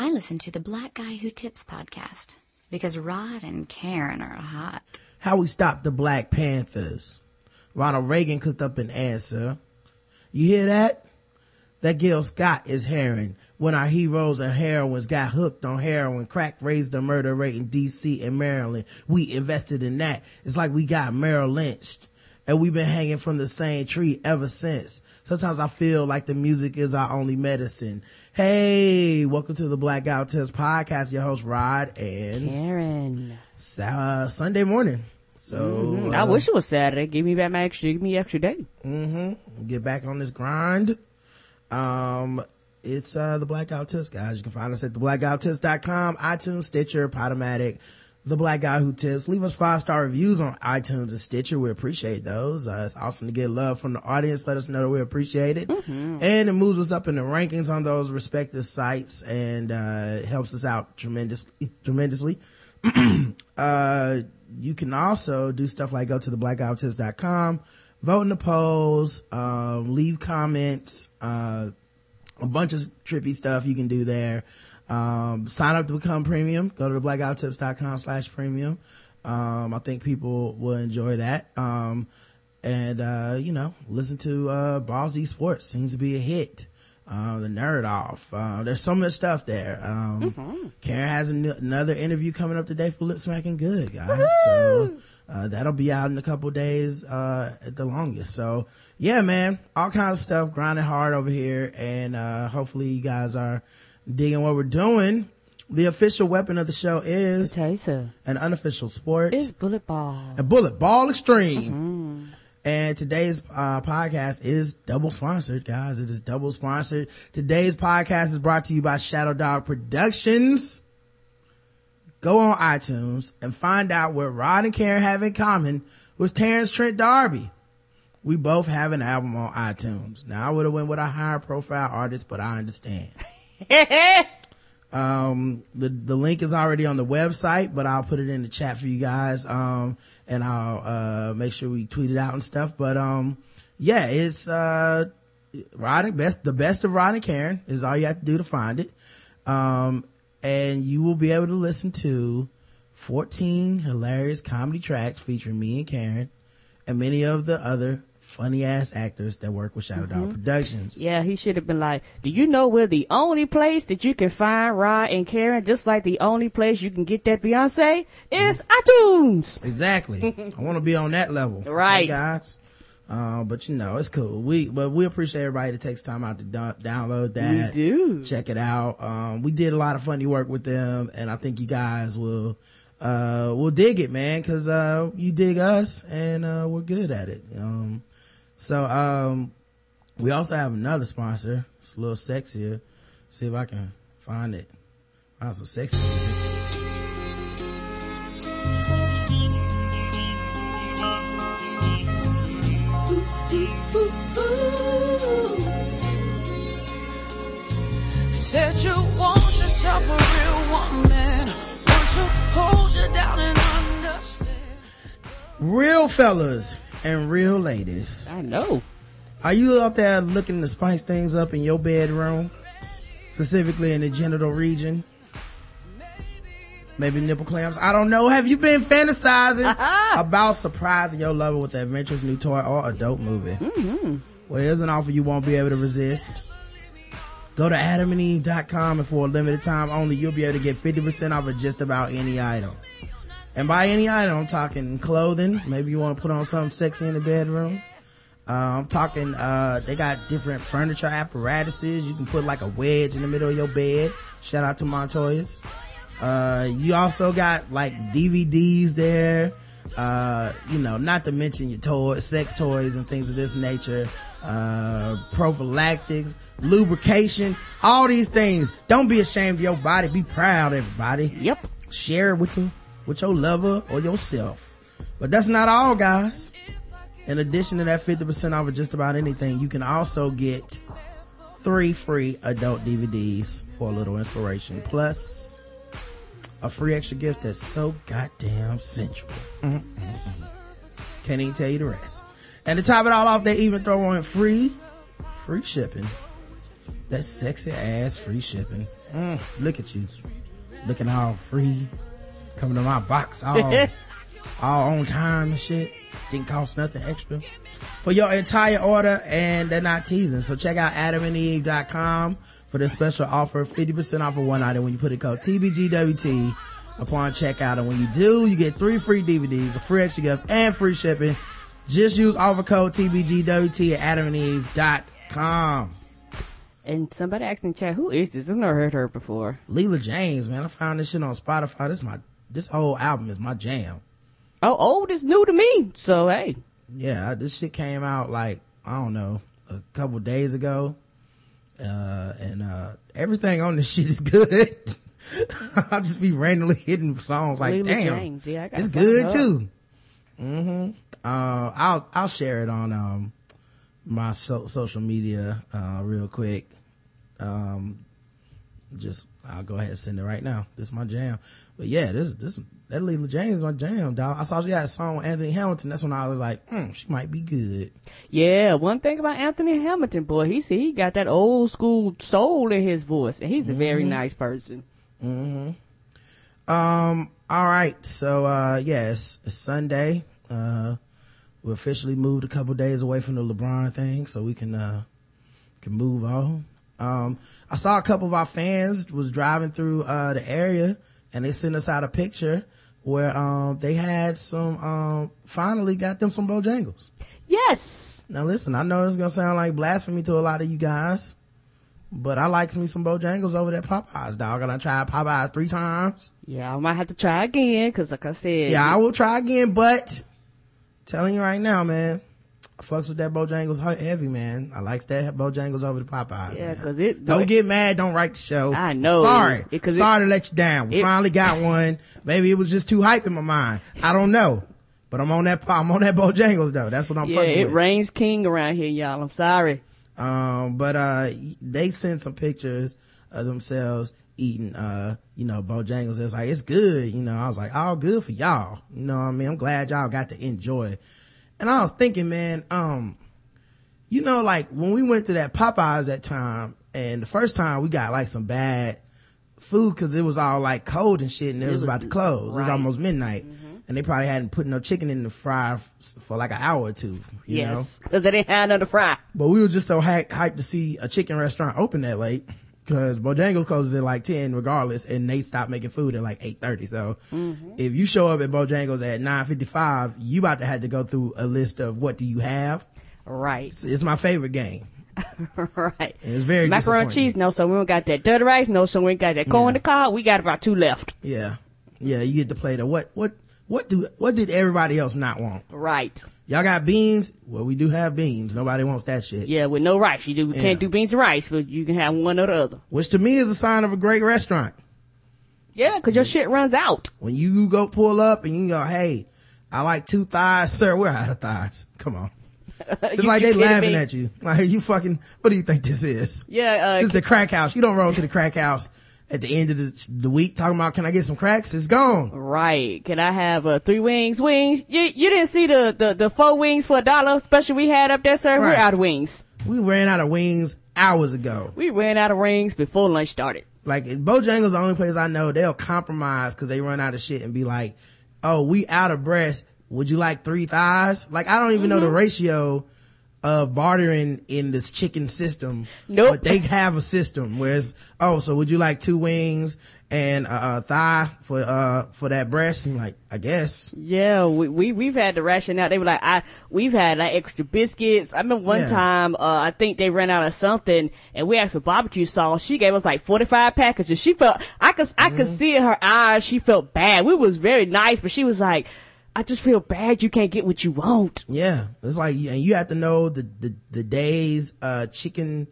I listen to the Black Guy Who Tips podcast because Rod and Karen are hot. How we stop the Black Panthers. Ronald Reagan cooked up an answer. You hear that? That Gil Scott is heroin. When our heroes and heroines got hooked on heroin, crack raised the murder rate in DC and Maryland. We invested in that. It's like we got Merrill lynched and we've been hanging from the same tree ever since. Sometimes I feel like the music is our only medicine. Hey, welcome to the Black Guy Who Tips podcast. Your host Rod and Karen. Uh, Sunday morning. So mm-hmm. uh, I wish it was Saturday. Give me back my extra. Give me extra day. Mm-hmm. Get back on this grind. Um, it's, uh, the Black Guy Who Tips, guys. You can find us at theblackguywhotips.com, iTunes, Stitcher, Podomatic, the black guy who tips. Leave us five star reviews on iTunes and Stitcher. We appreciate those. Uh, it's awesome to get love from the audience. Let us know that we appreciate it. Mm-hmm. And it moves us up in the rankings on those respective sites and, uh, helps us out tremendously, tremendously. uh, you can also do stuff like go to the blackguywhotips.com vote in the polls, um, leave comments, uh, a bunch of trippy stuff you can do there. Um, sign up to become premium. Go to the blackguywhotips.com slash premium. Um, I think people will enjoy that. Um, and, uh, you know, listen to, uh, Balls D Sports seems to be a hit. Uh, the nerd off. Uh, there's so much stuff there. Um, mm-hmm. Karen has an- another interview coming up today for Lip Smacking Good, guys. Woo-hoo! So, uh, that'll be out in a couple days, uh, at the longest. So yeah, man, all kinds of stuff, grinding hard over here. And, uh, hopefully you guys are digging what we're doing. The official weapon of the show is an unofficial sport. It's bullet ball. A bullet ball extreme. Mm-hmm. And today's uh, podcast is double sponsored, guys. It is double sponsored. Today's podcast is brought to you by Shadow Dog Productions. Go on iTunes and find out what Rod and Karen have in common with Terence Trent D'Arby. We both have an album on iTunes. Now I would have went with a higher profile artist, but I understand. um the the link is already on the website but i'll put it in the chat for you guys um and i'll uh make sure we tweet it out and stuff but um yeah it's uh Rod best the best of Rod and Karen is all you have to do to find it. Um and you will be able to listen to 14 hilarious comedy tracks featuring me and Karen and many of the other funny ass actors that work with Shadow mm-hmm. Dog Productions. Yeah, he should have been like, do you know we're the only place that you can find Rod and Karen, just like the only place you can get that Beyonce is mm-hmm. iTunes. Exactly. I want to be on that level. Right. Hey guys. Uh, but you know, it's cool. We, but we appreciate everybody that takes time out to do- download that. We do. Check it out. Um, we did a lot of funny work with them and I think you guys will, uh, will dig it, man, cause, uh, you dig us and, uh, we're good at it. Um, so, um, we also have another sponsor. It's a little sexier. See if I can find it. Find some sexy. Said you want yourself a real woman. Want hold you down and understand. Real fellas and real ladies. I know. Are you up there looking to spice things up in your bedroom? Specifically in the genital region? Maybe nipple clamps. I don't know. Have you been fantasizing about surprising your lover with an adventurous new toy or adult movie? Mm-hmm. Well, here's an offer you won't be able to resist. Go to adamandeve.com and for a limited time only, you'll be able to get 50% off of just about any item. And by any item, I'm talking clothing. Maybe you want to put on something sexy in the bedroom. Uh, I'm talking, uh, they got different furniture apparatuses. You can put like a wedge in the middle of your bed. Shout out to Montoya's. Uh, you also got like DVDs there. Uh, you know, not to mention your toys, sex toys and things of this nature. Uh, prophylactics, lubrication, all these things. Don't be ashamed of your body. Be proud, everybody. Yep. Share it with them with your lover or yourself. But that's not all, guys. In addition to that 50% off of just about anything, you can also get three free adult DVDs for a little inspiration. Plus, a free extra gift that's so goddamn sensual. Mm-hmm. Can't even tell you the rest. And to top it all off, they even throw on free, free shipping That sexy ass free shipping. Mm, look at you. Looking all free. Coming to my box all, all on time and shit. Didn't cost nothing extra. For your entire order and they're not teasing. So check out adamandeve.com for this special offer. 50% off of one item when you put a code TBGWT upon checkout. And when you do, you get three free DVDs, a free extra gift, and free shipping. Just use offer code TBGWT at adamandeve.com. And somebody asked in chat, who is this? I've never heard her before. Leela James, man. I found this shit on Spotify. This my, this whole album is my jam. Oh, old is new to me. So, hey. Yeah, this shit came out like, I don't know, a couple days ago. Uh, and, uh, everything on this shit is good. I'll just be randomly hitting songs like, Leela damn, James. Yeah, it's good too. hmm Uh, I'll, I'll share it on, um, my so- social media, uh, real quick. Um, just, I'll go ahead and send it right now. This is my jam. But yeah, this, this, that Leela James is my jam, dog. I saw she had a song with Anthony Hamilton. That's when I was like, hmm, she might be good. Yeah, one thing about Anthony Hamilton, boy, he said he got that old school soul in his voice, and he's a very Mm-hmm. nice person. Mhm. Um, all right. So, uh, yes, it's Sunday. Uh, we officially moved a couple days away from the LeBron thing so we can, uh, can move on. Um, I saw a couple of our fans was driving through, uh, the area and they sent us out a picture where, um, they had some, um, finally got them some Bojangles. Yes! Now listen, I know it's gonna sound like blasphemy to a lot of you guys, but I likes me some Bojangles over at Popeyes, dog. And I tried Popeyes three times. Yeah, I might have to try again, cause like I said. Yeah, I will try again, but telling you right now, man, I fucks with that Bojangles he- heavy, man. I likes that Bojangles over the Popeyes. Yeah, man. 'cause it- Don't get mad. Don't write the show. I know. Sorry. It- 'cause it- Sorry to let you down. We finally got one. Maybe it was just too hype in my mind. I don't know. But I'm on that, I'm on that Bojangles though. That's what I'm Yeah, it with. reigns king around here, y'all. I'm sorry. Um, but, uh, they sent some pictures of themselves eating, uh, you know, Bojangles. It was like, it's good. You know, I was like, all good for y'all. You know what I mean? I'm glad y'all got to enjoy. And I was thinking, man, um, you know, like when we went to that Popeyes that time and the first time we got like some bad food cause it was all like cold and shit and it, was, was- about to close. It was right. Mm-hmm. almost midnight. And they probably hadn't put no chicken in the fryer f- for like an hour or two. You know? yes. Cause they didn't have nothing to fry. But we were just so hy- hyped to see a chicken restaurant open that late because Bojangles closes at like 10 regardless and they stop making food at like 8.30. So mm-hmm. if you show up at Bojangles at 9.55, you about to have to go through a list of what do you have. Right. It's my favorite game. right. And it's very Macaroni and cheese, no, so we don't got that dirty rice, no, so we ain't got that corn in the car. We got about two left. Yeah. Yeah. You get to play the what, what, what do, what did everybody else not want? Right. Y'all got beans? Well, we do have beans. Nobody wants that shit. Yeah, with no rice. You do, Yeah. can't do beans and rice, but you can have one or the other. Which to me is a sign of a great restaurant. Yeah, cause your shit runs out. when you go pull up and you go, hey, I like two thighs, sir. We're out of thighs. Come on. It's You- like you they laughing me? at you. Like you fucking, what do you think this is? Yeah, uh, This is the crack house. You don't roll to the crack house at the end of the, the week talking about, can I get some cracks? It's gone. Right. Can I have uh, three wings? Wings? You you didn't see the, the, the four wings for a dollar special we had up there, sir? We're out of wings. We ran out of wings hours ago. We ran out of rings before lunch started. Like Bojangles the only place I know they'll compromise cause they run out of shit and be like, oh, we out of breast. Would you like three thighs? Like I don't even Mm-hmm. know the ratio of bartering in this chicken system. Nope. But they have a system where it's, oh, so would you like two wings and a, a thigh for, uh, for that breast? And like, I guess. Yeah, we, we, we've had the ration out. They were like, I, we've had like extra biscuits. I remember one Yeah. time, uh, I think they ran out of something and we asked for barbecue sauce. She gave us like 45 packages. She felt, I could, I Mm-hmm. could see in her eyes, she felt bad. We was very nice, but she was like, I just feel bad you can't get what you want. Yeah. It's like, and you have to know the, the, the day's, uh, chicken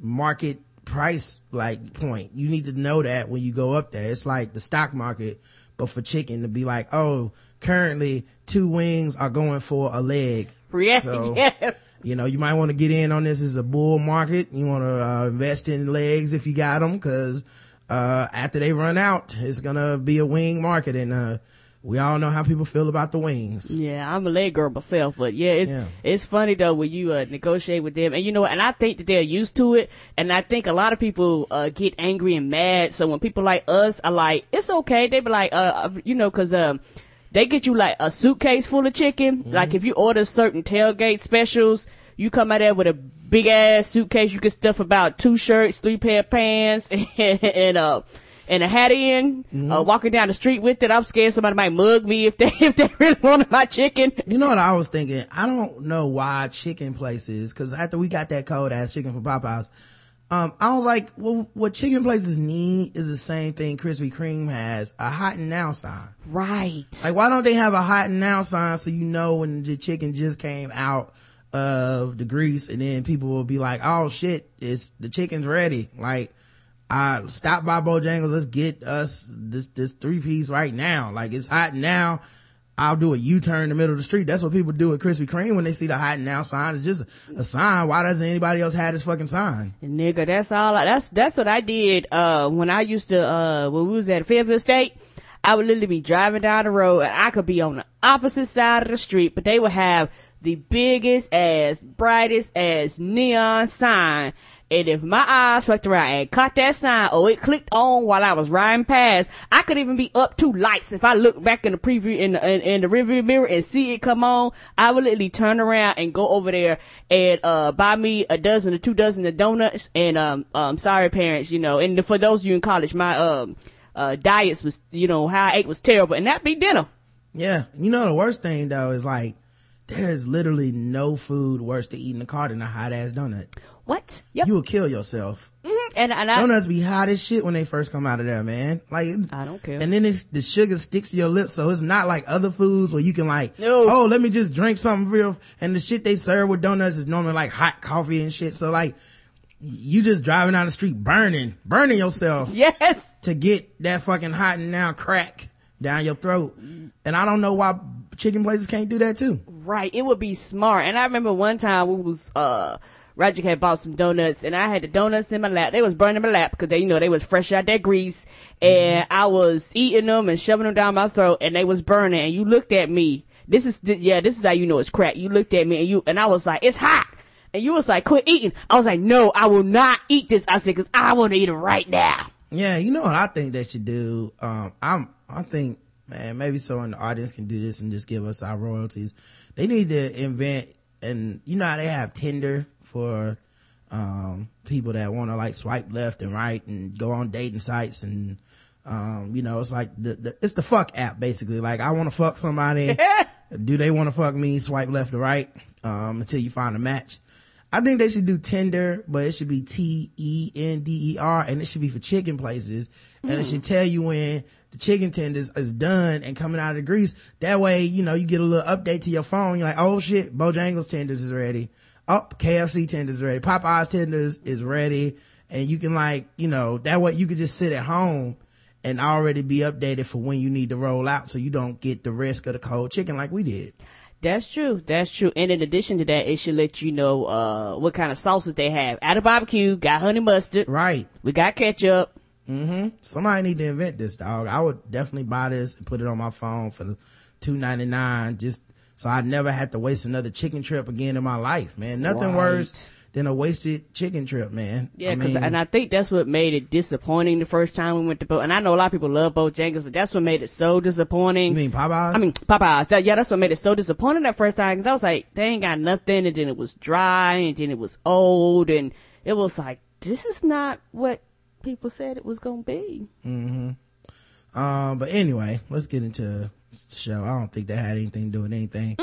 market price, like, point. You need to know that when you go up there. It's like the stock market, but for chicken to be like, oh, currently two wings are going for a leg. Yeah, So, yeah. You know, you might want to get in on this as a bull market. You want to uh, invest in legs if you got them, because uh, after they run out, it's gonna be a wing market. And uh, we all know how people feel about the wings. Yeah, I'm a leg girl myself, but yeah, it's Yeah. it's funny though when you uh, negotiate with them, and you know, and I think that they're used to it, and I think a lot of people uh, get angry and mad. So when people like us are like, it's okay, they be like, uh, you know, because um, they get you like a suitcase full of chicken. Mm-hmm. Like if you order certain tailgate specials, you come out there with a big ass suitcase. You can stuff about two shirts, three pair of pants, and, and uh. And a hat in, Mm-hmm. uh, walking down the street with it. I'm scared somebody might mug me if they, if they really wanted my chicken. You know what I was thinking? I don't know why chicken places, cause after we got that cold ass chicken from Popeyes, um, I was like, well, what chicken places need is the same thing Krispy Kreme has, a hot and now sign. Right. Like, why don't they have a hot and now sign so you know when the chicken just came out of the grease and then people will be like, oh shit, it's, the chicken's ready. Like, I stop by Bojangles, let's get us this, this three piece right now. Like, it's hot now. I'll do a U-turn in the middle of the street. That's what people do at Krispy Kreme when they see the hot now sign. It's just a sign. Why doesn't anybody else have this fucking sign? Nigga, that's all. I, that's that's what I did. Uh, when I used to uh, when we was at Fayetteville State, I would literally be driving down the road, and I could be on the opposite side of the street, but they would have the biggest ass, brightest ass neon sign. And if my eyes fucked around and caught that sign or it clicked on while I was riding past, I could even be up two lights. If I look back in the preview in the, in, in the rearview mirror and see it come on, I would literally turn around and go over there and, uh, buy me a dozen or two dozen of donuts. And, um, um, sorry parents, you know, and for those of you in college, my, um, uh, diets was, you know, how I ate was terrible and that'd be dinner. Yeah. You know, the worst thing though is like, there's literally no food worse to eat in the car than a hot ass donut. What? Yep. You will kill yourself. Mm-hmm. and, and I, Donuts be hot as shit when they first come out of there, man. Like, I don't care. And then it's, the sugar sticks to your lips, so it's not like other foods where you can like, No. oh, let me just drink something real. And the shit they serve with donuts is normally like hot coffee and shit. So like, you just driving down the street burning, burning yourself yes. to get that fucking hot and now crack down your throat. And I don't know why chicken places can't do that too. Right. It would be smart. And I remember one time we was, uh, Roger had bought some donuts and I had the donuts in my lap. They was burning my lap because they, you know, they was fresh out that grease and I was eating them and shoving them down my throat and they was burning and you looked at me. This is, yeah, this is how you know it's crack. You looked at me and you, and I was like, it's hot. And you was like, quit eating. I was like, no, I will not eat this. I said, cause I want to eat it right now. Yeah, you know what I think they should do? Um, I'm, I think, man, maybe someone in the audience can do this and just give us our royalties. They need to invent, and you know how they have Tinder for, um, people that want to like swipe left and right and go on dating sites and, um, you know, it's like the, the it's the fuck app basically. Like I want to fuck somebody. do they want to fuck me? Swipe left or right, um, until you find a match. I think they should do Tinder, but it should be T E N D E R and it should be for chicken places. And it should tell you when the chicken tenders is done and coming out of the grease. That way, you know, you get a little update to your phone. You're like, oh shit, Bojangles tenders is ready. Oh, KFC tenders is ready. Popeyes tenders is ready. And you can like, you know, that way you could just sit at home and already be updated for when you need to roll out so you don't get the risk of the cold chicken like we did. That's true. That's true. And in addition to that, it should let you know, uh, what kind of sauces they have. Out of barbecue, got honey mustard. Right. We got ketchup. Mm-hmm. Somebody need to invent this, dog. I would definitely buy this and put it on my phone for the two ninety nine, just so I never have to waste another chicken trip again in my life, man. Nothing Right. worse than a wasted chicken trip, man. Yeah, I 'cause mean, and I think that's what made it disappointing the first time we went to Bo. And I know a lot of people love Bojangles, but that's what made it so disappointing. you mean Popeyes? I mean, Popeyes. That, yeah, that's what made it so disappointing that first time. Cause I was like, they ain't got nothing. And then it was dry and then it was old. And it was like, this is not what people said it was to be. Um, but anyway, let's get into the show. I don't think that had anything to do with anything.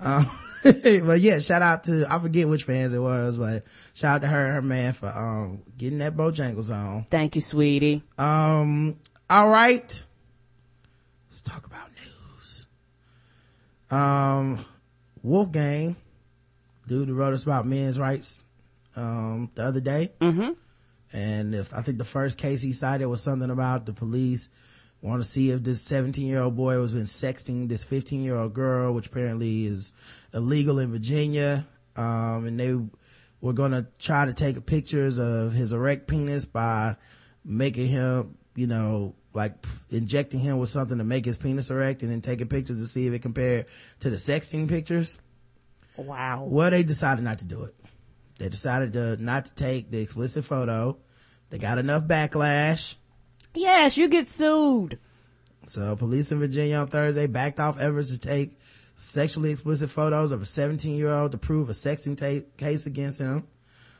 Um, but yeah, shout out to, I forget which fans it was, but shout out to her and her man for, um, getting that Bojangles on. Thank you, sweetie. Um, all right. Let's talk about news. Um, Wolfgang, dude who wrote us about men's rights, um, the other day. Mm-hmm. And if I think the first case he cited was something about the police want to see if this 17 year old boy was been sexting this 15 year old girl, which apparently is illegal in Virginia. Um, and they were going to try to take pictures of his erect penis by making him you know, like injecting him with something to make his penis erect and then taking pictures to see if it compared to the sexting pictures. Wow. Well, they decided not to do it. They decided to not to take the explicit photo. They got enough backlash. Yes, you get sued. So police in Virginia on Thursday backed off efforts to take sexually explicit photos of a 17 year old to prove a sexting ta- case against him.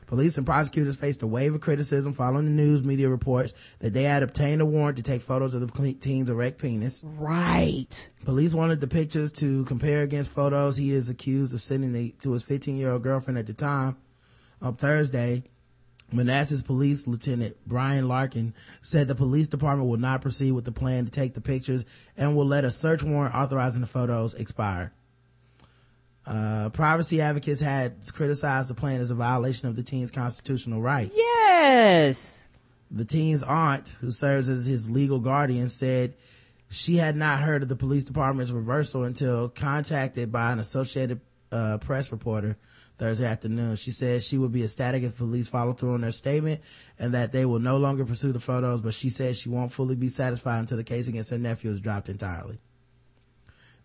Police and prosecutors faced a wave of criticism following the news media reports that they had obtained a warrant to take photos of the teen's erect penis. Right. Police wanted the pictures to compare against photos he is accused of sending to his 15 year old girlfriend at the time. On Thursday, Manassas Police Lieutenant Brian Larkin said the police department will not proceed with the plan to take the pictures and will let a search warrant authorizing the photos expire. Uh, privacy advocates had criticized the plan as a violation of the teen's constitutional rights. Yes. The teen's aunt, who serves as his legal guardian, said she had not heard of the police department's reversal until contacted by an Associated uh, Press reporter Thursday afternoon. She said she would be ecstatic if police follow through on their statement and that they will no longer pursue the photos, but she said she won't fully be satisfied until the case against her nephew is dropped entirely.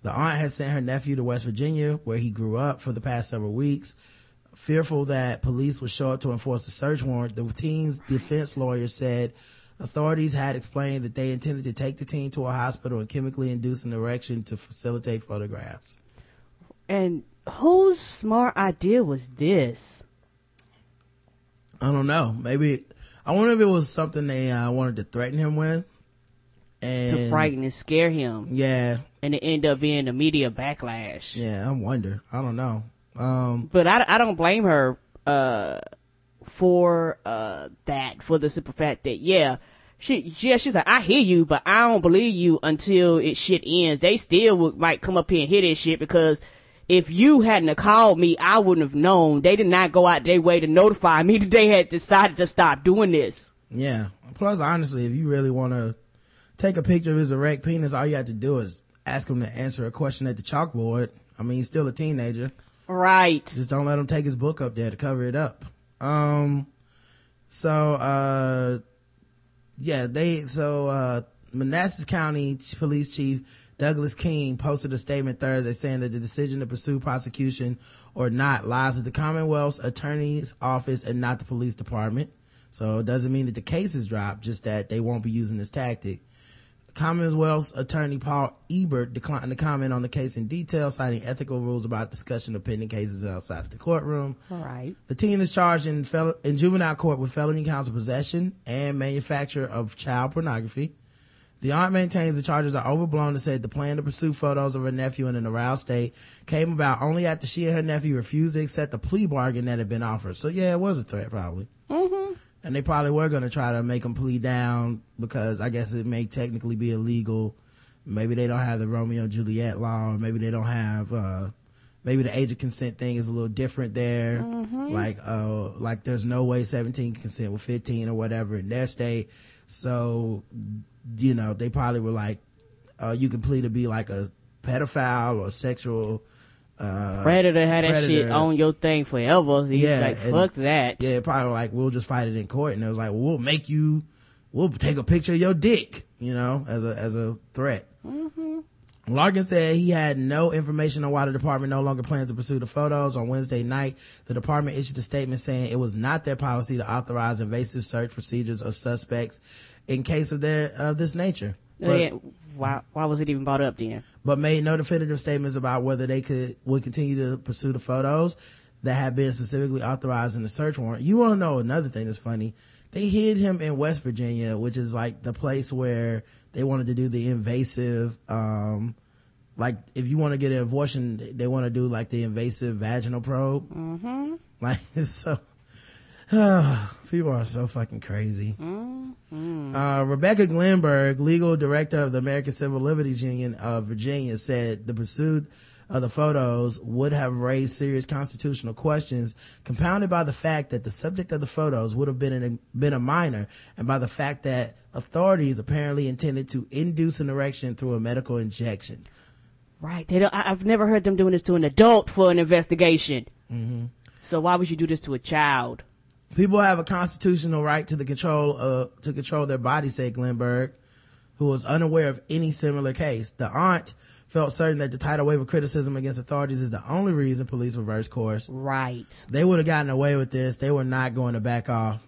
The aunt has sent her nephew to West Virginia, where he grew up for the past several weeks. Fearful that police would show up to enforce the search warrant, the teen's defense lawyer said authorities had explained that they intended to take the teen to a hospital and chemically induce an erection to facilitate photographs. And whose smart idea was this? I don't know. Maybe I wonder if it was something they uh, wanted to threaten him with, and to frighten and scare him. Yeah, and it end up being a media backlash. Yeah, I wonder. I don't know. Um, but I, I don't blame her uh, for uh, that for the simple fact that yeah. She, yeah, she's like, I hear you, but I don't believe you until it shit ends. They still would, might come up here and hear this shit because if you hadn't called me, I wouldn't have known. They did not go out their way to notify me that they had decided to stop doing this. Yeah. Plus, honestly, if you really want to take a picture of his erect penis, all you have to do is ask him to answer a question at the chalkboard. I mean, he's still a teenager. Right. Just don't let him take his book up there to cover it up. Um, so, uh, yeah, they, so, uh, Manassas County Police Chief Douglas Keen posted a statement Thursday saying that the decision to pursue prosecution or not lies with the Commonwealth's Attorney's Office and not the police department. So it doesn't mean that the case is dropped, just that they won't be using this tactic. Commonwealth's attorney Paul Ebert declined to comment on the case in detail, citing ethical rules about discussion of pending cases outside of the courtroom. All right. The teen is charged in, fel- in juvenile court with felony counts of possession and manufacture of child pornography. The aunt maintains the charges are overblown and said the plan to pursue photos of her nephew in an aroused state came about only after she and her nephew refused to accept the plea bargain that had been offered. So yeah, it was a threat probably. Mm-hmm. And they probably were going to try to make him plead down because I guess it may technically be illegal. Maybe they don't have the Romeo and Juliet law or maybe they don't have, uh, maybe the age of consent thing is a little different there. Mm-hmm. Like, uh, like there's no way 17 can consent with 15 or whatever in their state. So you know, they probably were like, uh, you can plead to be like a pedophile or sexual, uh, predator had that shit on your thing forever. He's yeah. Like, fuck that. Yeah, probably like, we'll just fight it in court. And it was like, well, we'll make you, we'll take a picture of your dick, you know, as a, as a threat. Mm-hmm. Larkin said he had no information on why the department no longer plans to pursue the photos. On Wednesday night, the department issued a statement saying it was not their policy to authorize invasive search procedures of suspects in case of their of this nature. But, yeah. Why why was it even brought up then? But made no definitive statements about whether they could would continue to pursue the photos that had been specifically authorized in the search warrant. You want to know another thing that's funny? They hid him in West Virginia, which is like the place where they wanted to do the invasive um like if you want to get an abortion they want to do like the invasive vaginal probe mm-hmm. like so people are so fucking crazy mm-hmm. uh, rebecca glenberg legal director of the american civil liberties union of virginia said the pursuit of the photos would have raised serious constitutional questions, compounded by the fact that the subject of the photos would have been a, been a minor, and by the fact that authorities apparently intended to induce an erection through a medical injection. Right. They don't, I, have never heard them doing this to an adult for an investigation. Mm-hmm. So why would you do this to a child? People have a constitutional right to the control, uh, to control their body, said Glenberg, who was unaware of any similar case. The aunt felt certain that the tidal wave of criticism against authorities is the only reason police reversed course. Right. They would have gotten away with this. They were not going to back off.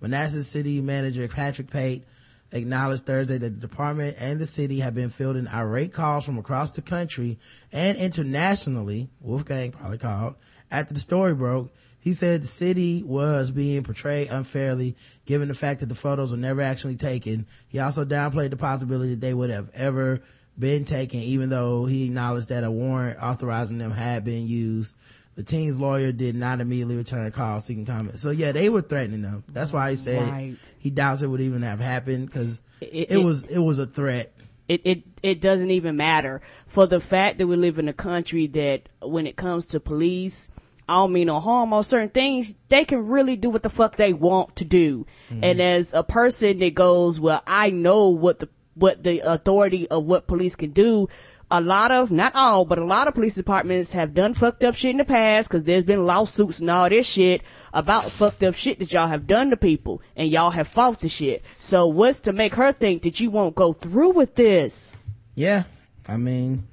Manassas City Manager Patrick Pate acknowledged Thursday that the department and the city have been fielding irate calls from across the country and internationally, Wolfgang probably called, after the story broke. He said the city was being portrayed unfairly given the fact that the photos were never actually taken. He also downplayed the possibility that they would have ever been taken, even though he acknowledged that a warrant authorizing them had been used. The teen's lawyer did not immediately return a call seeking comment. So yeah, they were threatening them. That's why he said Right. he doubts it would even have happened because it, It- it it- was it was a threat. it, it it doesn't even matter for the fact that we live in a country that when it comes to police I don't mean no harm on certain things. They can really do what the fuck they want to do. Mm-hmm. And as a person that goes, well, I know what the, what the authority of what police can do. A lot of, not all, but a lot of police departments have done fucked up shit in the past because there's been lawsuits and all this shit about fucked up shit that y'all have done to people and y'all have fought the shit. So what's to make her think that you won't go through with this? Yeah, I mean,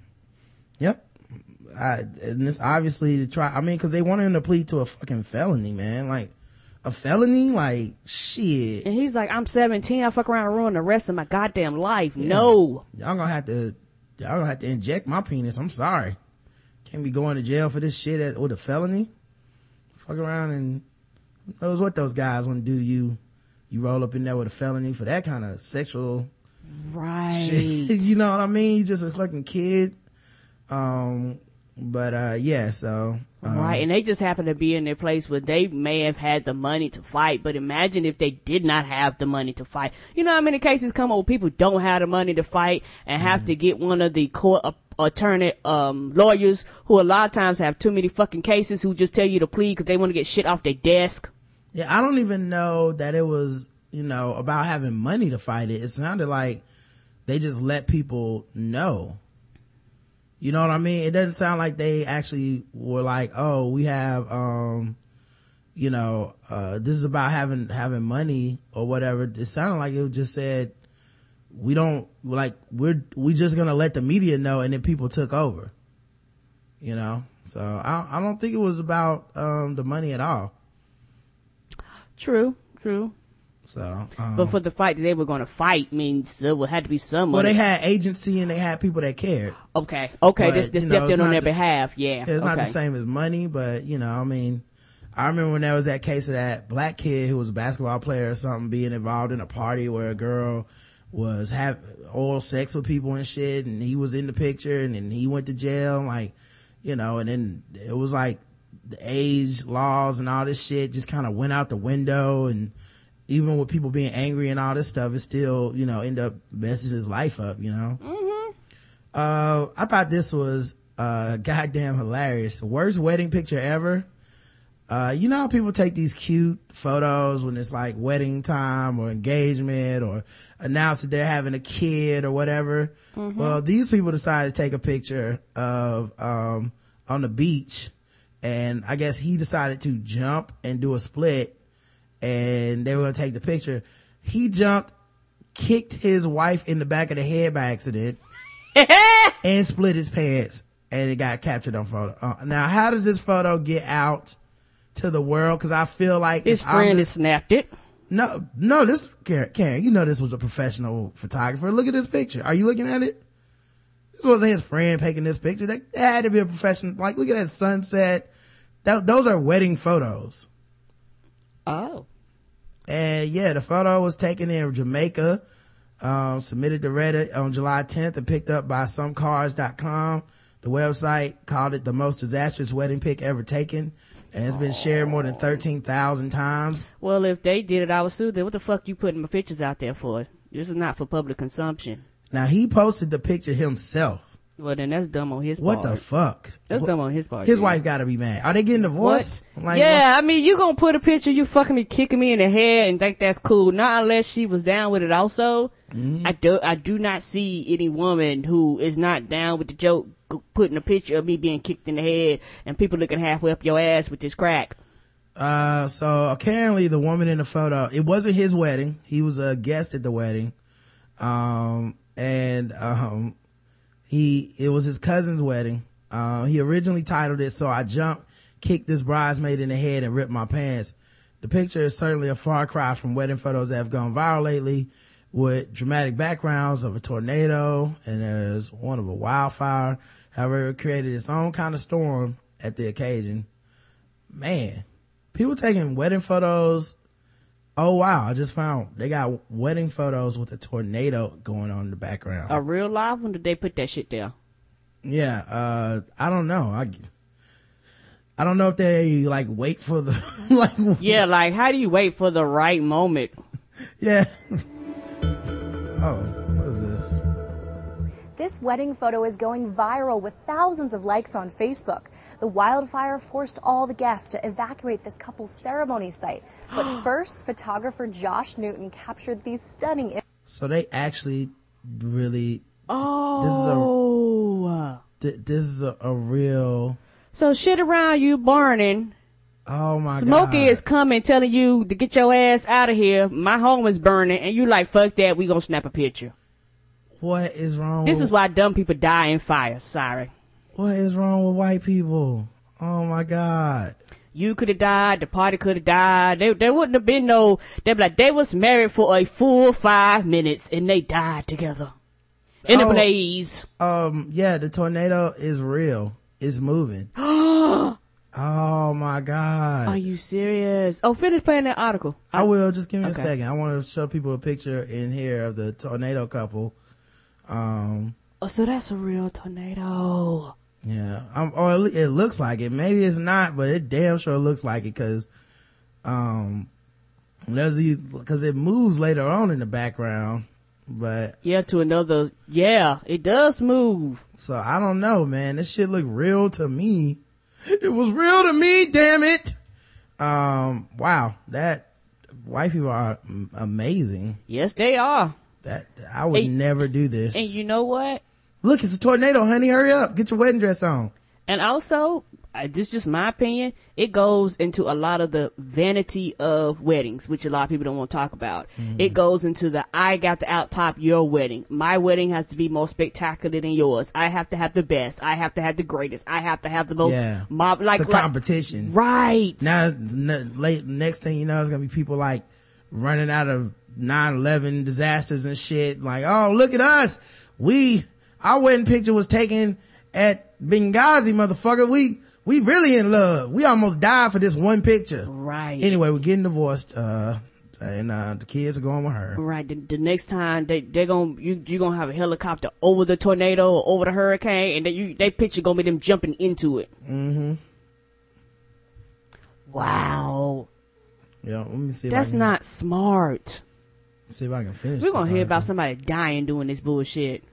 yep. I, and it's obviously to try. I mean, because they want him to plead to a fucking felony, man. Like a felony, like shit. And he's like, I'm 17. I fuck around and ruin the rest of my goddamn life. No. Y'all gonna have to, y'all gonna have to inject my penis. I'm sorry. Can't be going to jail for this shit as, with a felony. Fuck around and knows what those guys want to do to you. You roll up in there with a felony for that kind of sexual Right. shit. you know what I mean? You just a fucking kid. Um, but uh, yeah. So um, Right. And they just happen to be in a place where they may have had the money to fight. But imagine if they did not have the money to fight. You know how many cases come up where people don't have the money to fight and have to get one of the court attorney um lawyers who a lot of times have too many fucking cases who just tell you to plead because they want to get shit off their desk. Yeah, I don't even know that it was, you know, about having money to fight it. It sounded like they just let people know. You know what I mean? It doesn't sound like they actually were like, oh, we have, um, you know, uh, this is about having, having money or whatever. It sounded like it just said, we don't, like, we're, we just gonna let the media know and then people took over. You know? So I, I don't think it was about, um, the money at all. True. True. So, um, But for the fight that they were going to fight means there would had to be someone. well, they had agency and they had people that cared. Okay. Okay. But, This, this you know, stepped in on their the- behalf. Yeah. It's not the same as money, but you know, I mean, I remember when there was that case of that black kid who was a basketball player or something being involved in a party where a girl was have oral sex with people and shit and he was in the picture and then he went to jail like, you know, and then it was like the age laws and all this shit just kind of went out the window and even with people being angry and all this stuff, it still, you know, end up messing his life up, you know? Uh, I thought this was, uh, goddamn hilarious. Worst wedding picture ever. Uh, you know how people take these cute photos when it's like wedding time or engagement or announce that they're having a kid or whatever. Well, these people decided to take a picture of, um, on the beach and I guess he decided to jump and do a split and they were going to take the picture. He jumped, kicked his wife in the back of the head by accident and split his pants and it got captured on photo. Uh, now, how does this photo get out to the world? Cause I feel like His friend has snapped it. no, no, this, Karen, Karen, you know this was a professional photographer. Look at this picture. Are you looking at it? This wasn't his friend taking this picture. That that had to be a professional. Like, look at that sunset. That, those are wedding photos. Oh. And yeah, the photo was taken in Jamaica, um, submitted to Reddit on July 10th and picked up by someecards.com. The website called it the most disastrous wedding pic ever taken. And it's been shared more than 13,000 times. Well, if they did it, I would sue them. What the fuck you putting my pictures out there for? This is not for public consumption. Now he posted the picture himself. Well, then that's dumb on his What part. What the fuck? That's Wh- dumb on his part. His dude. wife gotta be mad. Are they getting divorced? Like, yeah, I mean, you gonna put a picture you fucking me, kicking me in the head and think that's cool. Not unless she was down with it also. Mm-hmm. I do, I do not see any woman who is not down with the joke putting a picture of me being kicked in the head and people looking halfway up your ass with this crack. Uh, so apparently the woman in the photo, it wasn't his wedding. He was a guest at the wedding. Um, and, um, he, it was his cousin's wedding. Uh, he originally titled it, So I Jumped, Kicked This Bridesmaid in the Head and Ripped My Pants. The picture is certainly a far cry from wedding photos that have gone viral lately with dramatic backgrounds of a tornado and there's one of a wildfire. However, it created its own kind of storm at the occasion. Man, people taking wedding photos. Oh wow, I just found they got wedding photos with a tornado going on in the background. A real live one? Did they put that shit there? Yeah, uh, I don't know. I, I don't know if they like wait for the, like, Yeah, like how do you wait for the right moment? yeah. Oh, what is this? This wedding photo is going viral with thousands of likes on Facebook. The wildfire forced all the guests to evacuate this couple's ceremony site. But first, photographer Josh Newton captured these stunning images. So they actually really, Oh. th- this is a, a real, So shit around you burning. oh my god. Smokey god. is coming telling you to get your ass out of here. My home is burning. And you like, fuck that. We gonna snap a picture. What is wrong This with, is why dumb people die in fire. Sorry. what is wrong with white people? Oh my god. You could have died. The party could have died. They, there wouldn't have been no. They be like they was married for a full five minutes and they died together in a Oh. blaze. Um, yeah, the tornado is real. It's moving. oh my god. Are you serious? Oh, finish playing that article. I will. Just give me Okay. a second. I want to show people a picture in here of the tornado couple. Um, Oh, so that's a real tornado. yeah. Um, or it it looks like it. Maybe it's not, but it damn sure looks like it because, um, there's because it moves later on in the background. But Yeah, to another. Yeah, it does move. so I don't know, man. This shit look real to me. It was real to me. Damn it. Um, wow. That white people are amazing. Yes, they are. That I would Hey, never do this. And you know what? Look, it's a tornado, honey. Hurry up. Get your wedding dress on. And also, this is just my opinion. It goes into a lot of the vanity of weddings, which a lot of people don't want to talk about. Mm-hmm. It goes into the I got to out top your wedding. My wedding has to be more spectacular than yours. I have to have the best. I have to have the greatest. I have to have the most Yeah. mob like, it's a like- competition. right. Now, n- late, next thing you know, it's gonna be people like running out of 9-11 disasters and shit. Like, oh, look at us. We, our wedding picture was taken at Benghazi, motherfucker. We, we really in love. We almost died for this one picture. Right. Anyway, we're getting divorced, uh, and, uh, the kids are going with her. Right. The, the next time they they gonna you you gonna have a helicopter over the tornado or over the hurricane, and they you they picture gonna be them jumping into it. Mm-hmm. Wow, Yeah, let me see that's not smart. See if I can finish. We're gonna hear about somebody dying doing this bullshit.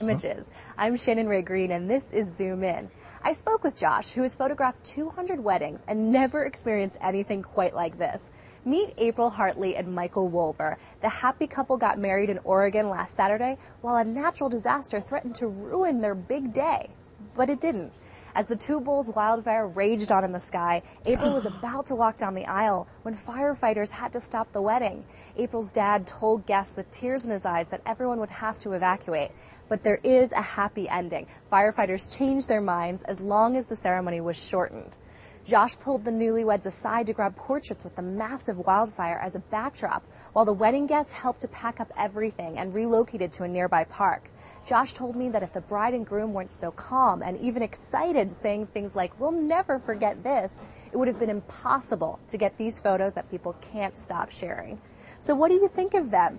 images. I'm Shannon Ray Green, and this is Zoom In. I spoke with Josh, who has photographed 200 weddings and never experienced anything quite like this. Meet April Hartley and Michael Wolber. The happy couple got married in Oregon last Saturday while a natural disaster threatened to ruin their big day. But it didn't. As the Two Bulls wildfire raged on in the sky, April was about to walk down the aisle when firefighters had to stop the wedding. April's dad told guests with tears in his eyes that everyone would have to evacuate. But there is a happy ending. Firefighters changed their minds as long as the ceremony was shortened. Josh pulled the newlyweds aside to grab portraits with the massive wildfire as a backdrop, while the wedding guests helped to pack up everything and relocated to a nearby park. Josh told me that if the bride and groom weren't so calm and even excited, saying things like, We'll never forget this, it would have been impossible to get these photos that people can't stop sharing. So, what do you think of them?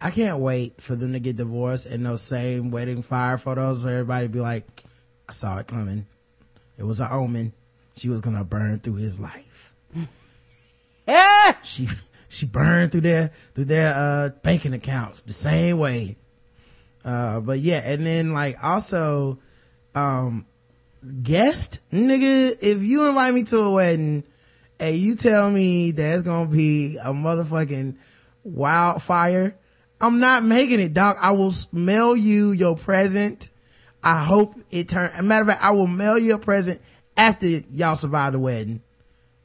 I can't wait for them to get divorced and those same wedding fire photos where everybody be like, I saw it coming. It was an omen. She was gonna burn through his life. Ah! She, she burned through their, through their, uh, banking accounts the same way. Uh, but yeah, and then like also, um, guest, nigga, if you invite me to a wedding and you tell me there's gonna be a motherfucking wildfire, I'm not making it, doc. I will mail you your present. I hope it turn, a matter of fact, I will mail you a present after y'all survive the wedding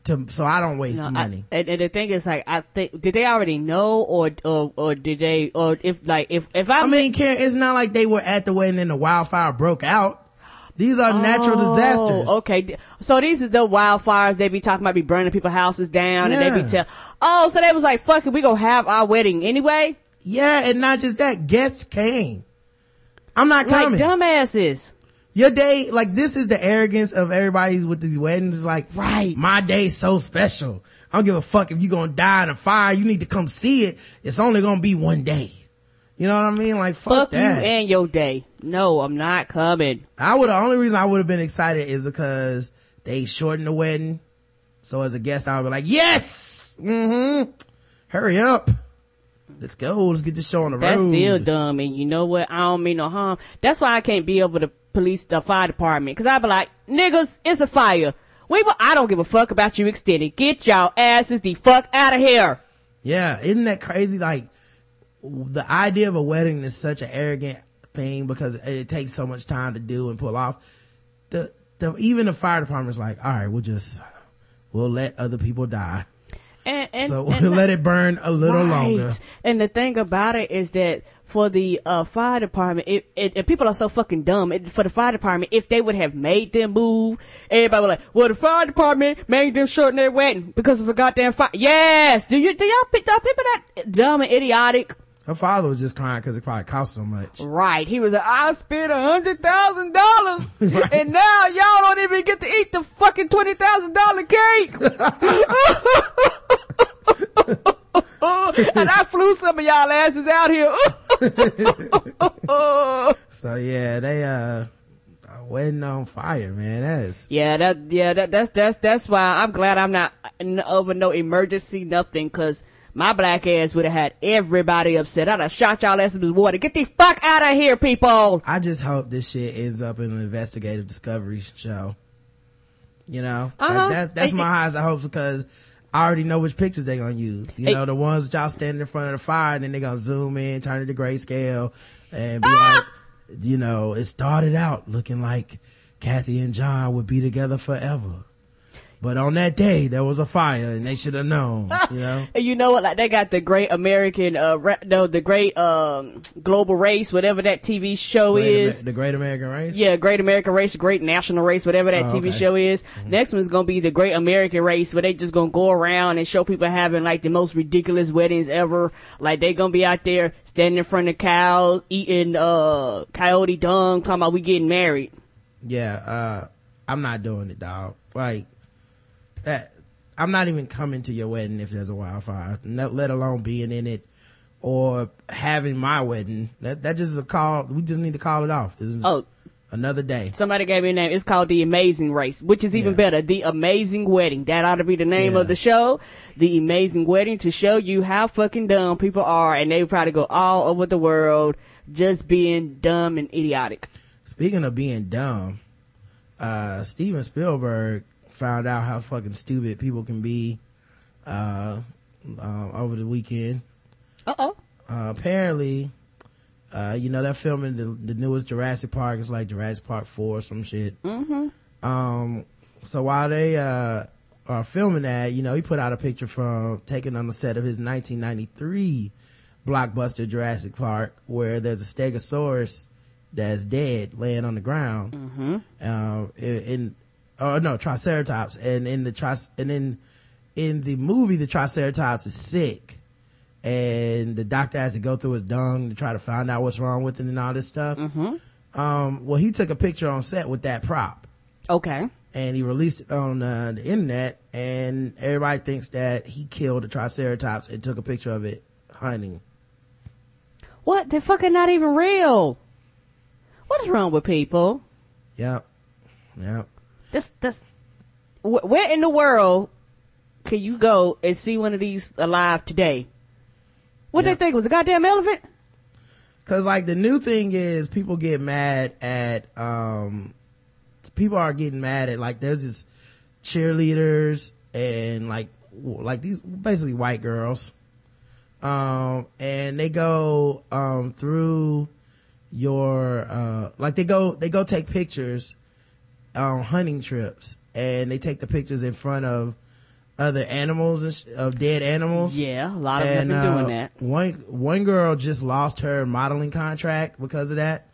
to, so I don't waste No, the I- money. and, and the thing is, like, I think did they already know, or or or did they, or if like if if I, I mean, Karen, it's not like they were at the wedding and then the wildfire broke out. These are natural oh, disasters. Oh, okay. So these is the wildfires they be talking about, be burning people's houses down, and they be Yeah. tell. Oh, so they was like, "Fuck it, we gonna have our wedding anyway." Yeah, and not just that, guests came. I'm not coming. Like dumbasses. Your day, like this is the arrogance of everybody's with these weddings. It's like, Right. my day's so special. I don't give a fuck if you gonna die in a fire. You need to come see it. It's only gonna be one day. You know what I mean? Like, fuck, Fuck you and your day. No, I'm not coming. I would, the only reason I would have been excited is because they shortened the wedding. So as a guest, I would be like, yes! Mm-hmm. Hurry up. Let's go. Let's get this show on the That's road. That's still dumb. And you know what? I don't mean no harm. That's why I can't be able the police, the fire department. Cause I'd be like, niggas, it's a fire. We, I don't give a fuck about you extended. Get y'all asses the fuck out of here. Yeah, isn't that crazy? Like the idea of a wedding is such an arrogant thing because it takes so much time to do and pull off. The, the even the fire department's like, all right, we'll just we'll let other people die, And, and, so and let it burn a little Right. longer. And the thing about it is that for the uh, fire department, it, it, and people are so fucking dumb. It, for the fire department, if they would have made them move, everybody would like, well, the fire department made them shorten their wedding because of a goddamn fire. Yes, do you do y'all pick y'all people that dumb and idiotic? Her father was just crying because it probably cost so much. Right. He was like, I spent a hundred thousand dollars and now y'all don't even get to eat the fucking twenty thousand dollar cake. and I flew some of y'all asses out here. So yeah, they uh wedding on fire, man. That is yeah, that yeah, that that's that's that's why I'm glad I'm not over no emergency nothing cuz my black ass would have had everybody upset. I'd have shot y'all asses with water. Get the fuck out of here, people. I just hope this shit ends up in an investigative discovery show. You know, Uh-huh. that's that's my highest hopes because I already know which pictures they're gonna use. You Hey. know, the ones that y'all standing in front of the fire, and then they're gonna zoom in, turn it to grayscale, and be Ah! like, you know, it started out looking like Kathy and John would be together forever. But on that day, there was a fire, and they should have known. You know, And you know what? Like they got the great American, uh, ra- no, the great um global race, whatever that TV show Great is. Amer- the Great American Race. Yeah, Great American Race, Great National Race, whatever that Oh, TV okay. show is. Next one's gonna be the Great American Race, where they just gonna go around and show people having like the most ridiculous weddings ever. Like they gonna be out there standing in front of cows, eating uh coyote dung, talking about we getting married. yeah uh i'm not doing it dog like that i'm not even coming to your wedding if there's a wildfire no, let alone being in it or having my wedding that that just is a call we just need to call it off Oh. another day Somebody gave me a name. It's called The Amazing Race, which is even Yeah. better. The Amazing Wedding. That ought to be the name Yeah. of the show. The Amazing Wedding to show you how fucking dumb people are and they probably go all over the world just being dumb and idiotic. speaking of being dumb uh steven spielberg found out how fucking stupid people can be uh, uh over the weekend Uh oh. uh, apparently, uh, you know, they're filming the, the newest Jurassic Park. It's like Jurassic Park 4 or some shit. Mm-hmm. Um, so while they, uh, are filming that, you know, he put out a picture from taken on the set of his 1993 blockbuster Jurassic Park where there's a Stegosaurus that's dead laying on the ground. Mm-hmm. Uh, in, in, oh no, Triceratops. And in the tri, and in, in the movie, the Triceratops is sick and the doctor has to go through his dung to try to find out what's wrong with it and all this stuff. Mm-hmm. Um, well, he took a picture on set with that prop Okay. and he released it on uh, the internet and everybody thinks that he killed a triceratops and took a picture of it hunting. What? They're fucking not even real. What is wrong with people? Yep. Yep. This, this, wh- where in the world can you go and see one of these alive today? What Yeah. they think was a goddamn elephant? Cause like the new thing is people get mad at, um, people are getting mad at like there's this cheerleaders and like, like these basically white girls. Um, and they go, um, through your, uh, like they go, they go take pictures on hunting trips and they take the pictures in front of, other animals and sh- of dead animals. Yeah, a lot of them And, have been uh, doing that. One one girl just lost her modeling contract because of that.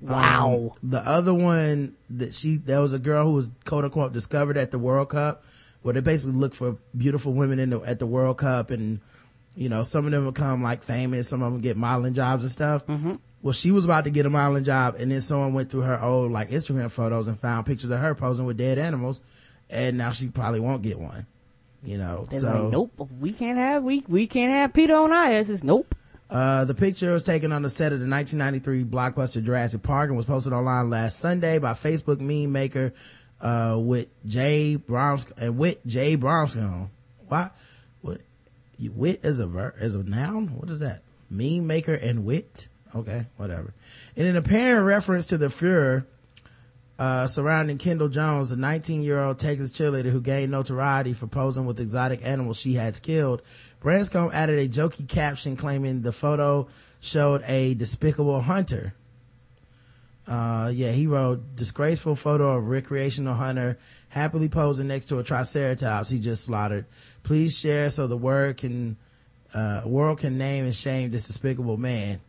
Wow. Um, the other one that she there was a girl who was quote unquote discovered at the World Cup, where they basically look for beautiful women in the at the World Cup, and you know some of them become like famous, some of them get modeling jobs and stuff. Mm-hmm. Well, she was about to get a modeling job, and then someone went through her old like Instagram photos and found pictures of her posing with dead animals, and now she probably won't get one. You know, They're so like, nope, we can't have we we can't have Peter on our asses. Nope. Uh, the picture was taken on the set of the 1993 blockbuster Jurassic Park and was posted online last Sunday by Facebook meme maker, uh, with Jay Browns, and with Jay Brownstone. Why? What? You, wit is a ver, is a noun? What is that? Meme maker and wit? Okay, whatever. In an apparent reference to the furor, uh, surrounding Kendall Jones, a 19 year old Texas cheerleader who gained notoriety for posing with exotic animals she had killed. Branscomb added a jokey caption claiming the photo showed a despicable hunter. Uh, yeah, he wrote disgraceful photo of recreational hunter happily posing next to a triceratops he just slaughtered. Please share so the word can, uh, world can name and shame this despicable man.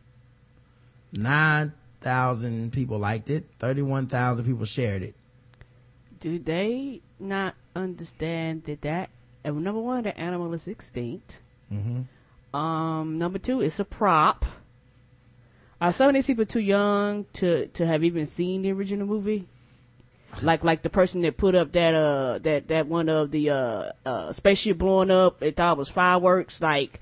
9,000 people liked it. 31,000 people shared it. Do they not understand that that uh, number one, the animal is extinct. Mm-hmm. Um, number two, it's a prop. Are some of these people too young to to have even seen the original movie? Like like the person that put up that uh that that one of the uh uh spaceship blowing up, they thought it was fireworks. Like,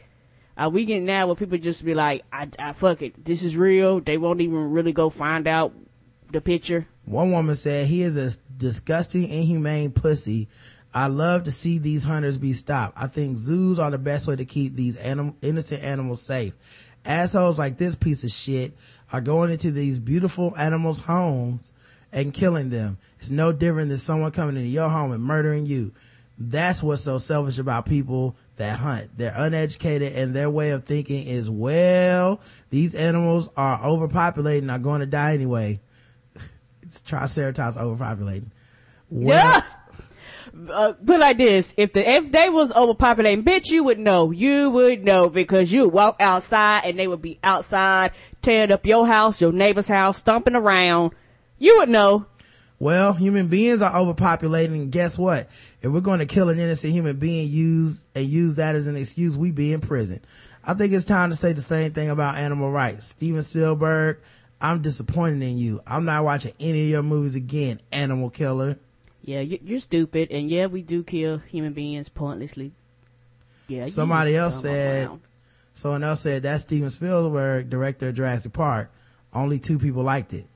are we getting now where people just be like, I, I fuck it, this is real. They won't even really go find out the picture. One woman said, he is a disgusting, inhumane pussy. I love to see these hunters be stopped. I think zoos are the best way to keep these anim- innocent animals safe. Assholes like this piece of shit are going into these beautiful animals' homes and killing them. It's no different than someone coming into your home and murdering you. That's what's so selfish about people that hunt. They're uneducated and their way of thinking is, well, these animals are overpopulated and are going to die anyway. It's Triceratops overpopulating. Well, Yeah. Uh, put like this: if the if they was overpopulating, bitch, you would know. You would know because you walk outside and they would be outside tearing up your house, your neighbor's house, stomping around. You would know. Well, human beings are overpopulating, and guess what? If we're going to kill an innocent human being, use and use that as an excuse, we be in prison. I think it's time to say the same thing about animal rights. Steven Spielberg, I'm disappointed in you. I'm not watching any of your movies again, animal killer. Yeah, you, you're stupid, and yeah, we do kill human beings pointlessly. Yeah. Somebody else said, around. someone else said that's Steven Spielberg, director of Jurassic Park. Only two people liked it.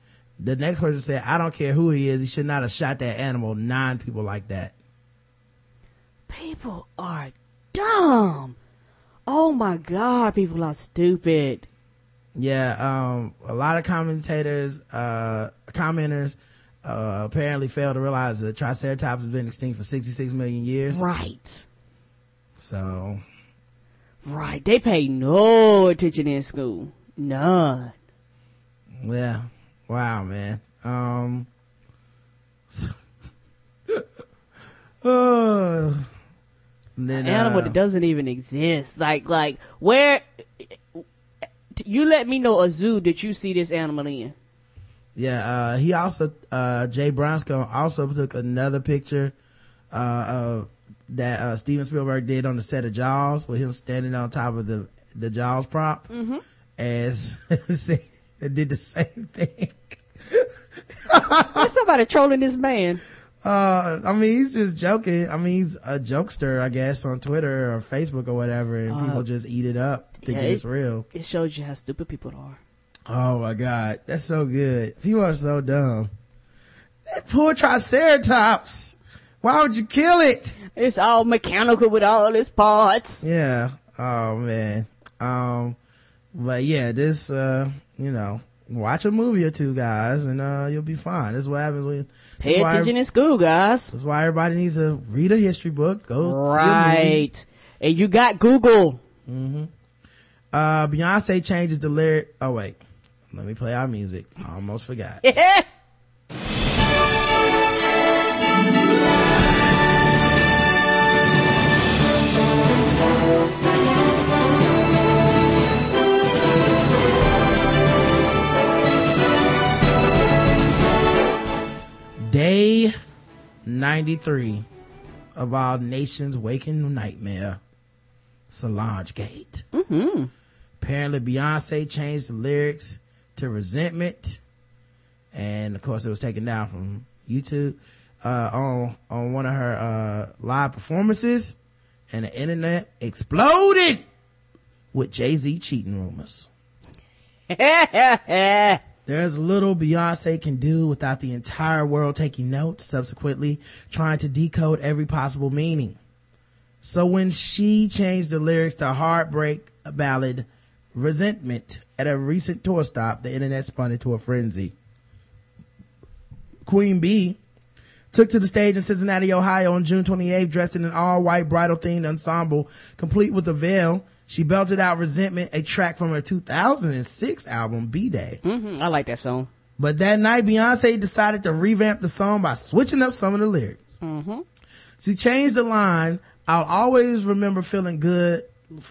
The next person said, I don't care who he is. He should not have shot that animal. Nine people like that. People are dumb. Oh my god, people are stupid. Yeah, um, a lot of commentators, uh, commenters, uh, apparently failed to realize that Triceratops has been extinct for 66 million years. Right. So, Right. They pay no attention in school. None. yeah. Wow, man. Um, uh, then, An animal uh, that doesn't even exist. Like, like, where, you let me know a zoo that you see this animal in. Yeah, uh, he also, uh, Jay Branscomb also took another picture, uh, of, that, uh, Steven Spielberg did on the set of Jaws with him standing on top of the, the Jaws prop. Mm-hmm. As, it did the same thing. There's somebody trolling this man. Uh, I mean, he's just joking. I mean, he's a jokester, I guess, on Twitter or Facebook or whatever, and people just eat it up, thinking Uh, yeah, it's real. It shows you how stupid people are. Oh my god, that's so good. People are so dumb. That poor Triceratops. Why would you kill it? It's all mechanical with all its parts. Yeah. Oh man. Um, but yeah, this, uh, you know, watch a movie or two, guys, and, uh, you'll be fine. This is what happens when, Pay that's attention in school, guys. That's why everybody needs to read a history book, go see a movie. Right. And you got Google. Uh, Beyonce changes the lyric. Oh wait, let me play our music. I almost forgot. 93 of our nations waking nightmare. Solange Gate. Mm-hmm. Apparently Beyonce changed the lyrics to resentment. And of course it was taken down from YouTube, uh, on, on one of her, uh, live performances and the internet exploded with Jay-Z cheating rumors. There's little Beyonce can do without the entire world taking notes, subsequently trying to decode every possible meaning. So when she changed the lyrics to heartbreak ballad resentment at a recent tour stop, the internet spun into a frenzy. Queen Bee took to the stage in Cincinnati, Ohio on June 28th dressed in an all white bridal themed ensemble complete with a veil she belted out Resentment, a track from her 2006 album, B-Day. Mm-hmm. I like that song. But that night, Beyonce decided to revamp the song by switching up some of the lyrics. Mm-hmm. She changed the line, I'll always remember feeling good.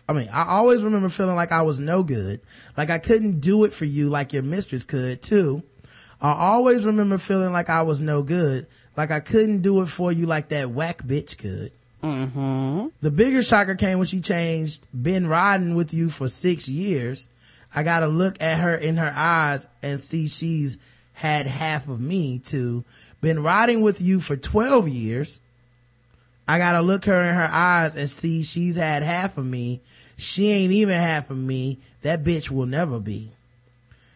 I mean, I always remember feeling like I was no good. Like I couldn't do it for you like your mistress could too. I always remember feeling like I was no good. Like I couldn't do it for you like that whack bitch could. Mm-hmm. The bigger shocker came when she changed, been riding with you for six years. I gotta look at her in her eyes and see she's had half of me too. Been riding with you for 12 years. I gotta look her in her eyes and see she's had half of me. She ain't even half of me. That bitch will never be.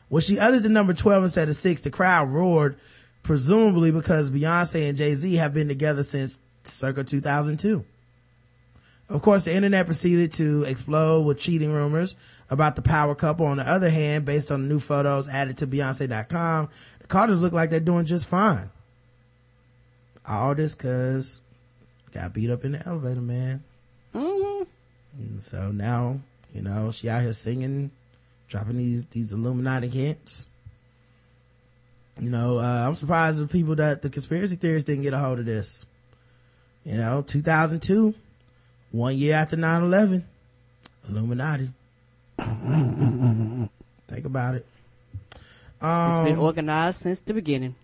When she uttered the number 12 instead of 6, the crowd roared, presumably because Beyonce and Jay-Z have been together since circa 2002. Of course, the internet proceeded to explode with cheating rumors about the power couple. On the other hand, based on the new photos added to Beyonce.com, the Carters look like they're doing just fine. All this cause got beat up in the elevator, man. Mm-hmm. And so now, you know, she out here singing, dropping these, these Illuminati hints. You know, uh, I'm surprised the people that the conspiracy theorists didn't get a hold of this. You know, 2002, one year after 9-11, Illuminati. Think about it. Um, it's been um, organized since the beginning.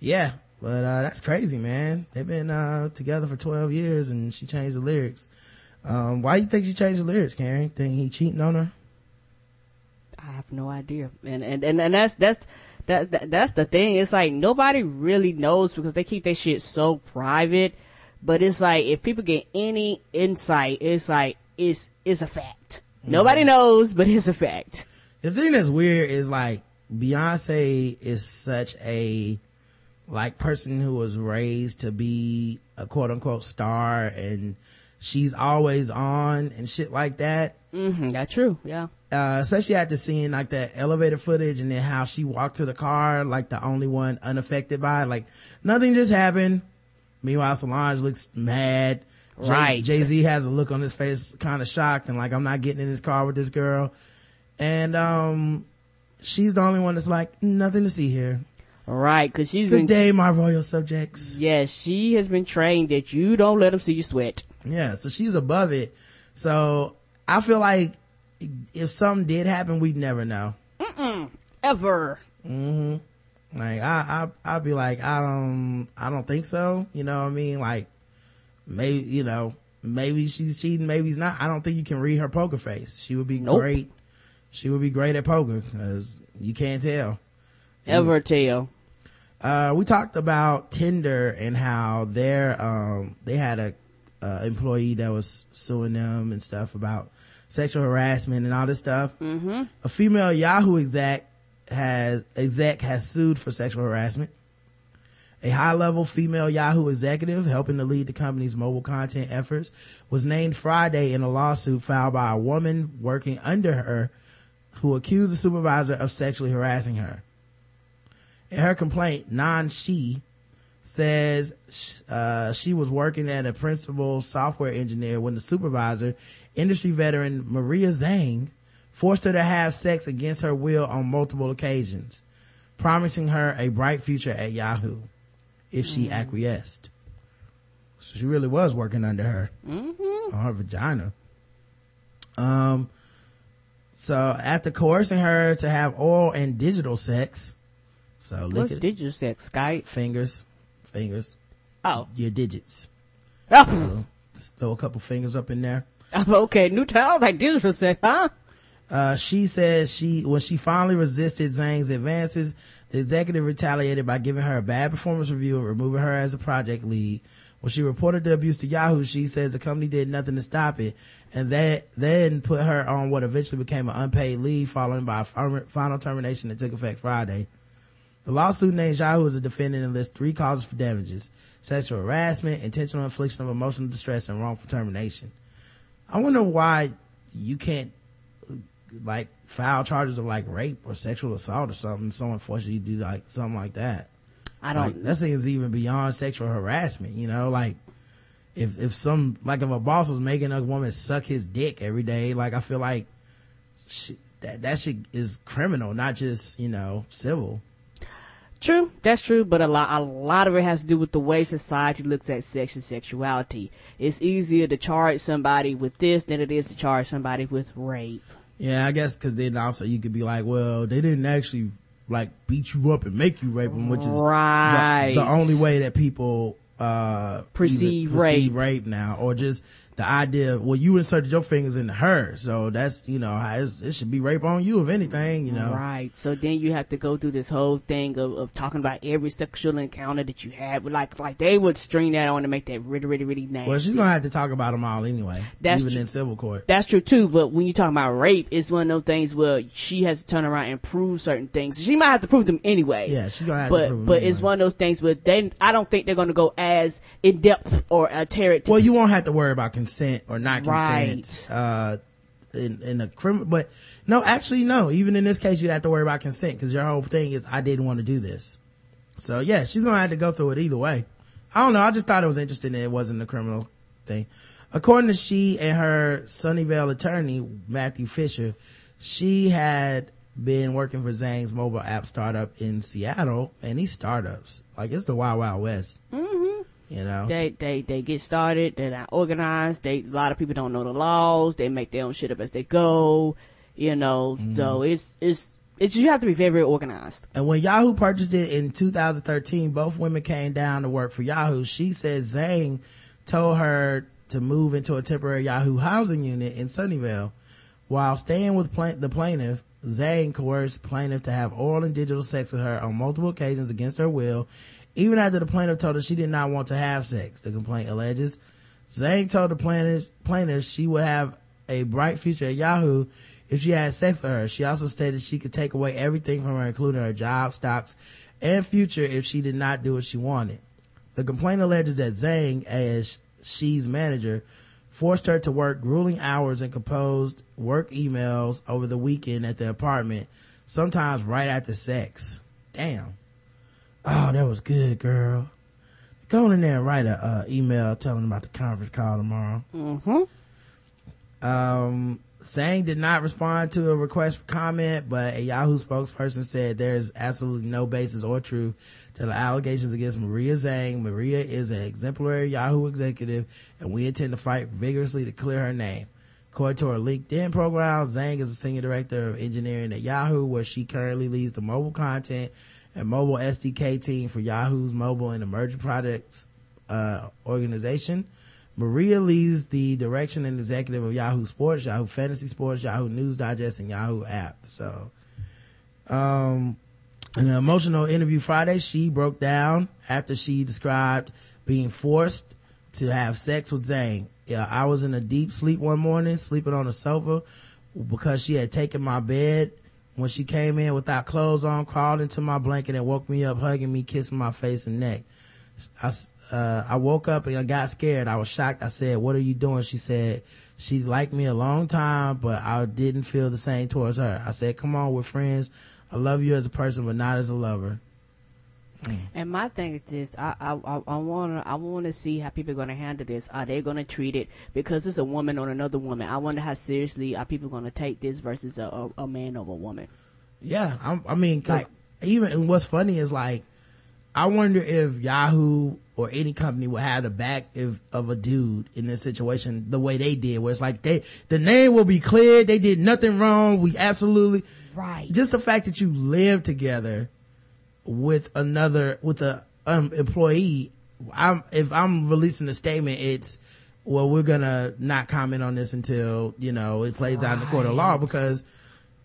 Yeah, but uh, that's crazy, man. They've been uh, together for 12 years and she changed the lyrics. Um, why do you think she changed the lyrics, Karen? Think he cheating on her? I have no idea. And and and, and that's that's that, that that's the thing. It's like nobody really knows because they keep their shit so private but it's like if people get any insight, it's like it's it's a fact. Mm-hmm. Nobody knows, but it's a fact. The thing that's weird is like Beyonce is such a like person who was raised to be a quote unquote star and she's always on and shit like that. Mm-hmm, that's true. Yeah. Uh, especially after seeing like that elevator footage and then how she walked to the car like the only one unaffected by it. Like nothing just happened. Meanwhile, Solange looks mad. Right. Jay Z has a look on his face, kind of shocked and like, I'm not getting in this car with this girl. And, um, she's the only one that's like, nothing to see here. Right, cause she's Good been. Good day, my royal subjects. Yes, she has been trained that you don't let them see you sweat. Yeah, so she's above it. So I feel like if something did happen, we'd never know. Mm-mm. Ever. Mm-hmm. Like I, I, I'd be like, I don't, I don't think so. You know what I mean? Like maybe, you know, maybe she's cheating, maybe he's not. I don't think you can read her poker face. She would be nope. great. She would be great at poker because you can't tell. Ever and, tell. Uh, we talked about Tinder and how their, um, they had a, uh, employee that was suing them and stuff about sexual harassment and all this stuff. Mm-hmm. A female Yahoo exec has exec has sued for sexual harassment. A high level female Yahoo executive helping to lead the company's mobile content efforts was named Friday in a lawsuit filed by a woman working under her who accused the supervisor of sexually harassing her. In her complaint, Nan Shi says uh, she was working at a principal software engineer when the supervisor, industry veteran Maria Zhang, forced her to have sex against her will on multiple occasions, promising her a bright future at Yahoo if she mm-hmm. acquiesced. So she really was working under her mm-hmm. on her vagina. Um, so after coercing her to have oral and digital sex, so look at digital sex, Skype, fingers, fingers. Oh. your digits. Oh, Just throw a couple fingers up in there. okay, new towels like digital sex, huh? Uh, she says she, when she finally resisted Zhang's advances, the executive retaliated by giving her a bad performance review and removing her as a project lead. When she reported the abuse to Yahoo, she says the company did nothing to stop it and that then put her on what eventually became an unpaid leave following by a final termination that took effect Friday. The lawsuit names Yahoo as a defendant and lists three causes for damages. Sexual harassment, intentional infliction of emotional distress, and wrongful termination. I wonder why you can't like file charges of like rape or sexual assault or something. Someone forces you to do like something like that. I don't. that seems even beyond sexual harassment. You know, like if if some like if a boss was making a woman suck his dick every day, like I feel like she, that that shit is criminal, not just you know civil. True, that's true, but a lot, a lot of it has to do with the way society looks at sex and sexuality. It's easier to charge somebody with this than it is to charge somebody with rape. Yeah, I guess because then also you could be like, well, they didn't actually like beat you up and make you rape them, which is the- Right. the, only way that people uh Perceive even rape. rape now, or just the idea. Well, you inserted your fingers into her, so that's you know it should be rape on you if anything. You know, Right. So then you have to go through this whole thing of, of talking about every sexual encounter that you had. But like, like they would string that on to make that really, really, really nasty. Well, she's gonna have to talk about them all anyway, That's even tr- in civil court. That's true too, but when you talk about rape, it's one of those things where she has to turn around and prove certain things. She might have to prove them anyway. Yeah, she's gonna have to but prove them but it's one of those things where they, I don't think they're going to go as in depth or uh, tear it. Well, you won't have to worry about consent or not Right. consent, uh, in, in a criminal, but no, actually, no, even in this case, you'd have to worry about consent because your whole thing is, I didn't want to do this. So yeah, she's gonna have to go through it either way. I don't know. I just thought it was interesting that it wasn't a criminal thing. According to she and her Sunnyvale attorney, Matthew Fisher, she had been working for Zhang's mobile app startup in Seattle and these startups, like it's the wild, wild west. Mm-hmm. You know? they they they get started. They're not organized. They a lot of people don't know the laws. They make their own shit up as they go. You know, Mm-hmm. so it's it's it's you have to be very very organized. And when Yahoo purchased it in 2013, both women came down to work for Yahoo. She said Zhang told her to move into a temporary Yahoo housing unit in Sunnyvale. While staying with pla- the plaintiff, Zhang coerced plaintiff to have oral and digital sex with her on multiple occasions against her will, even after the plaintiff told her she did not want to have sex, the complaint alleges. Zhang told the plaintiff, plaintiff she would have a bright future at Yahoo if she had sex with her. She also stated she could take away everything from her, including her job, stocks, and future if she did not do what she wanted. The complaint alleges that Zhang, as she's manager, forced her to work grueling hours and composed work emails over the weekend at the apartment, sometimes right after sex. Damn. Oh, that was good, girl. Go in there and write a uh, email telling about the conference call tomorrow. Mm-hmm. Um, Zhang did not respond to a request for comment, but a Yahoo spokesperson said there is absolutely no basis or truth to the allegations against Maria Zhang. Maria is an exemplary Yahoo executive, and we intend to fight vigorously to clear her name. According to her LinkedIn profile, Zhang is a senior director of engineering at Yahoo, where she currently leads the mobile content mobile SDK team for Yahoo's mobile and emerging projects uh, organization. Maria leads the direction and executive of Yahoo Sports, Yahoo Fantasy Sports, Yahoo News Digest, and Yahoo app. So, um, in an emotional interview Friday, she broke down after she described being forced to have sex with Zhang. Yeah, I was in a deep sleep one morning, sleeping on the sofa because she had taken my bed when she came in without clothes on, crawled into my blanket and woke me up, hugging me, kissing my face and neck. I, uh, I woke up and I got scared. I was shocked. I said, what are you doing? She said, she liked me a long time, but I didn't feel the same towards her. I said, come on, we're friends. I love you as a person, but not as a lover. Mm. And my thing is this: I I I- I want to I want to see how people are going to handle this. Are they going to treat it because it's a woman on another woman? I wonder how seriously are people going to take this versus a, a, a man over a woman. Yeah, I'm, I mean, 'cause Like- even and what's funny is like, I wonder if Yahoo or any company would have the back of, of a dude in this situation the way they did, where it's like they the name will be cleared, they did nothing wrong, we absolutely Right. just the fact that you live together with another with a um, employee I'm, if I'm releasing a statement, it's, well, we're gonna not comment on this until, you know, it plays out in the court of law because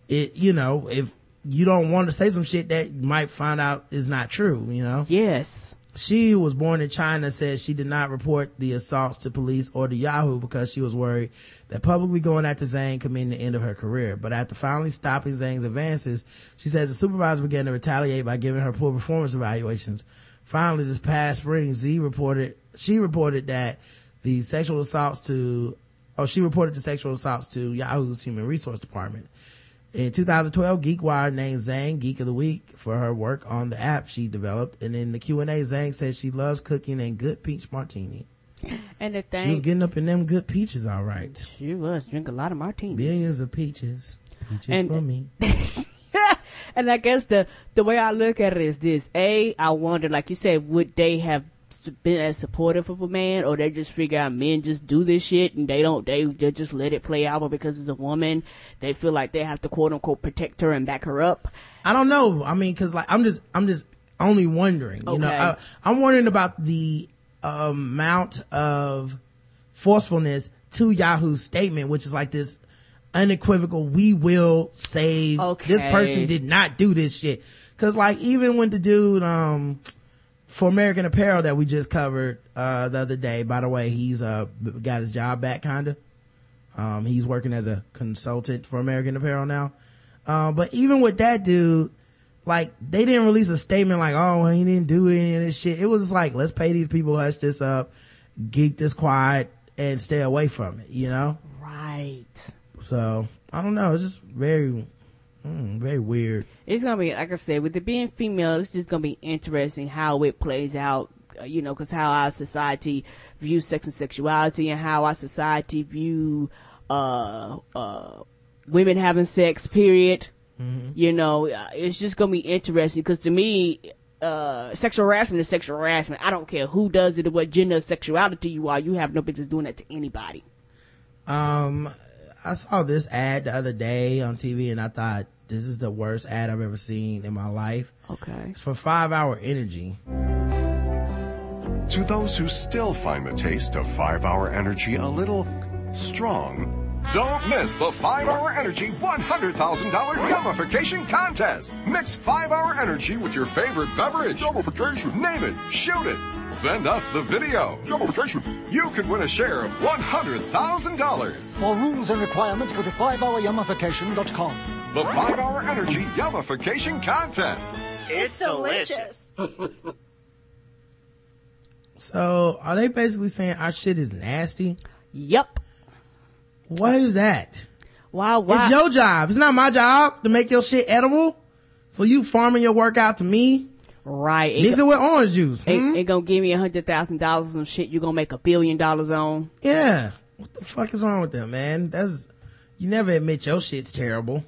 it, you know, if you don't want to say some shit that you might find out is not true, you know? Yes. She was born in China, says she did not report the assaults to police or to Yahoo because she was worried that publicly going after Zhang could mean the end of her career. But after finally stopping Zhang's advances, she says the supervisor began to retaliate by giving her poor performance evaluations. Finally, this past spring, Z reported, she reported that the sexual assaults to, oh, she reported the sexual assaults to Yahoo's human resource department. In 2012, GeekWire named Zhang Geek of the Week for her work on the app she developed. And in the Q&A, Zhang says she loves cooking and good peach martini. And the She was getting up in them good peaches, all right. she was drink a lot of martinis. Billions of peaches. Peaches And- for me. and I guess the the way I look at it is this: a, I wonder, like you said, would they have been as supportive of a man, or they just figure out men just do this shit and they don't they they just let it play out, but because it's a woman, they feel like they have to quote unquote protect her and back her up. I don't know. I mean, cause like, I'm just, I'm just only wondering, you know, Okay. I, I'm wondering about the amount of forcefulness to Yahoo's statement, which is like this unequivocal, we will save, this person did not do this shit. Cause like, even when the dude, um, for American Apparel that we just covered, uh, the other day, by the way, he's, uh, got his job back kinda. Um, he's working as a consultant for American Apparel now. Uh, but even with that dude, like they didn't release a statement like, oh, he didn't do any of this shit. It was like, let's pay these people, hush this up, geek this quiet, and stay away from it, you know? Right. So, I don't know. It's just very, mm, very weird. It's gonna be like I said, with it being female, it's just gonna be interesting how it plays out. uh, You know, because how our society views sex and sexuality, and how our society view uh uh women having sex. Period. You know, uh, it's just gonna be interesting because to me. Uh, sexual harassment is sexual harassment. I don't care who does it or what gender or sexuality you are. You have no business doing that to anybody. Um, I saw this ad the other day on TV and I thought, this is the worst ad I've ever seen in my life. Okay. It's for five hour energy. To those who still find the taste of 5 Hour Energy a little strong, don't miss the 5 Hour Energy $100,000 yummification contest. Mix 5 Hour Energy with your favorite beverage. Yummification. Name it. Shoot it. Send us the video. Yummification. You could win a share of $100,000. For rules and requirements, go to 5houryummification.com. The 5 Hour Energy yummification Contest. It's delicious. So are they basically saying our shit is nasty? Yep. What is that? Wow. Why? It's your job. It's not my job to make your shit edible. So you farming your work out to me? right. It Mix it with orange juice. It, hmm? it gonna give me a hundred thousand dollars on some shit you gonna make a billion dollars on. Yeah. What the fuck is wrong with them, man? That's, you never admit your shit's terrible.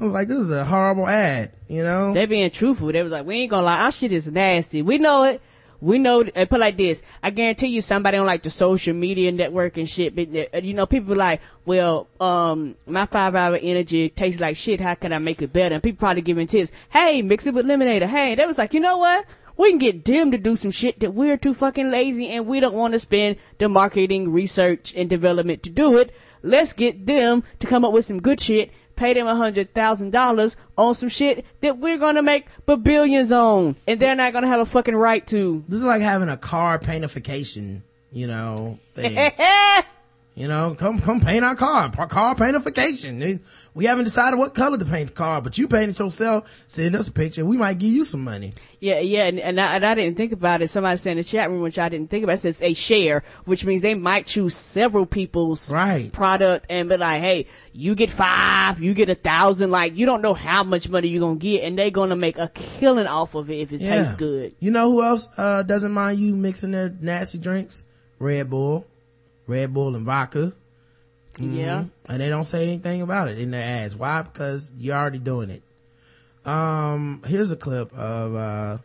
I was like, this is a horrible ad, you know? They being truthful. They was like, we ain't gonna lie, our shit is nasty. We know it. We know, and put like this, I guarantee you somebody on like the social media network and shit, but uh, you know, people like, well, um, my five hour energy tastes like shit, how can I make it better? And people probably giving tips, hey, mix it with lemonade, hey, they was like, you know what? We can get them to do some shit that we're too fucking lazy and we don't want to spend the marketing, research, and development to do it. Let's get them to come up with some good shit pay them a hundred thousand dollars on some shit that we're gonna make billions on, and they're not gonna have a fucking right to. This is like having a car paintification, you know, thing. You know, come, come paint our car. Car paintification. We haven't decided what color to paint the car, but you paint it yourself. Send us a picture. We might give you some money. Yeah, yeah, and, and, I, and I didn't think about it. Somebody said in the chat room, which I didn't think about, it says a share, which means they might choose several people's Right. product and be like, hey, you get five, you get a thousand. Like, you don't know how much money you're gonna get, and they're gonna make a killing off of it if it tastes good. You know who else, uh, doesn't mind you mixing their nasty drinks? Red Bull. Red Bull and vodka. Yeah. And they don't say anything about it in their ads. Why? Because you're already doing it. Um, here's a clip of, uh,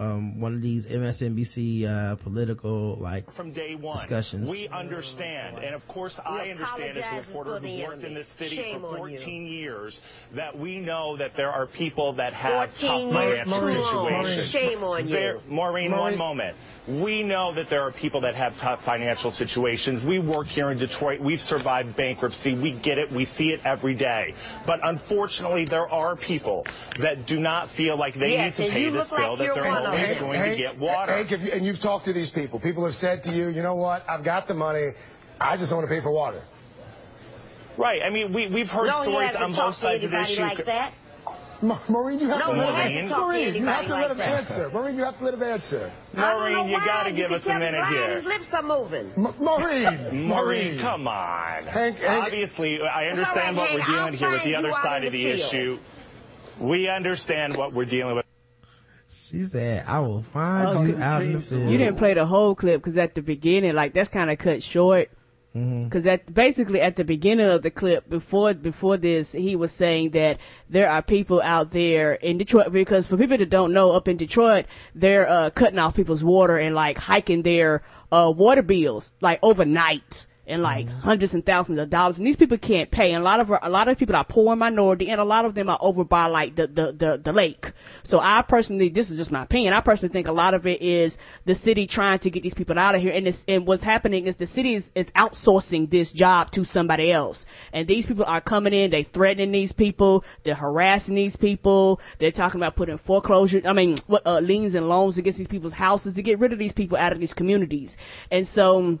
um, one of these MSNBC uh, political like from day one. discussions. We understand, and of course, I understand as a reporter who worked in this city Shame for 14 years that we know that there are people that have tough financial situations. Shame on you. There- Maureen, one moment. We know that there are people that have tough financial situations. We work here in Detroit. We've survived bankruptcy. We get it. We see it every day. But unfortunately, there are people that do not feel like they Yes, need to pay this look like bill, that you're they're one of always them. going to get water. Hank, if you, and you've talked to these people. People have said to you, you know what? I've got the money. I just don't want to pay for water. Right. I mean, we, we've heard no, stories haven't on both sides of this issue. like that. Ma- Maureen, you have No, to let him talked to Maureen, you have to anybody let him that. answer. Maureen, you have to let him answer. I Maureen, you got to give us a minute lying. here. His lips are moving. Ma- Maureen, Maureen, come on. Hank- Hank- Obviously, I understand all what right, we're Hank. dealing I'll here with the other side of the the field. issue. We understand what we're dealing with. She said, "I will find Oh, you you out in the field." You didn't play the whole clip because at the beginning, like that's kind of cut short. Mm-hmm. Because at basically at the beginning of the clip, before before this, he was saying that there are people out there in Detroit. Because for people that don't know, up in Detroit, they're uh, cutting off people's water and like hiking their uh, water bills like overnight and like Mm-hmm. hundreds and thousands of dollars. And these people can't pay. And a lot of a lot of people are poor and minority, and a lot of them are over by like the the the, the lake. So I personally, this is just my opinion. I personally think a lot of it is the city trying to get these people out of here. And this, and what's happening is the city is, is outsourcing this job to somebody else. And these people are coming in, they threatening these people, they're harassing these people, they're talking about putting foreclosure, I mean, what, uh, liens and loans against these people's houses to get rid of these people out of these communities. And so,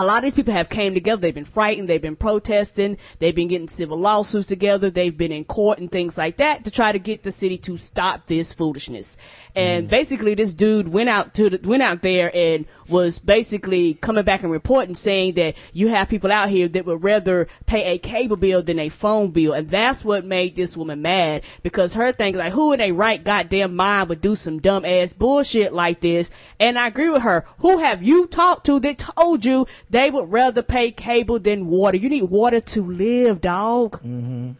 a lot of these people have came together. They've been frightened. They've been protesting. They've been getting civil lawsuits together. They've been in court and things like that to try to get the city to stop this foolishness. And mm. basically this dude went out to the, went out there and was basically coming back and reporting saying that you have people out here that would rather pay a cable bill than a phone bill. And that's what made this woman mad because her thing is like, who in their right goddamn mind would do some dumb ass bullshit like this? And I agree with her. Who have you talked to that told you they would rather pay cable than water? You need water to live, dog.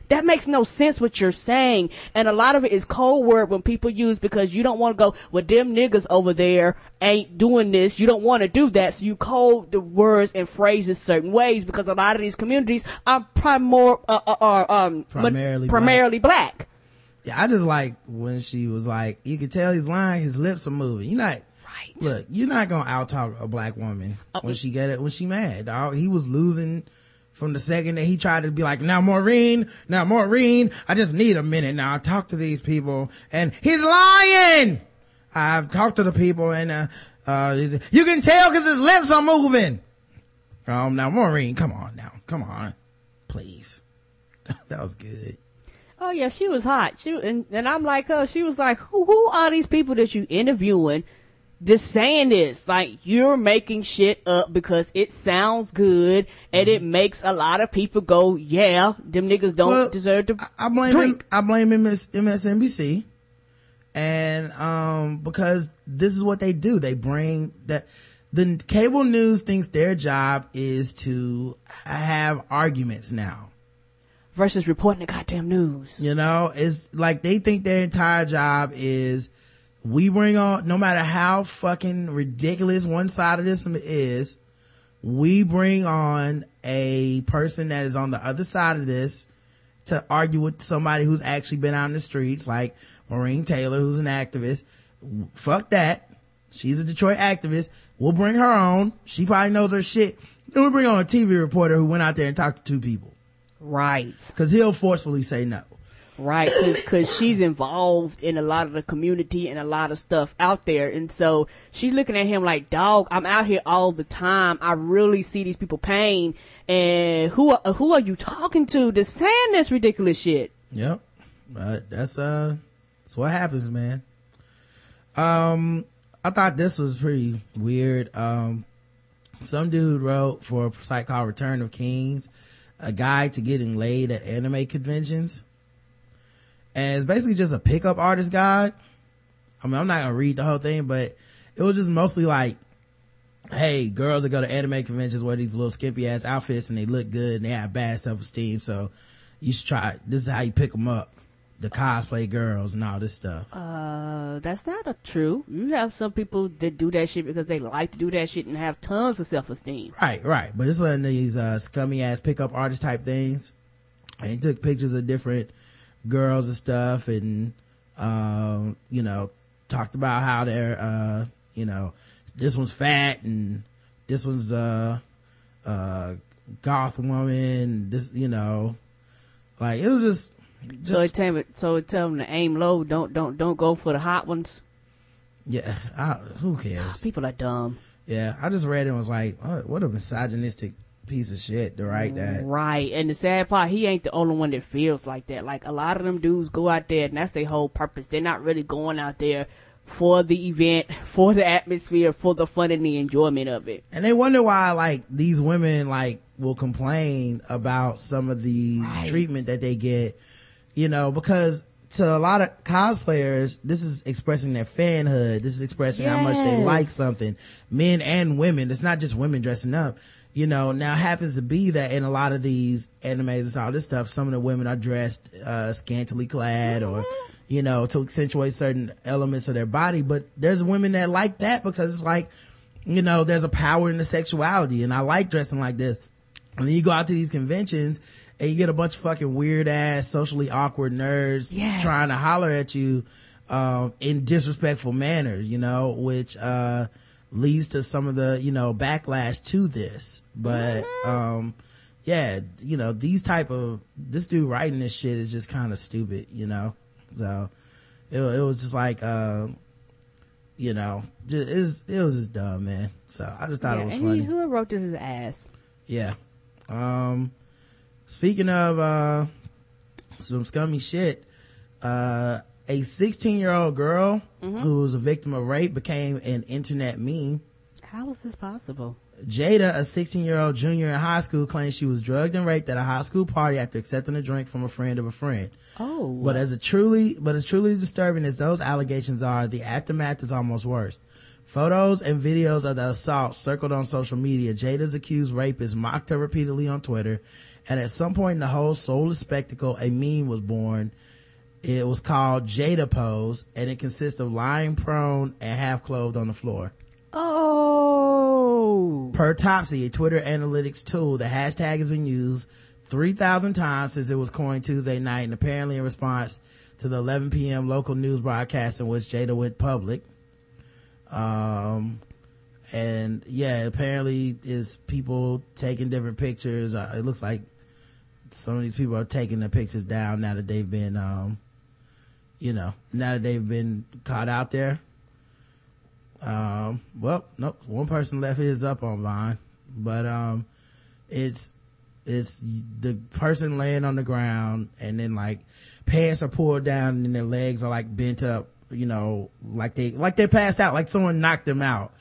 That makes no sense what you're saying. And a lot of it is cold word when people use because you don't want to go, well, them niggas over there ain't doing this. You don't want to do that. So you code the words and phrases certain ways because a lot of these communities are primor, uh, uh, uh, um, Primarily black. primarily black. Yeah, I just like when she was like, you could tell he's lying, his lips are moving. You're not, Right. look, you're not gonna out talk a black woman when she get it, when she mad, dog. He was losing from the second that he tried to be like, now Maureen, now Maureen, I just need a minute now. I talk to these people and he's lying. I've talked to the people and, uh, uh, you can tell cause his lips are moving. Um, now Maureen, come on now, come on, please. that was good. Oh yeah, she was hot. She and, and I'm like her. She was like, who, who are these people that you interviewing? Just saying this, like you're making shit up because it sounds good and it makes a lot of people go, yeah, them niggas don't Well, deserve to I- I blame drink. him, I blame MS, MSNBC. And, um, because this is what they do. They bring that, the cable news thinks their job is to have arguments now. versus reporting the goddamn news. You know, it's like they think their entire job is we bring on, no matter how fucking ridiculous one side of this is, we bring on a person that is on the other side of this to argue with somebody who's actually been out in the streets, like Maureen Taylor, who's an activist. Fuck that. She's a Detroit activist. We'll bring her on. She probably knows her shit. Then we'll bring on a TV reporter who went out there and talked to two people. Right. Cause he'll forcefully say no. Right, because she's involved in a lot of the community and a lot of stuff out there. And so she's looking at him like, dog, I'm out here all the time. I really see these people pain. And who, are, who are you talking to that's saying this ridiculous shit? Yep. But that's, uh, that's what happens, man. Um, I thought this was pretty weird. Um, some dude wrote for a site called Return of Kings, a guide to getting laid at anime conventions. And it's basically just a pickup artist guide. I mean, I'm not gonna read the whole thing, but it was just mostly like, hey, girls that go to anime conventions wear these little skimpy ass outfits and they look good and they have bad self esteem. So you should try. This is how you pick them up. the cosplay girls and all this stuff. Uh, that's not a true. You have some people that do that shit because they like to do that shit and have tons of self-esteem. Right, right. But it's letting these uh, scummy ass pickup artist type things. And he took pictures of different girls and stuff and, um, you know, talked about how they're, uh, you know, this one's fat and this one's, uh, uh, goth woman. This, you know, like it was just, just so it tell me, so it tell them to aim low. Don't don't don't go for the hot ones. yeah, I, who cares? People are dumb. Yeah, I just read it and was like, oh, what a misogynistic piece of shit to write that. Right. And the sad part, he ain't the only one that feels like that. Like a lot of them dudes go out there and that's their whole purpose. They're not really going out there for the event, for the atmosphere, for the fun and the enjoyment of it. And they wonder why, like, these women, like, will complain about some of the treatment that they get, you know, because to a lot of cosplayers, this is expressing their fanhood. This is expressing how much they like something. Men and women. It's not just women dressing up. You know, now it happens to be that in a lot of these animes and all this stuff, some of the women are dressed, uh, scantily clad or, you know, to accentuate certain elements of their body. But there's women that like that because it's like, you know, there's a power in the sexuality and I like dressing like this. And then you go out to these conventions and you get a bunch of fucking weird ass, socially awkward nerds Yes. trying to holler at you, um, in disrespectful manners, you know, which, uh, leads to some of the, you know, backlash to this. But, um, yeah, you know, these type of, this dude writing this shit is just kind of stupid, you know? So, it, it was just like, uh, you know, just, it, was, it was just dumb, man. So I just thought Yeah, it was and funny. he, who wrote this is ass. Yeah. Um, speaking of, uh, some scummy shit, uh, a 16 year old girl Mm-hmm. who was a victim of rape became an internet meme. How is this possible? Jada, a 16 year old junior in high school, claims she was drugged and raped at a high school party after accepting a drink from a friend of a friend. Oh, But as a truly, but as truly disturbing as those allegations are, the aftermath is almost worse. Photos and videos of the assault circled on social media. Jada's accused rapist mocked her repeatedly on Twitter, and at some point in the whole soulless spectacle, a meme was born. It was called Jada Pose, and it consists of lying prone and half clothed on the floor. oh, Per Topsy, a Twitter analytics tool, the hashtag has been used 3,000 times since it was coined Tuesday night and apparently in response to the 11 p.m. local news broadcast in which Jada went public. Um, and yeah, apparently is people taking different pictures. Uh, it looks like some of these people are taking their pictures down now that they've been, um, you know, now that they've been caught out there. Um, well, nope, one person left his up on Vine, but, um, it's, it's the person laying on the ground and then like pants are pulled down and their legs are like bent up, you know, like they, like they passed out, like someone knocked them out.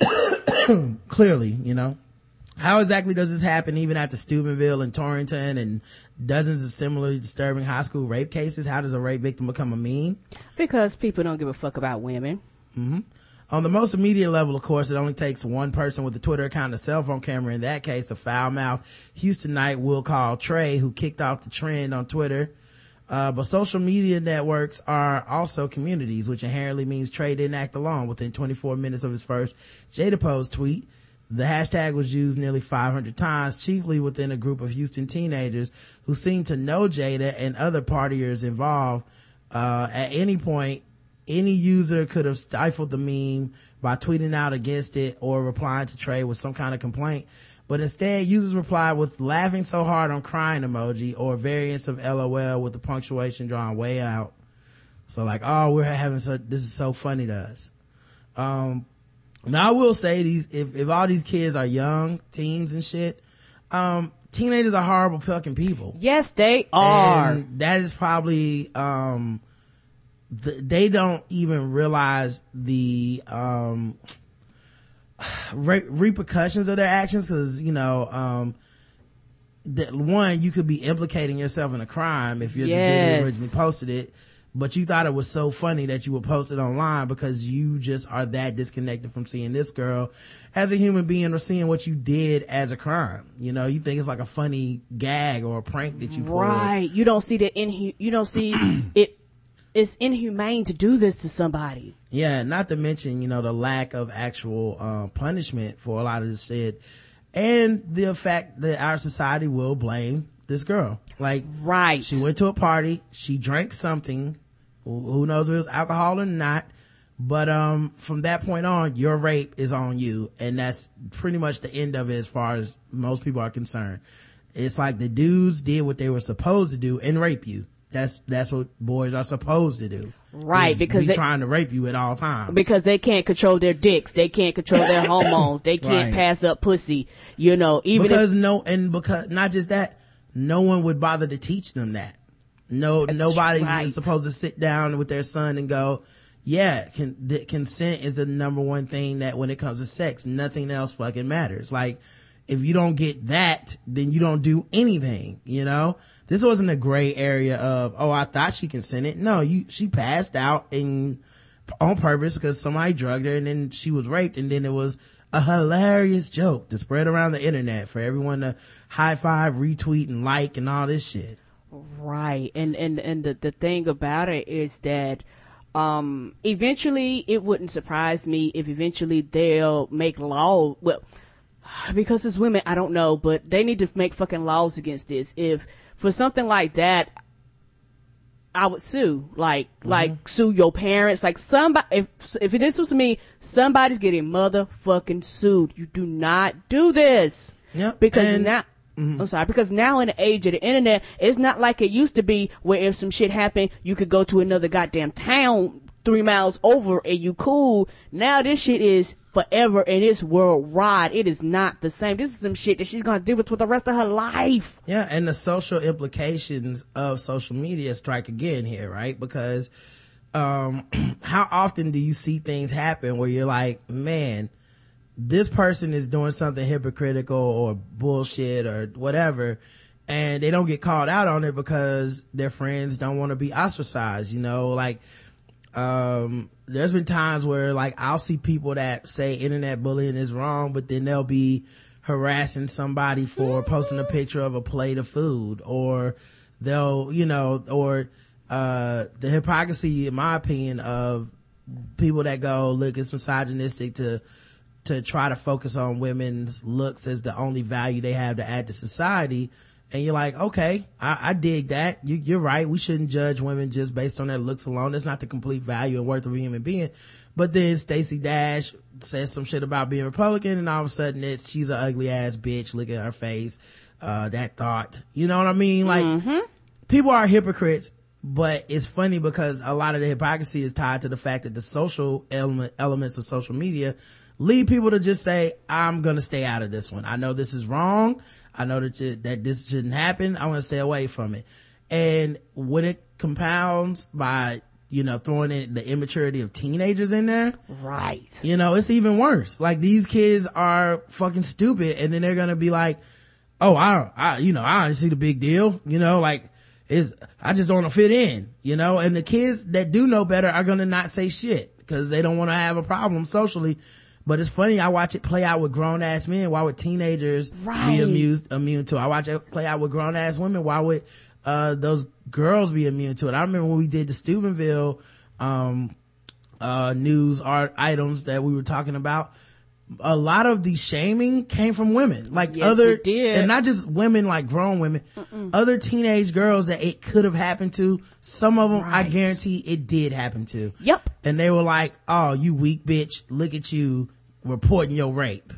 Clearly, you know. How exactly does this happen even after Steubenville and Torrington and dozens of similarly disturbing high school rape cases? How does a rape victim become a meme? because people don't give a fuck about women. On the most immediate level, of course, it only takes one person with a Twitter account and a cell phone camera. In that case, a foul mouth Houstonite we'll call Trey, who kicked off the trend on Twitter. Uh, but social media networks are also communities, which inherently means Trey didn't act alone. Within 24 minutes of his first Jada Pose tweet, the hashtag was used nearly 500 times, chiefly within a group of Houston teenagers who seemed to know Jada and other partiers involved. Uh, at any point, any user could have stifled the meme by tweeting out against it or replying to Trey with some kind of complaint. But instead, users replied with laughing so hard on crying emoji or variants of LOL with the punctuation drawn way out. So like, oh, we're having so, this is so funny to us. Um, now I will say these, if, if all these kids are young, teens and shit, um, teenagers are horrible fucking people. Yes, they are. And that is probably, um, th- they don't even realize the, um, re- repercussions of their actions because, you know, um, that one, you could be implicating yourself in a crime if you're the dude who originally posted it. But you thought it was so funny that you would post it online because you just are that disconnected from seeing this girl as a human being or seeing what you did as a crime. You know, you think it's like a funny gag or a prank that you pulled. Right. You don't see the in, you don't see it it's inhumane to do this to somebody. Yeah, not to mention, you know, the lack of actual uh, punishment for a lot of this shit. And the fact that our society will blame this girl. Like, Right. she went to a party, she drank something, who knows if it was alcohol or not. But, um, from that point on, your rape is on you. And that's pretty much the end of it as far as most people are concerned. It's like the dudes did what they were supposed to do and rape you. That's, that's what boys are supposed to do. Right, because be they- trying to rape you at all times. because they can't control their dicks. They can't control their hormones. They can't Right. pass up pussy. You know, even because if, no and because not just that no one would bother to teach them that. No nobody right. is supposed to sit down with their son and go yeah con- the consent is the number one thing that when it comes to sex nothing else fucking matters. Like if you don't get that then you don't do anything you know? This wasn't a gray area of oh i thought she consented. No you she passed out and on purpose because somebody drugged her and then she was raped and then it was a hilarious joke to spread around the internet for everyone to high five, retweet and like and all this shit. Right. And, and, and the, the thing about it is that, um, eventually it wouldn't surprise me if eventually they'll make law. Well, because it's women, I don't know, but they need to make fucking laws against this. If for something like that, I would sue, like, mm-hmm. like sue your parents, like somebody, if, if this was me, somebody's getting motherfucking sued. You do not do this. Yep. Because And- now, mm-hmm. I'm sorry, because now in the age of the internet, it's not like it used to be where if some shit happened, you could go to another goddamn town three miles over and you cool. Now this shit is forever and it's worldwide. It is not the same. This is some shit that she's gonna deal with for the rest of her life. Yeah, and the social implications of social media strike again here, right? Because um how often do you see things happen where you're like, man, this person is doing something hypocritical or bullshit or whatever and they don't get called out on it because their friends don't want to be ostracized, you know, like um there's been times where like I'll see people that say internet bullying is wrong, but then they'll be harassing somebody for posting a picture of a plate of food or they'll, you know, or uh the hypocrisy in my opinion of people that go, look, it's misogynistic to to try to focus on women's looks as the only value they have to add to society. And you're like, okay, I, I dig that. You, you're right. We shouldn't judge women just based on their looks alone. That's not the complete value and worth of a human being. But then Stacey Dash says some shit about being Republican and all of a sudden it's, she's an ugly ass bitch. Look at her face. Uh, that thought, you know what I mean? Like, people are hypocrites, but it's funny because a lot of the hypocrisy is tied to the fact that the social element, elements of social media lead people to just say, I'm gonna stay out of this one. I know this is wrong. I know that, you- that this shouldn't happen. I want to stay away from it. And when it compounds by, you know, throwing in the immaturity of teenagers in there, Right. you know, it's even worse. Like these kids are fucking stupid and then they're gonna be like, oh, I, I, you know, I don't see the big deal, you know, like, is I just don't want to fit in, you know, and the kids that do know better are gonna not say shit because they don't want to have a problem socially. But it's funny, I watch it play out with grown ass men. Why would teenagers Right. be amused, immune to? it? I watch it play out with grown ass women. Why would, uh, those girls be immune to it? I remember when we did the Steubenville, um, uh, news art items that we were talking about. A lot of the shaming came from women, like Yes, other, it did. and not just women, like grown women, other teenage girls that it could have happened to. Some of them, I guarantee it did happen to. Yep. And they were like, "Oh, you weak bitch! Look at you reporting your rape.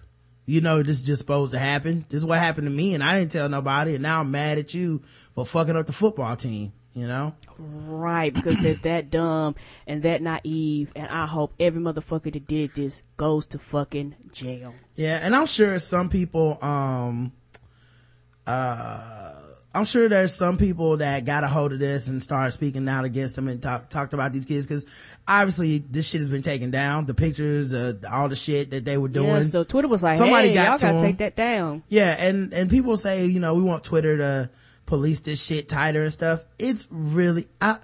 You know this is just supposed to happen. This is what happened to me, and I didn't tell nobody. And now I'm mad at you for fucking up the football team. You know? Right, because they're that dumb and that naive, and I hope every motherfucker that did this goes to fucking jail. Yeah, and I'm sure some people, um, uh, I'm sure there's some people that got a hold of this and started speaking out against them and talk, talked about these kids because obviously this shit has been taken down. The pictures, uh, all the shit that they were doing. Yeah, so Twitter was like, Somebody hey, got y'all to gotta take that down. Yeah, and and people say, you know, we want Twitter to police this shit tighter and stuff. It's really I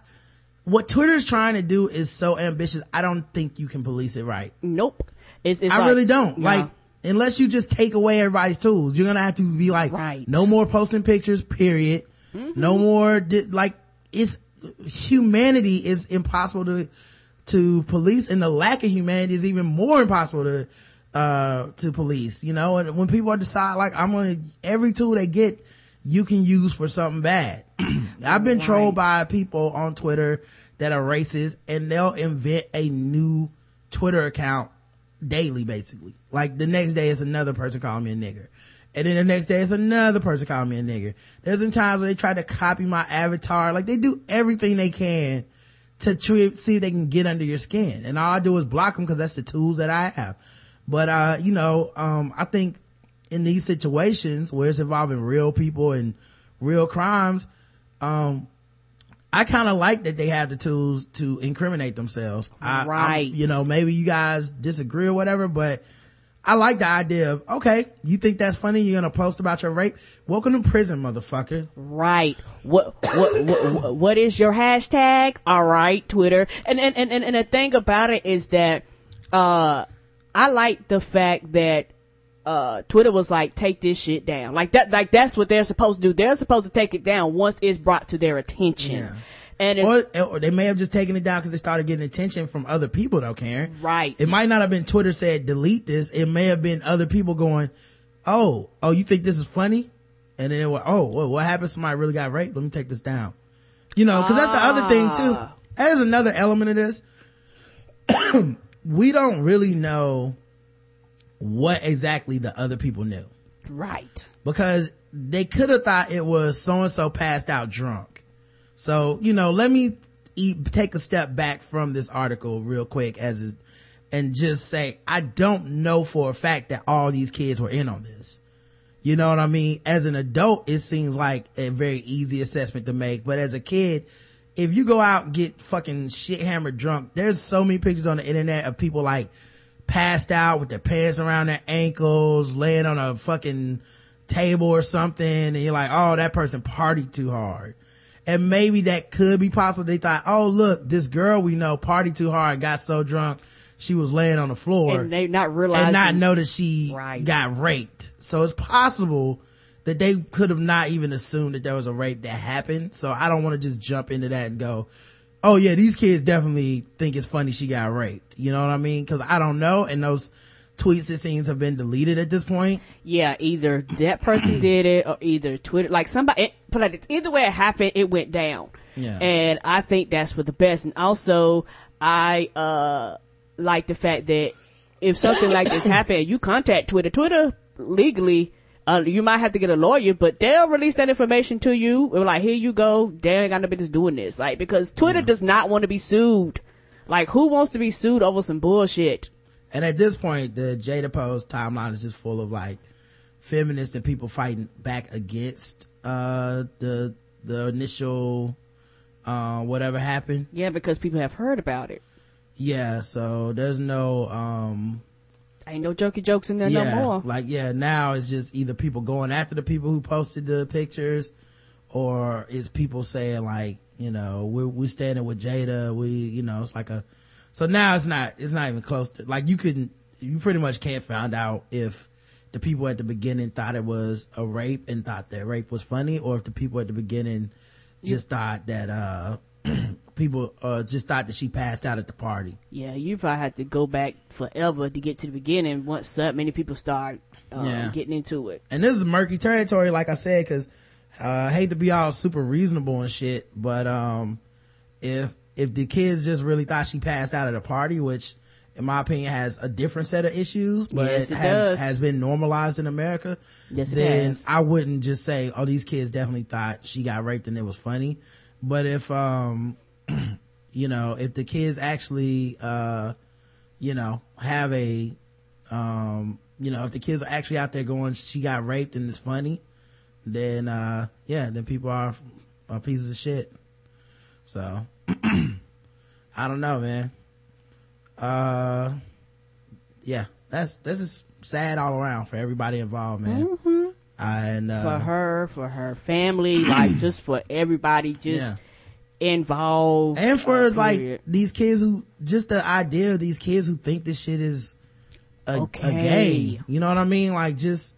what Twitter's trying to do is so ambitious. I don't think you can police it right. Nope. It's, it's I like- really don't. no. Like, unless you just take away everybody's tools, you're gonna have to be like, Right. Mm-hmm. no more posting pictures, period. No more, di- like, it's, humanity is impossible to, to police and the lack of humanity is even more impossible to, uh, to police, you know, and when people decide like, I'm gonna, every tool they get, you can use for something bad. I've been trolled by people on Twitter that are racist and they'll invent a new Twitter account daily basically. Like the next day it's another person calling me a nigger. And then the next day it's another person calling me a nigger. There's been times where they try to copy my avatar. Like they do everything they can to see if they can get under your skin. And all I do is block them because that's the tools that I have. But, uh, you know, um, I think in these situations where it's involving real people and real crimes, um, I kind of like that they have the tools to incriminate themselves. I- Right. you know, maybe you guys disagree or whatever, but I like the idea of, okay, you think that's funny? You're going to post about your rape? Welcome to prison, motherfucker. Right. What, what, what, what is your hashtag? All right, Twitter. And, and, and, and, and the thing about it is that, uh, I like the fact that, uh, Twitter was like, take this shit down. Like that, like that's what they're supposed to do. They're supposed to take it down once it's brought to their attention. Yeah. And it's, Or, or they may have just taken it down because they started getting attention from other people though, Karen. Right. It might not have been Twitter said delete this. It may have been other people going, oh, oh, you think this is funny? And then was, oh, well, what happened? Somebody really got raped. Let me take this down. You know, cause that's the other thing too. Ah. There's another element of this. we don't really know what exactly the other people knew right. because they could have thought it was so and so passed out drunk. So, you know, let me eat, take a step back from this article real quick as it, and just say, I don't know for a fact that all these kids were in on this. You know what I mean? As an adult, it seems like a very easy assessment to make, but as a kid, if you go out and get fucking shit hammered drunk, there's so many pictures on the internet of people like passed out with their pants around their ankles, laying on a fucking table or something, and you're like, oh, that person partied too hard. And maybe that could be possible. They thought, oh, look, this girl we know partied too hard, got so drunk, she was laying on the floor And they not realizing. and not know that she Right. got raped. So it's possible that they could have not even assumed that there was a rape that happened. So I don't want to just jump into that and go, oh yeah, these kids definitely think it's funny she got raped. You know what I mean? Cause I don't know. And those tweets it seems have been deleted at this point. Yeah, either that person did it or either Twitter, like somebody, it, but like, it's- either way it happened, it went down. Yeah. And I think that's for the best. And also, I, uh, like the fact that if something like this happened, you contact Twitter. Twitter legally, uh, you might have to get a lawyer, but they'll release that information to you. We're like, here you go. They ain't got no business doing this. Like, because Twitter does not want to be sued. Like, who wants to be sued over some bullshit? And at this point, the Jada Pose timeline is just full of like feminists and people fighting back against, uh, the, the initial, uh, whatever happened. Yeah, because people have heard about it. Yeah. So there's no, um, Ain't no jokey jokes in there yeah, no more. like yeah, now it's just either people going after the people who posted the pictures, or it's people saying like, you know, we're we're standing with Jada. We, you know, it's like a. So now it's not it's not even close to like you couldn't you pretty much can't find out if the people at the beginning thought it was a rape and thought that rape was funny, or if the people at the beginning just thought that uh people uh just thought that she passed out at the party. Yeah, you probably have to go back forever to get to the beginning once that many people start uh, Yeah. getting into it. and this is murky territory, like I said, because uh, I hate to be all super reasonable and shit, but um, if if the kids just really thought she passed out at a party, which in my opinion has a different set of issues, but Yes, it has, has been normalized in America, Yes, then has. I wouldn't just say, oh, these kids definitely thought she got raped and it was funny. But if um, you know, if the kids actually uh, you know, have a um, you know, if the kids are actually out there going, she got raped and it's funny, then, uh, yeah, then people are, are pieces of shit. So, I don't know, man. Uh, yeah, that's, this is sad all around for everybody involved, man. And, uh, For her, for her family, like just for everybody, just yeah. Involved. and for uh, like these kids who just the idea of these kids who think this shit is a, a Okay. game. You know what i mean? Like just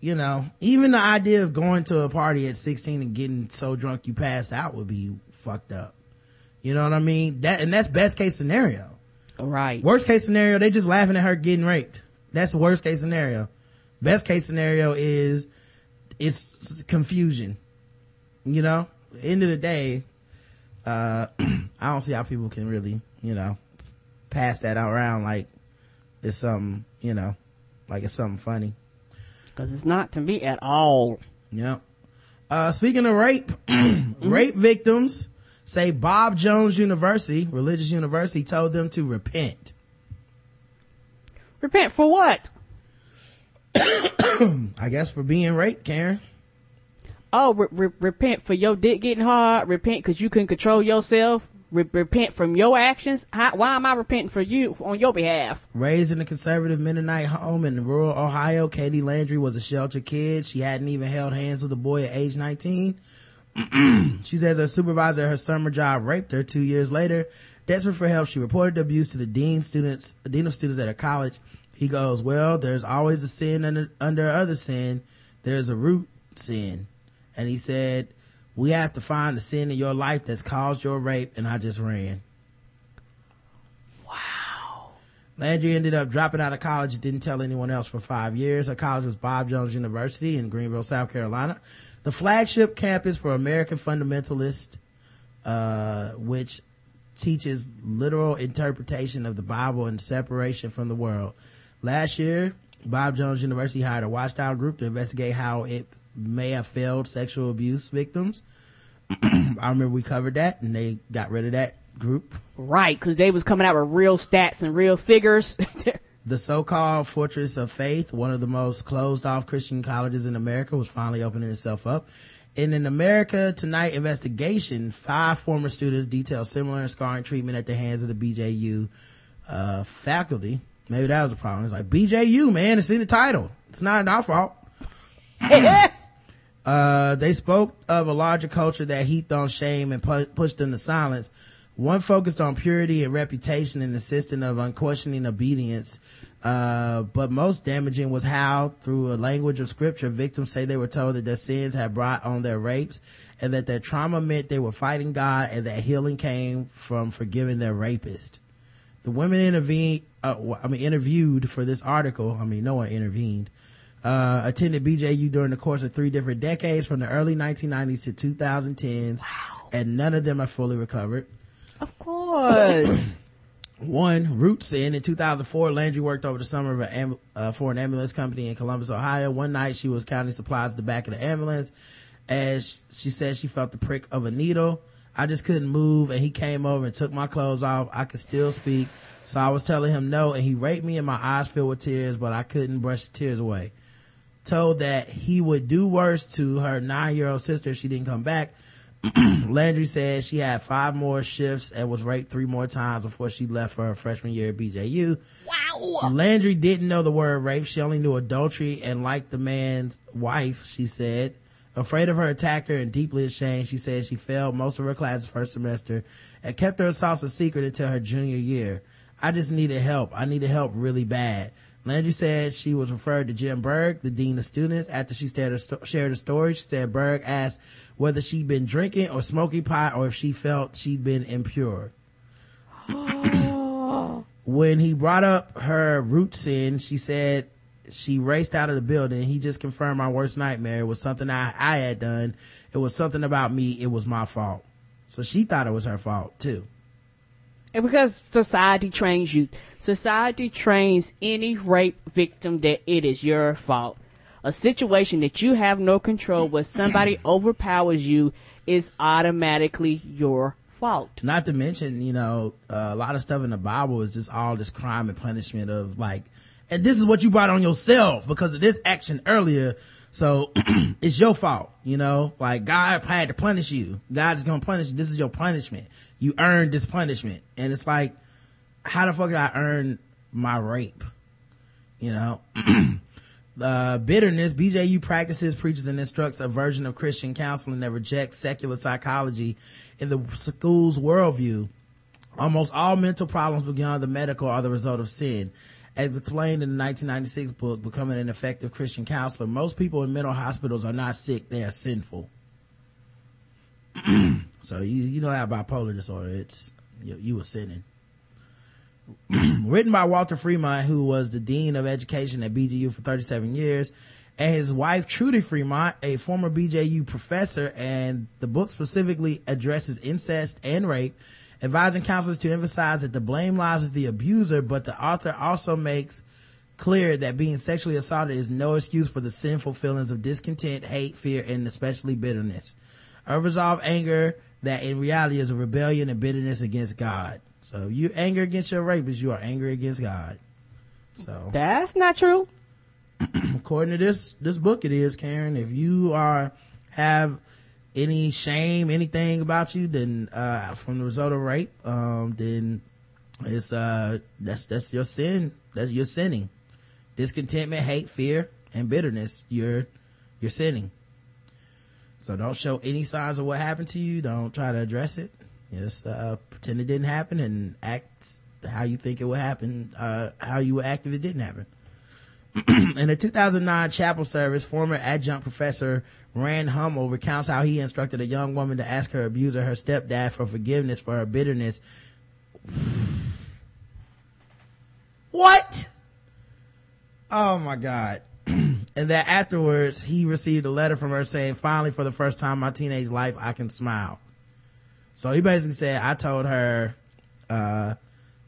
you know even the idea of going to a party at 16 and getting so drunk you passed out would be fucked up. You know what i mean? That and that's best case scenario. Right. worst case scenario they just laughing at her getting raped. That's the worst case scenario. Best case scenario is it's confusion. You know? End of the day uh i don't see how people can really you know pass that around like it's something you know like it's something funny. Cause it's not to me at all. yeah uh speaking of rape rape victims say bob jones university religious university told them to repent. Repent for what? i guess for being raped karen Oh, re- re- repent for your dick getting hard. Repent because you couldn't control yourself. Re- repent from your actions. How, why am I repenting for you on your behalf? Raised in a conservative Mennonite home in rural Ohio, Katie Landry was a sheltered kid. She hadn't even held hands with a boy at age 19. she says her supervisor at her summer job raped her two years later. Desperate for help, she reported the abuse to the dean students, dean of students at her college. He goes, well, there's always a sin under, under other sin. There's a root sin. And he said, we have to find the sin in your life that's caused your rape. And I just ran. Wow. Landry ended up dropping out of college and didn't tell anyone else for five years. Her college was Bob Jones University in Greenville, South Carolina, the flagship campus for American fundamentalists, uh, which teaches literal interpretation of the Bible and separation from the world. Last year, Bob Jones University hired a watchdog group to investigate how it may have failed sexual abuse victims. I remember we covered that and they got rid of that group. Right, because they was coming out with real stats and real figures. The so-called Fortress of Faith, one of the most closed off Christian colleges in America, was finally opening itself up. In an America Tonight investigation, five former students detailed similar and scarring treatment at the hands of the BJU uh, faculty. Maybe that was a problem. It's like BJU, man. It's in the title. It's not our fault. Uh, they spoke of a larger culture that heaped on shame and pu- pushed them to silence. One focused on purity and reputation and insisting of unquestioning obedience. Uh, but most damaging was how, through a language of scripture, victims say they were told that their sins had brought on their rapes and that their trauma meant they were fighting God and that healing came from forgiving their rapist. The women intervened, uh, I mean, interviewed for this article. I mean, no one intervened uh, attended BJU during the course of three different decades from the early 1990s to 2010s. And none of them are fully recovered. of course. One, root sin. In 2004, Landry worked over the summer of an uh, for an ambulance company in Columbus, Ohio. One night she was counting supplies at the back of the ambulance. As she said, she felt the prick of a needle. I just couldn't move and he came over and took my clothes off. I could still speak. So I was telling him no and he raped me and my eyes filled with tears, but I couldn't brush the tears away. Told that he would do worse to her nine year old sister if she didn't come back. Landry said she had five more shifts and was raped three more times before she left for her freshman year at BJU. Wow. Landry didn't know the word rape. She only knew adultery and liked the man's wife, she said. Afraid of her attacker and deeply ashamed, she said she failed most of her classes first semester and kept her assaults a secret until her junior year. I just needed help. I needed help really bad. Landry said she was referred to Jim Berg, the dean of students. After she shared her, sto- shared her story, she said Berg asked whether she'd been drinking or smoking pot or if she felt she'd been impure. when he brought up her root sin, she said she raced out of the building. He just confirmed my worst nightmare. It was something I, I had done. It was something about me. It was my fault. So she thought it was her fault too. And because society trains you. Society trains any rape victim that it is your fault. A situation that you have no control where somebody overpowers you is automatically your fault. Not to mention, you know, uh, a lot of stuff in the Bible is just all this crime and punishment of like, and this is what you brought on yourself because of this action earlier. So it's your fault, you know, like God had to punish you. God is going to punish you. This is your punishment. You earned this punishment. And it's like, how the fuck did I earn my rape? You know? uh, bitterness, BJU practices, preaches, and instructs a version of Christian counseling that rejects secular psychology in the school's worldview. Almost all mental problems beyond the medical are the result of sin. As explained in the 1996 book, Becoming an Effective Christian Counselor, most people in mental hospitals are not sick, they are sinful. so you, you know how bipolar disorder, it's, you, you were sinning. written by Walter Fremont, who was the Dean of Education at BJU for 37 years, and his wife Trudy Fremont, a former BJU professor, and the book specifically addresses incest and rape, advising counselors to emphasize that the blame lies with the abuser, but the author also makes clear that being sexually assaulted is no excuse for the sinful feelings of discontent, hate, fear, and especially bitterness. Unresolved anger that in reality is a rebellion and bitterness against God. So you anger against your rapist, you are angry against God. So That's not true. according to this this book it is, Karen. If you are have any shame, anything about you, then uh from the result of rape, um, then it's uh that's that's your sin. That's you're sinning. Discontentment, hate, fear, and bitterness, you're you're sinning. So don't show any signs of what happened to you. Don't try to address it. Just uh, pretend it didn't happen and act how you think it would happen, uh, how you would act if it didn't happen. In a 2009 chapel service, former adjunct professor Rand Hummel recounts how he instructed a young woman to ask her abuser, her stepdad, for forgiveness for her bitterness. what? Oh my God. and that afterwards, he received a letter from her saying, finally, for the first time in my teenage life, I can smile. So he basically said, I told her, uh,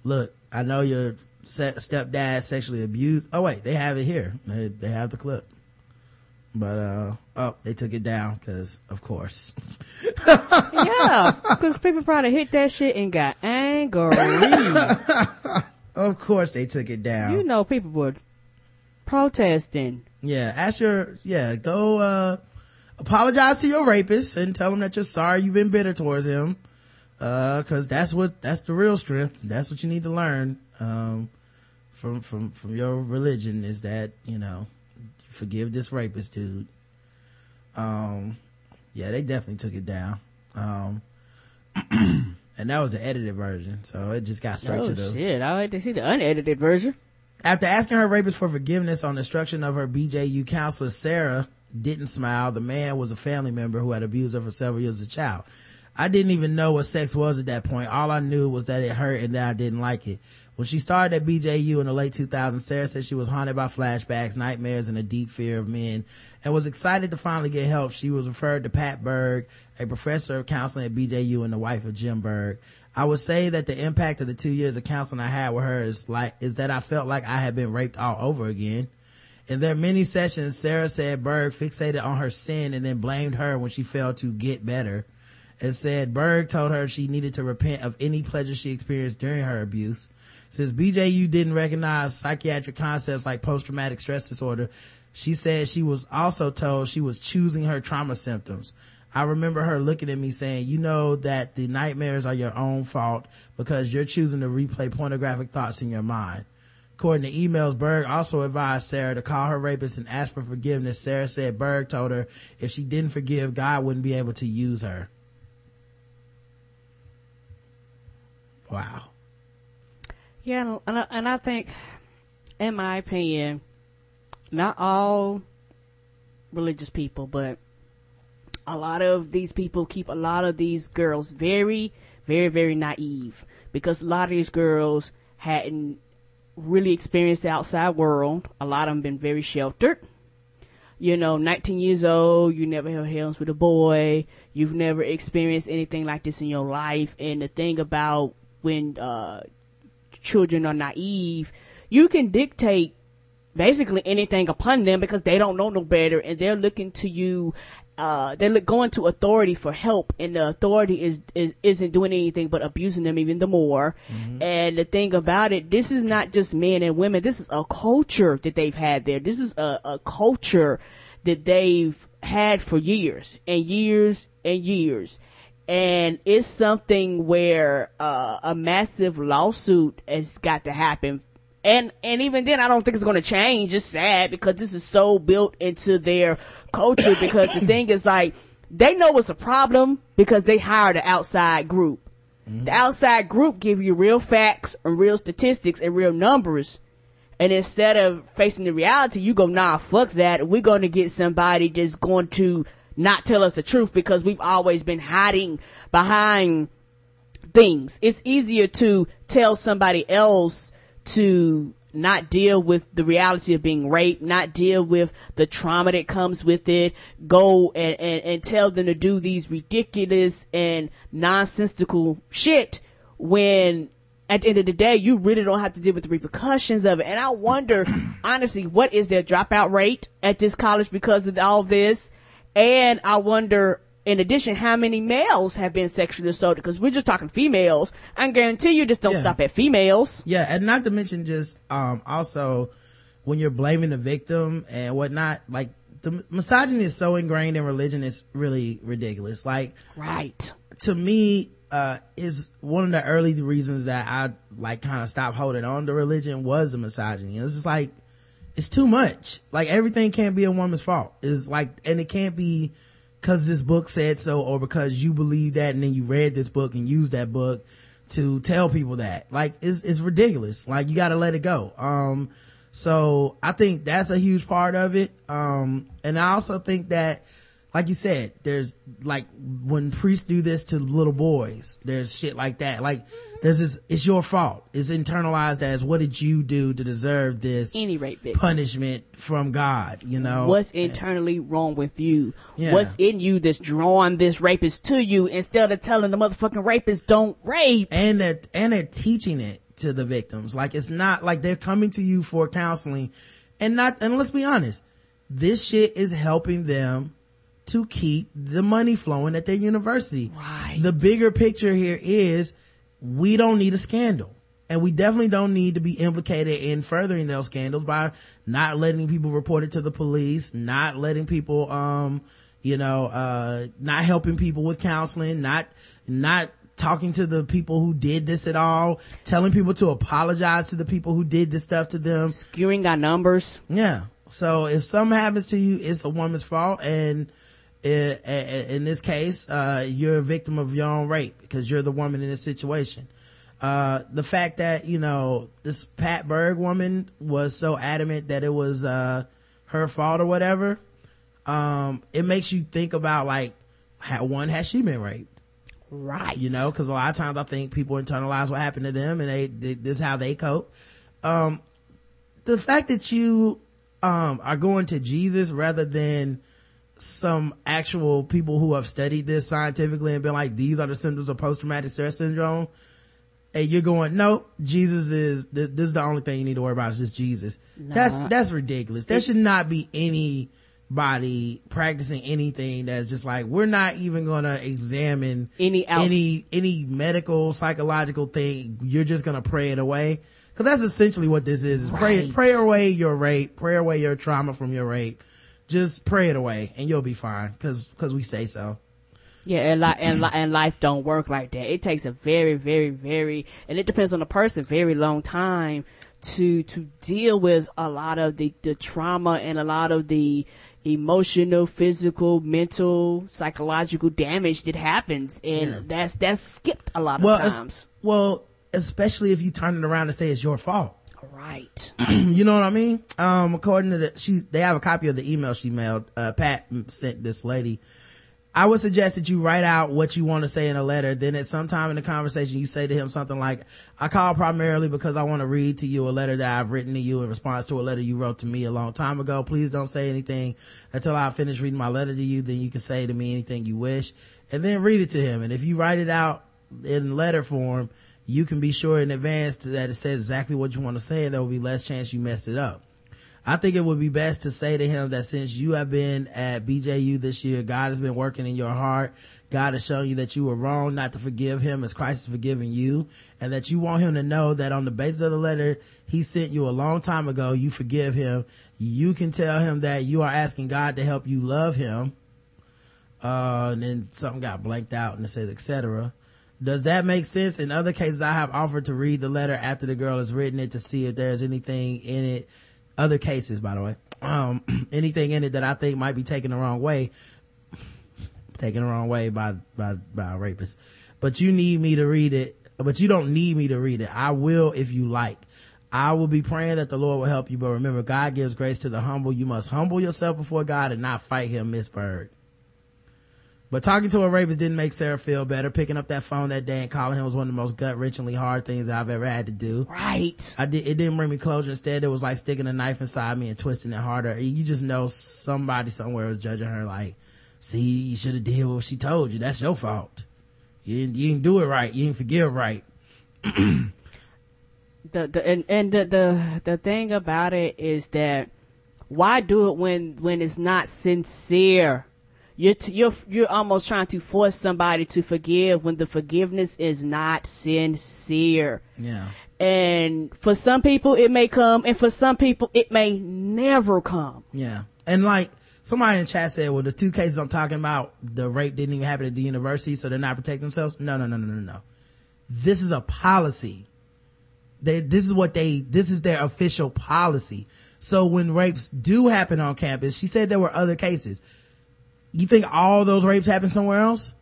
look, I know your stepdad sexually abused. Oh wait, they have it here. They, they have the clip. But, uh, oh, they took it down because, of course. yeah, because people probably hit that shit and got angry. of course they took it down. You know, people were protesting. Yeah, ask your, yeah, go, uh, apologize to your rapist and tell him that you're sorry you've been bitter towards him. Uh, cause that's what, that's the real strength. That's what you need to learn, um, from, from, from your religion is that, you know, forgive this rapist dude. Um, yeah, they definitely took it down. Um, and that was the edited version, so it just got straight oh, to the. shit! I like to see the unedited version. After asking her rapist for forgiveness on instruction of her BJU counselor, Sarah didn't smile. The man was a family member who had abused her for several years as a child. I didn't even know what sex was at that point. All I knew was that it hurt and that I didn't like it. When she started at BJU in the late 2000s, Sarah said she was haunted by flashbacks, nightmares, and a deep fear of men and was excited to finally get help. She was referred to Pat Berg, a professor of counseling at BJU and the wife of Jim Berg. I would say that the impact of the two years of counseling I had with her is like, is that I felt like I had been raped all over again. In their many sessions, Sarah said Berg fixated on her sin and then blamed her when she failed to get better and said Berg told her she needed to repent of any pleasure she experienced during her abuse. Since BJU didn't recognize psychiatric concepts like post-traumatic stress disorder, she said she was also told she was choosing her trauma symptoms. I remember her looking at me saying, you know that the nightmares are your own fault because you're choosing to replay pornographic thoughts in your mind. According to emails, Berg also advised Sarah to call her rapist and ask for forgiveness. Sarah said Berg told her if she didn't forgive, God wouldn't be able to use her. Wow. Yeah, and I, and I think, in my opinion, not all religious people, but a lot of these people keep a lot of these girls very, very, very naive because a lot of these girls hadn't really experienced the outside world. A lot of them been very sheltered. You know, 19 years old, you never held hands with a boy, you've never experienced anything like this in your life. And the thing about when, uh, children are naive, you can dictate basically anything upon them because they don't know no better and they're looking to you uh, they're going to authority for help and the authority is, is isn't doing anything but abusing them even the more. Mm-hmm. and the thing about it this is not just men and women. This is a culture that they've had there. This is a, a culture that they've had for years and years and years and it's something where uh, a massive lawsuit has got to happen And, and even then, I don't think it's going to change. It's sad because this is so built into their culture because the thing is like, they know it's a problem because they hired an outside group. The outside group give you real facts and real statistics and real numbers. And instead of facing the reality, you go, nah, fuck that. We're going to get somebody just going to not tell us the truth because we've always been hiding behind things. It's easier to tell somebody else to not deal with the reality of being raped, not deal with the trauma that comes with it, go and, and, and tell them to do these ridiculous and nonsensical shit when at the end of the day, you really don't have to deal with the repercussions of it. And I wonder, honestly, what is their dropout rate at this college because of all this? And I wonder, in addition, how many males have been sexually assaulted? Because we're just talking females. I guarantee you just don't Yeah. stop at females. Yeah, and not to mention just um also when you're blaming the victim and whatnot, like the misogyny is so ingrained in religion, it's really ridiculous. Like Right. to me, uh, is one of the early reasons that I like kind of stopped holding on to religion was the misogyny. It's just like, it's too much. Like everything can't be a woman's fault. It's like, and it can't be cause this book said so or because you believe that and then you read this book and used that book to tell people that. Like it's, it's ridiculous. Like you gotta let it go. Um, so I think that's a huge part of it. Um, and I also think that, like you said, there's like when priests do this to little boys, there's shit like that. Like there's this, it's your fault. It's internalized as what did you do to deserve this Any rape victim. punishment from God, you know? What's internally wrong with you? Yeah. What's in you that's drawing this rapist to you instead of telling the motherfucking rapist don't rape? and they're and they're teaching it to the victims like it's not like they're coming to you for counseling and not and let's be honest this shit is helping them to keep the money flowing at their university Right. the bigger picture here is we don't need a scandal and we definitely don't need to be implicated in furthering those scandals by not letting people report it to the police not letting people um you know uh not helping people with counseling not not talking to the people who did this at all telling people to apologize to the people who did this stuff to them Skewing our numbers. yeah. So if something happens to you, it's a woman's fault. And in this case, uh, you're a victim of your own rape because you're the woman in this situation. Uh, the fact that, you know, this Pat Berg woman was so adamant that it was, uh, her fault or whatever, um, it makes you think about like, how, one, has she been raped? Right. you know because a lot of times i think people internalize what happened to them and they, they this is how they cope um the fact that you um are going to jesus rather than some actual people who have studied this scientifically and been like these are the symptoms of post-traumatic stress syndrome. And you're going nope jesus is th- this is the only thing you need to worry about is just jesus. That's that's ridiculous. There should not be anybody practicing anything that's just like we're not even gonna examine Any else- any any medical psychological thing. You're just gonna pray it away. Because that's essentially what this is is pray pray away your rape pray away your trauma from your rape just pray it away and you'll be fine because because we say so Yeah, and li- and li- and life don't work like that. It takes a very, very, very, and it depends on the person, very long time to to deal with a lot of the the trauma and a lot of the emotional, physical, mental, psychological damage that happens, and that's that's skipped a lot of well es- times. well especially if you turn it around and say it's your fault Right. you know what I mean? Um, according to the, she, they have a copy of the email she mailed, uh, Pat sent this lady. I would suggest that you write out what you want to say in a letter. Then at some time in the conversation, you say to him something like, I call primarily because I want to read to you a letter that I've written to you in response to a letter you wrote to me a long time ago. Please don't say anything until I finish reading my letter to you. Then you can say to me anything you wish and then read it to him. And if you write it out in letter form, you can be sure in advance that it says exactly what you want to say and there will be less chance you mess it up. I think it would be best to say to him that since you have been at BJU this year, God has been working in your heart. God has shown you that you were wrong not to forgive him as Christ has forgiven you and that you want him to know that on the basis of the letter he sent you a long time ago, you forgive him. You can tell him that you are asking God to help you love him. Uh, and then something got blanked out and it says, etc. Does that make sense? In other cases, I have offered to read the letter after the girl has written it to see if there's anything in it. Other cases, by the way, um, anything in it that I think might be taken the wrong way, taken the wrong way by, by, by a rapist. But you need me to read it, but you don't need me to read it. I will if you like. I will be praying that the Lord will help you, but remember, God gives grace to the humble. You must humble yourself before God and not fight him, Miss Bird. But talking to a rapist didn't make Sarah feel better. Picking up that phone that day and calling him was one of the most gut wrenchingly hard things that I've ever had to do. Right. I did, it didn't bring me closure. Instead, it was like sticking a knife inside me and twisting it harder. You just know somebody somewhere was judging her like, see, you should have did what she told you. That's your fault. You didn't, you didn't do it right. You didn't forgive right. the, the, and, and the, the, the thing about it is that why do it when, when it's not sincere? You're, t- you're, you're almost trying to force somebody to forgive when the forgiveness is not sincere. Yeah. And for some people it may come and for some people it may never come. Yeah. And like, somebody in the chat said, well, the two cases I'm talking about, the rape didn't even happen at the university, so they're not protecting themselves. No, no, no, no, no, no. This is a policy. They, this is what they, this is their official policy. So when rapes do happen on campus, she said there were other cases. You think all those rapes happen somewhere else?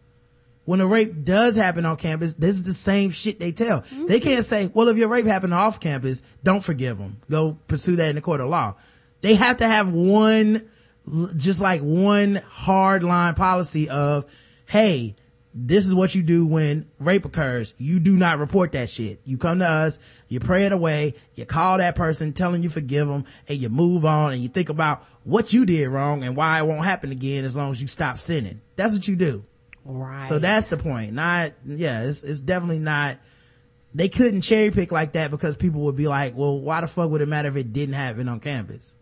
When a rape does happen on campus, this is the same shit they tell. Mm-hmm. They can't say, well, if your rape happened off campus, don't forgive them. Go pursue that in the court of law. They have to have one, just like one hard line policy of, hey, this is what you do when rape occurs. You do not report that shit. You come to us, you pray it away, you call that person telling you forgive them, and you move on and you think about what you did wrong and why it won't happen again as long as you stop sinning. That's what you do. Right. So that's the point. Not, yeah, it's, it's definitely not, they couldn't cherry pick like that because people would be like, well, why the fuck would it matter if it didn't happen on campus?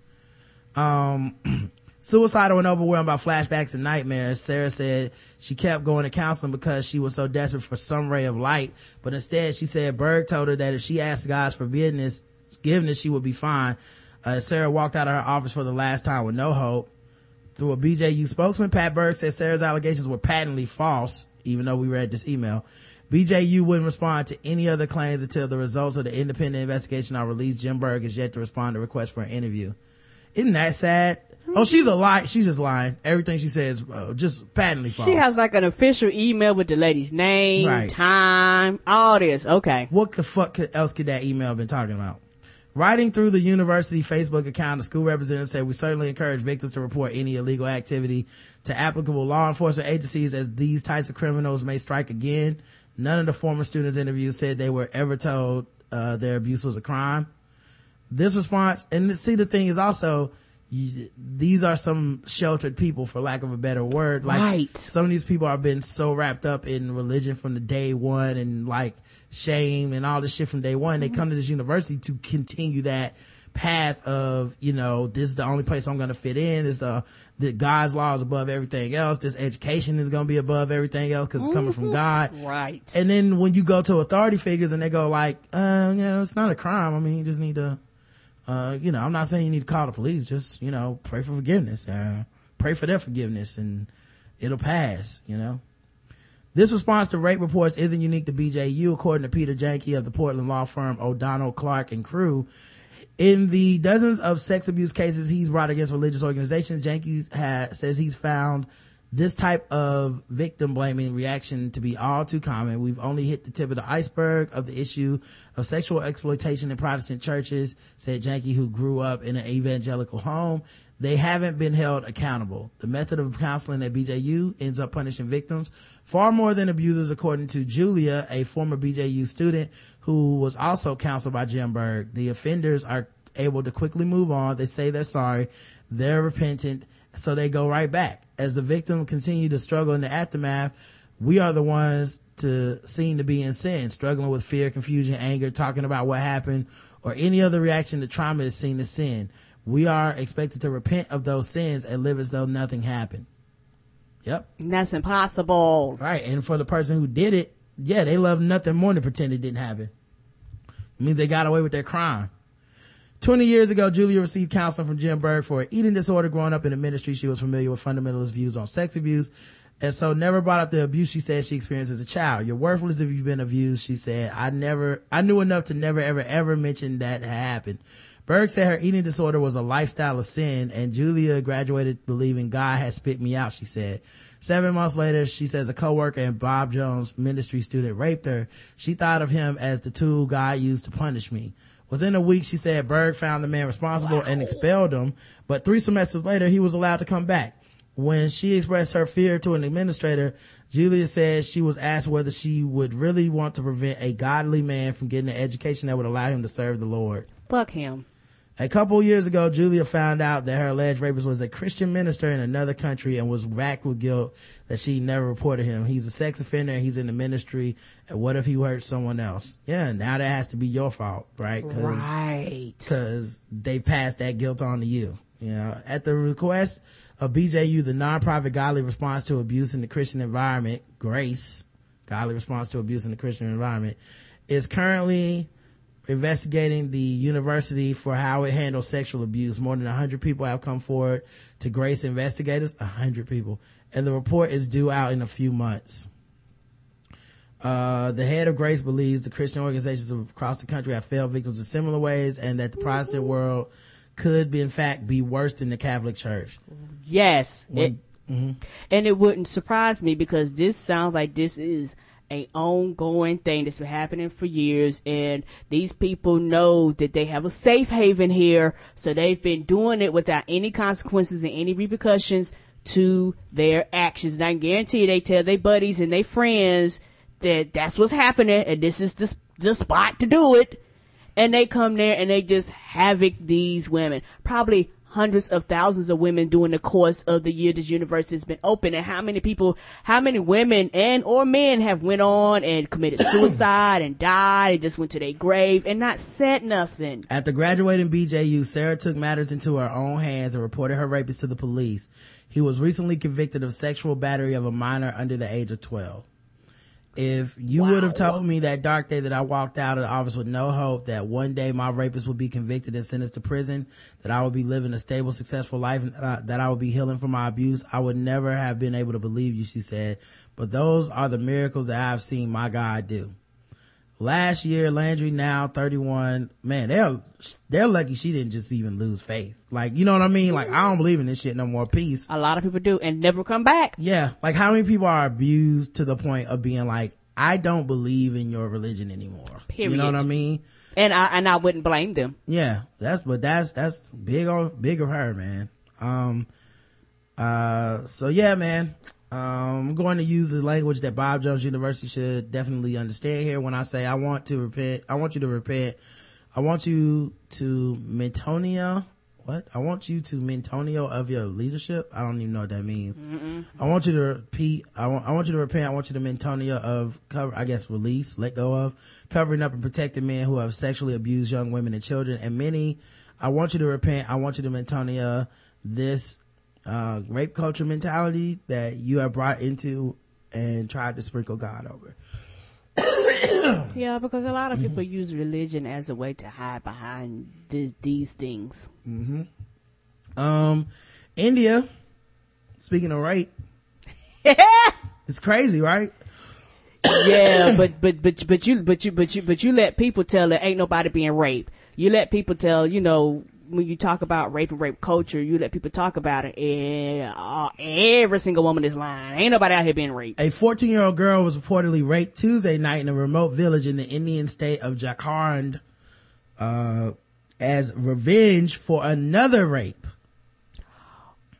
Um, Suicidal and overwhelmed by flashbacks and nightmares, Sarah said she kept going to counseling because she was so desperate for some ray of light. But instead, she said Berg told her that if she asked God's forgiveness, forgiveness, she would be fine. Uh, Sarah walked out of her office for the last time with no hope. Through a BJU spokesman, Pat Berg said Sarah's allegations were patently false, even though we read this email. BJU wouldn't respond to any other claims until the results of the independent investigation are released. Jim Berg is yet to respond to requests for an interview. Isn't that sad? Oh, she's a lie. She's just lying. Everything she says, uh, just patently false. She has like an official email with the lady's name, right. time, all this. Okay. What the fuck else could that email have been talking about? Writing through the university Facebook account, the school representative said, we certainly encourage victims to report any illegal activity to applicable law enforcement agencies as these types of criminals may strike again. None of the former students interviewed said they were ever told, uh, their abuse was a crime. This response, and see the thing is also, you, these are some sheltered people for lack of a better word. Like right. some of these people have been so wrapped up in religion from the day one and like shame and all this shit from day one. Mm-hmm. they come to this university to continue that path of you know this is the only place i'm gonna fit in. This uh the god's law is above everything else. This education is gonna be above everything else because it's coming from god. Right. And then when you go to authority figures and they go like uh you know it's not a crime. I mean you just need to uh, you know, I'm not saying you need to call the police. Just, you know, pray for forgiveness. Uh, pray for their forgiveness and it'll pass, you know. This response to rape reports isn't unique to BJU, according to Peter Janci of the Portland law firm O'Donnell, Clark and Crew. In the dozens of sex abuse cases he's brought against religious organizations, Janci ha- says he's found this type of victim blaming reaction to be all too common. We've only hit the tip of the iceberg of the issue of sexual exploitation in Protestant churches, said Janci, who grew up in an evangelical home. They haven't been held accountable. The method of counseling at BJU ends up punishing victims far more than abusers, according to Julia, a former BJU student who was also counseled by Jim Berg. The offenders are able to quickly move on. They say they're sorry. They're repentant so they go right back. As the victim continue to struggle in the aftermath, we are the ones to seem to be in sin, struggling with fear, confusion, anger, talking about what happened, or any other reaction to trauma is seen as sin. We are expected to repent of those sins and live as though nothing happened. Yep. That's impossible. Right. And for the person who did it, yeah, they love nothing more than pretend it didn't happen. It means they got away with their crime. 20 years ago, Julia received counseling from Jim Berg for an eating disorder. Growing up in the ministry, she was familiar with fundamentalist views on sex abuse And so never brought up the abuse she said she experienced as a child. You're worthless if you've been abused, she said. I never, I knew enough to never ever ever mention that happened. Berg said her eating disorder was a lifestyle of sin and Julia graduated believing God had spit me out, she said. Seven months later, she says a coworker and Bob Jones ministry student raped her. She thought of him as the tool God used to punish me. Within a week, she said Berg found the man responsible wow. and expelled him, but three semesters later, he was allowed to come back. When she expressed her fear to an administrator, Julia said she was asked whether she would really want to prevent a godly man from getting an education that would allow him to serve the Lord. Fuck him. A couple years ago, Julia found out that her alleged rapist was a Christian minister in another country and was racked with guilt that she never reported him. He's a sex offender. He's in the ministry. And what if he hurt someone else? Yeah, now that has to be your fault, right? Cause, right. Cause they passed that guilt on to you. You know, at the request of BJU, the nonprofit Godly Response to Abuse in the Christian Environment, Grace, Godly Response to Abuse in the Christian Environment, is currently investigating the university for how it handles sexual abuse. More than 100 people have come forward to Grace investigators. 100 people. And the report is due out in a few months. Uh, the head of Grace believes the Christian organizations across the country have failed victims in similar ways and that the Protestant world could be, in fact, be worse than the Catholic Church. Yes. When, it, mm-hmm. And it wouldn't surprise me because this sounds like this is a ongoing thing that's been happening for years and these people know that they have a safe haven here so they've been doing it without any consequences and any repercussions to their actions. And i guarantee they tell their buddies and their friends that that's what's happening and this is the, the spot to do it. And they come there and they just havoc these women. Probably hundreds of thousands of women during the course of the year this university has been open and how many people how many women and or men have went on and committed suicide and died and just went to their grave and not said nothing? After graduating bju sarah took matters into her own hands and reported her rapist to the police. He was recently convicted of sexual battery of a minor under the age of 12 if you wow. would have told me that dark day that I walked out of the office with no hope that one day my rapist would be convicted and sentenced to prison, that I would be living a stable, successful life, and I, that I would be healing from my abuse, I would never have been able to believe you, she said. But those are the miracles that I've seen my God do. Last year, Landry now 31, man, they're, they're lucky she didn't just even lose faith. Like, you know what I mean? Like, I don't believe in this shit no more. Peace. A lot of people do and never come back. Yeah. Like, how many people are abused to the point of being like, I don't believe in your religion anymore. Period. You know what I mean? And I, and I wouldn't blame them. Yeah. That's, but that's, that's big on, big of her, man. Um, uh, so yeah, man. Um, I'm going to use the language that Bob Jones University should definitely understand here when I say I want to repent. I want you to repent. I want you to Mentonio. What? I want you to Mentonio of your leadership. I don't even know what that means. Mm-mm. I want you to repeat. I want, I want you to repent. I want you to Mentonio of cover, I guess release, let go of, covering up and protecting men who have sexually abused young women and children. And many, I want you to repent. I want you to Mentonio this uh, rape culture mentality that you have brought into and tried to sprinkle God over. yeah, because a lot of people mm-hmm. use religion as a way to hide behind th- these things. Mm-hmm. Um, India, speaking of rape, it's crazy, right? yeah, but but but but you but you but you but you let people tell that ain't nobody being raped. You let people tell you know when you talk about rape and rape culture, you let people talk about it, and uh, every single woman is lying. Ain't nobody out here being raped. A 14 year old girl was reportedly raped Tuesday night in a remote village in the Indian state of Jharkhand, uh, as revenge for another rape.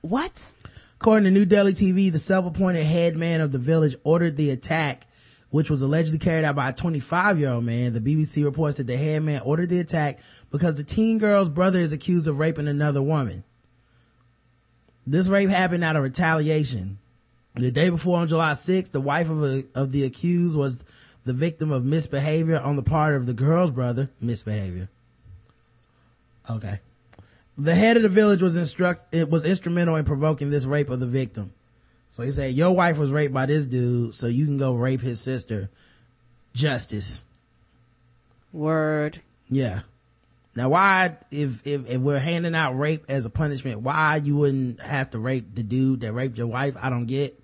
What? According to New Delhi TV, the self-appointed head man of the village ordered the attack which was allegedly carried out by a 25 year old man. The BBC reports that the headman ordered the attack because the teen girl's brother is accused of raping another woman. This rape happened out of retaliation. The day before on July 6th, the wife of, a, of the accused was the victim of misbehavior on the part of the girl's brother. Misbehavior. Okay. The head of the village was instruct, it was instrumental in provoking this rape of the victim. So he said, your wife was raped by this dude, so you can go rape his sister. Justice. Word. Yeah. Now why, if, if, if we're handing out rape as a punishment, why you wouldn't have to rape the dude that raped your wife? I don't get.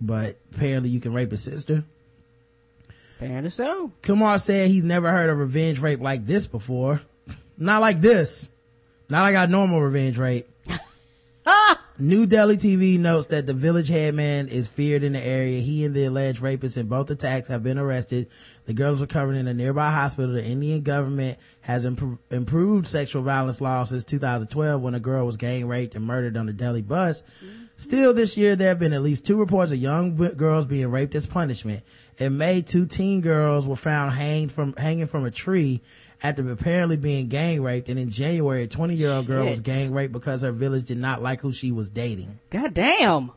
but apparently you can rape a sister. Apparently so. Kumar said he's never heard of revenge rape like this before. Not like this. Not like our normal revenge rape. New Delhi TV notes that the village headman is feared in the area. He and the alleged rapist in both attacks have been arrested. The girls were covered in a nearby hospital. The Indian government has imp- improved sexual violence laws since 2012 when a girl was gang raped and murdered on the Delhi bus. Mm-hmm. Still this year, there have been at least two reports of young b- girls being raped as punishment. In May, two teen girls were found hanged from, hanging from a tree after apparently being gang raped. And in January, a 20 year old girl was gang raped because her village did not like who she was dating. God damn.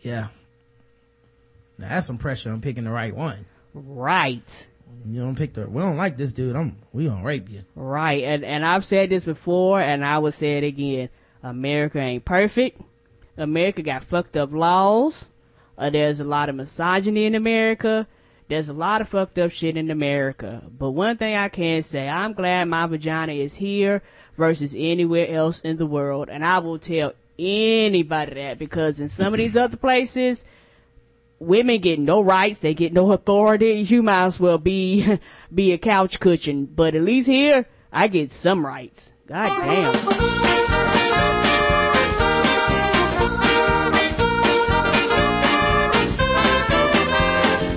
Yeah. Now that's some pressure on picking the right one. Right. You don't pick the, we don't like this dude. I'm, we gonna rape you. Right. And and I've said this before and I will say it again. America ain't perfect. America got fucked up laws. Uh, there's a lot of misogyny in America. There's a lot of fucked up shit in America. But one thing I can say, I'm glad my vagina is here versus anywhere else in the world. And I will tell anybody that because in some of these other places, women get no rights, they get no authority. You might as well be be a couch cushion. But at least here, I get some rights. God damn.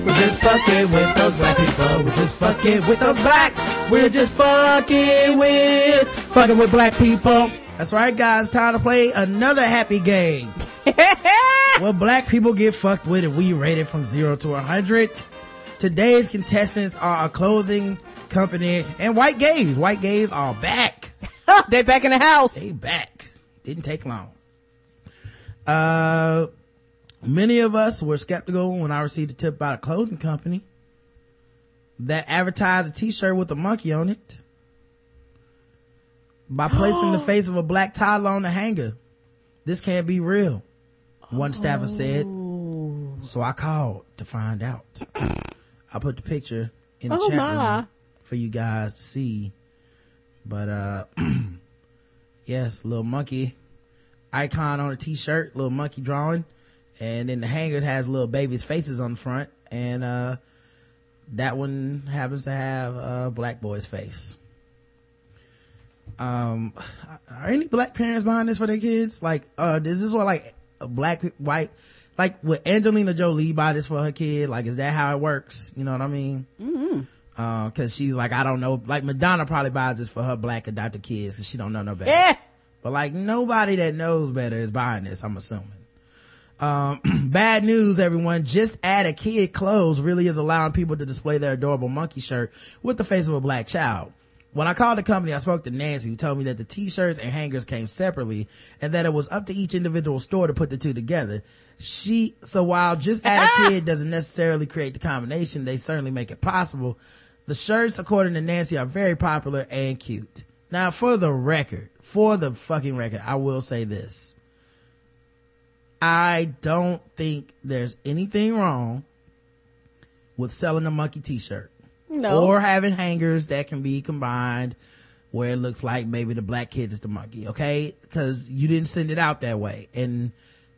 We're just fucking with those black people. We're just fucking with those blacks. We're just fucking with, fucking with black people. That's right, guys. Time to play another happy game. well, black people get fucked with and we rate it from zero to a hundred. Today's contestants are a clothing company and white gays. White gays are back. they back in the house. They back. Didn't take long. Uh, many of us were skeptical when I received a tip about a clothing company that advertised a t-shirt with a monkey on it by placing the face of a black toddler on the hanger. This can't be real. One staffer said. So I called to find out. I put the picture in the Oh, chat my. room for you guys to see. But uh yes, little monkey icon on a t-shirt, little monkey drawing, and then the hanger has little babies' faces on the front, and uh that one happens to have a black boy's face. Um, are any black parents buying this for their kids? Like, uh, is what like a black, white, like would Angelina Jolie buy this for her kid? Like, is that how it works? You know what I mean? Mm-hmm. Uh, cause she's like, I don't know, like Madonna probably buys this for her black adopted kids cause she don't know no better. Yeah. But like nobody that knows better is buying this, I'm assuming. Um, bad news, everyone. Just add a kid clothes really is allowing people to display their adorable monkey shirt with the face of a black child. When I called the company, I spoke to Nancy, who told me that the t-shirts and hangers came separately and that it was up to each individual store to put the two together. She, so while just add a kid doesn't necessarily create the combination, they certainly make it possible. The shirts, according to Nancy, are very popular and cute. Now, for the record, for the fucking record, I will say this. I don't think there's anything wrong with selling a monkey t-shirt. No. Or having hangers that can be combined where it looks like maybe the black kid is the monkey, okay? Cause you didn't send it out that way. And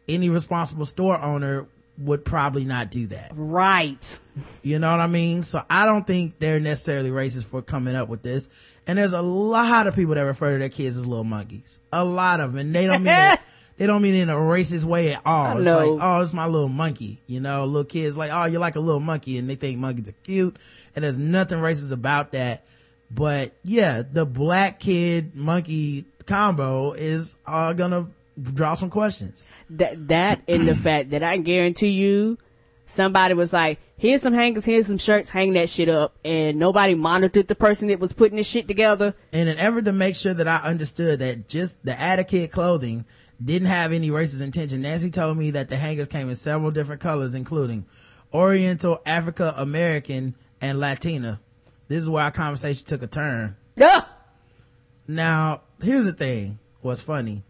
any responsible store owner would probably not do that. Right. You know what I mean? So I don't think they're necessarily racist for coming up with this. And there's a lot of people that refer to their kids as little monkeys. A lot of them. And they don't mean it, they don't mean it in a racist way at all. It's like, oh, it's my little monkey. You know, little kids like, oh, you're like a little monkey and they think monkeys are cute. And there's nothing racist about that. But yeah, the black kid monkey combo is, uh, gonna draw some questions. That that and the fact that I guarantee you, somebody was like, "Here's some hangers, here's some shirts, hang that shit up," and nobody monitored the person that was putting this shit together. in an effort to make sure that I understood that just the Add a Kid clothing didn't have any racist intention, Nancy told me that the hangers came in several different colors, including Oriental, Africa, American, and Latina. This is where our conversation took a turn. Ugh! Now, here's the thing. What's funny?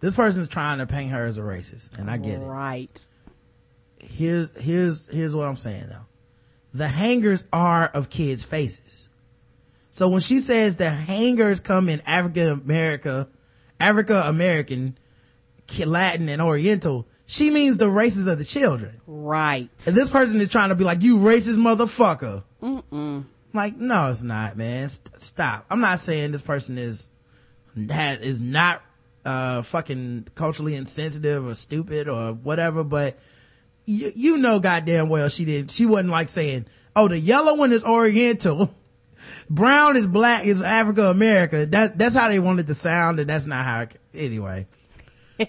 This person's trying to paint her as a racist, and I get it. Right. Here's, here's, here's what I'm saying though. The hangers are of kids' faces. So when she says the hangers come in African America, Africa American, Latin, and Oriental, she means the races of the children. Right. And this person is trying to be like, you racist motherfucker. Mm-mm. Like, no, it's not, man. St- stop. I'm not saying this person is, has, is not, uh, fucking culturally insensitive or stupid or whatever, but you, you know goddamn well she didn't, she wasn't like saying, oh, the yellow one is Oriental. Brown is black, is Africa America. That, that's how they wanted to sound and that's not how, it, anyway.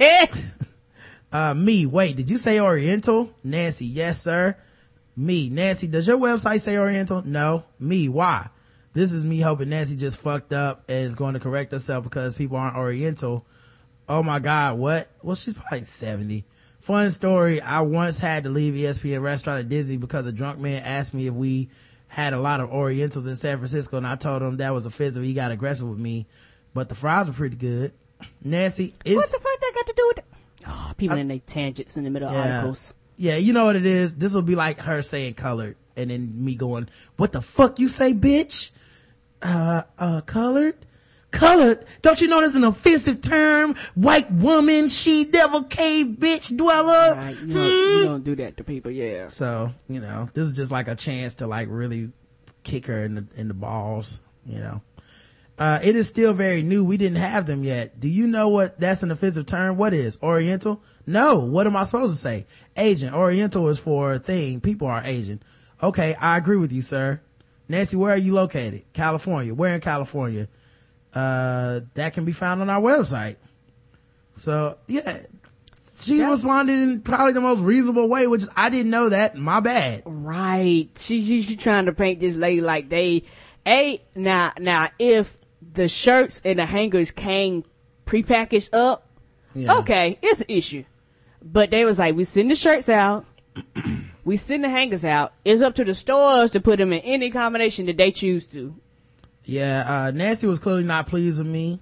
Uh, me, wait, did you say Oriental? Nancy, yes, sir. Me, Nancy, does your website say Oriental? No. Me, why? This is me hoping Nancy just fucked up and is going to correct herself because people aren't Oriental. Oh my God, what? Well, she's probably 70. Fun story. I once had to leave ESPN restaurant at Disney because a drunk man asked me if we had a lot of Orientals in San Francisco and I told him that was offensive. He got aggressive with me, but the fries were pretty good. Nancy, it's, what the fuck that got to do with? Oh, people in their tangents in the middle of articles. Yeah, you know what it is? This will be like her saying colored and then me going, what the fuck you say, bitch? Uh, uh, colored? Colored? Don't you know that's an offensive term? White woman, she devil cave bitch dweller. Right, you, don't, you don't do that to people, yeah. So, you know, this is just like a chance to like really kick her in the, in the balls, you know. Uh, it is still very new. We didn't have them yet. Do you know what that's an offensive term? What is Oriental? No. What am I supposed to say? Asian. Oriental is for a thing. People are Asian. Okay. I agree with you, sir. Nancy, where are you located? California. Where in California? Uh, that can be found on our website. So yeah, she Yeah. responded in probably the most reasonable way, which is, I didn't know that. My bad. Right. She, she, she trying to paint this lady like they, a, now, now, if the shirts and the hangers came prepackaged up, Yeah. okay, it's an issue. But they was like, we send the shirts out, we send the hangers out. It's up to the stores to put them in any combination that they choose to. Yeah, uh, Nancy was clearly not pleased with me,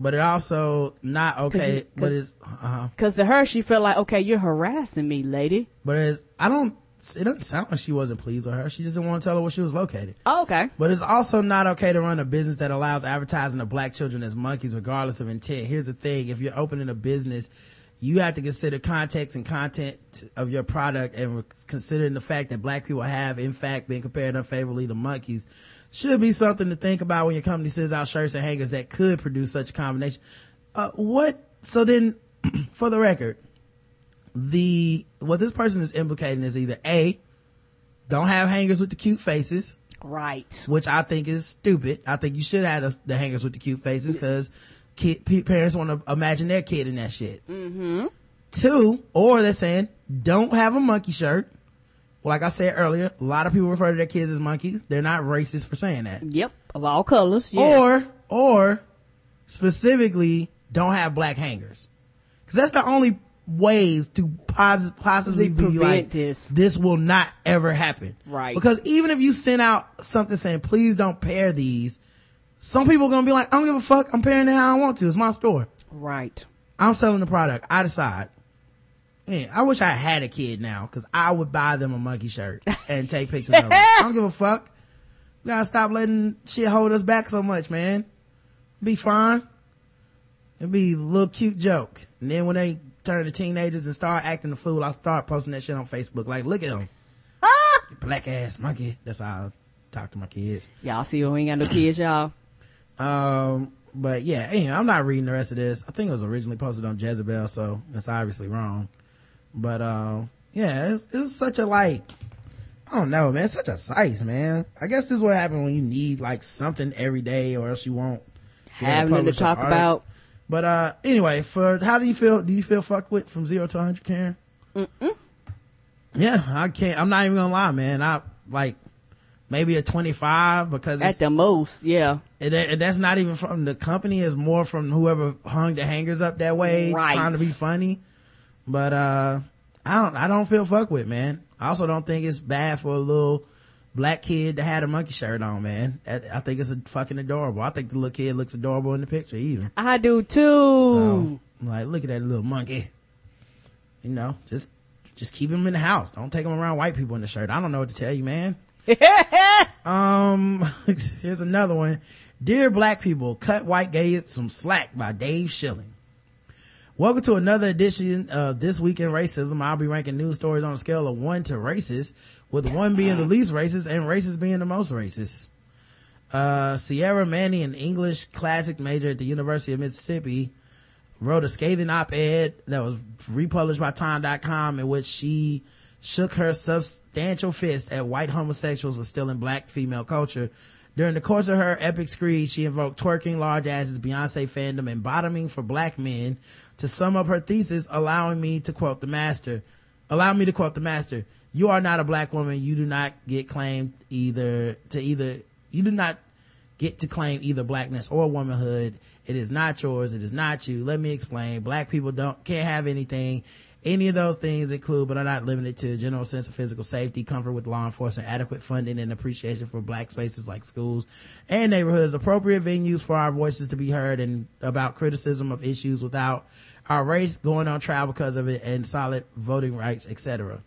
but it also not okay, you- but 'cause- it's, uh-huh. Cause to her, she felt like, okay, you're harassing me, lady. But it's, I don't, it doesn't sound like she wasn't pleased with her. She just didn't want to tell her where she was located. Oh, okay. But it's also not okay to run a business that allows advertising of black children as monkeys regardless of intent. Here's the thing. If you're opening a business, you have to consider context and content of your product and considering the fact that black people have in fact been compared unfavorably to monkeys should be something to think about when your company sends out shirts and hangers that could produce such a combination. Uh, what, so then for the record, the, what this person is implicating is either A, don't have hangers with the cute faces, Right. which I think is stupid. I think you should have the, hangers with the cute faces because parents want to imagine their kid in that shit. Mm-hmm. Two, or they're saying don't have a monkey shirt. Like I said earlier, a lot of people refer to their kids as monkeys. They're not racist for saying that. Yep. Of all colors. Yes. Or, or specifically don't have black hangers. Cause that's the only ways to pos- possibly be Prevent like, this. this will not ever happen. Right. Because even if you send out something saying, please don't pair these, some people are gonna be like, I don't give a fuck, I'm pairing it how I want to, it's my store. right. I'm selling the product, I decide. Man, I wish I had a kid now, cause I would buy them a monkey shirt and take pictures of them. I don't give a fuck. We gotta stop letting shit hold us back so much, man. Be fine. It'd be a little cute joke. And then when they turn to teenagers and start acting the fool, I'll start posting that shit on Facebook. Like, look at them. You Black ass monkey. That's how I talk to my kids. Y'all see we ain't got no kids, y'all. Um, but yeah, anyway, I'm not reading the rest of this. I think it was originally posted on Jezebel, so that's obviously wrong. But, um, yeah, it's, it's such a like, I don't know, man, it's such a size, man. I guess this is what happens when you need like something every day or else you won't Having to talk about. But, uh, anyway, for, how do you feel, do you feel fucked with from zero to 100, Karen? Mm-mm. Yeah, I can't, I'm not even gonna lie, man. I, like, maybe a 25 because At the most, yeah. and, that- and that's not even from the company it's more from whoever hung the hangers up that way Right. trying to be funny but uh i don't i don't feel fuck with man i also don't think it's bad for a little black kid that had a monkey shirt on man I, think it's a fucking adorable i think the little kid looks adorable in the picture even I do too. so like look at that little monkey you know just just keep him in the house don't take him around white people in the shirt i don't know what to tell you man um, here's another one. Dear black people, cut white gays some slack by Dave Schilling. Welcome to another edition of This Week in Racism. I'll be ranking news stories on a scale of one to racist, with one being the least racist and racist being the most racist. Uh, Sierra Mannie, an English classic major at the University of Mississippi, wrote a scathing op-ed that was republished by Time.com in which she shook her substantial fist at white homosexuals for stealing black female culture. During the course of her epic screed, she invoked twerking, large asses, Beyonce fandom, and bottoming for black men to sum up her thesis, allowing me to quote the master. Allow me to quote the master. You are not a black woman. You do not get claimed either to either, you do not get to claim either blackness or womanhood. It is not yours. It is not you. Let me explain. Black people don't, can't have anything. Any of those things include, but are not limited to general sense of physical safety, comfort with law enforcement, adequate funding and appreciation for black spaces like schools and neighborhoods, appropriate venues for our voices to be heard and about criticism of issues without our race going on trial because of it and solid voting rights, etc.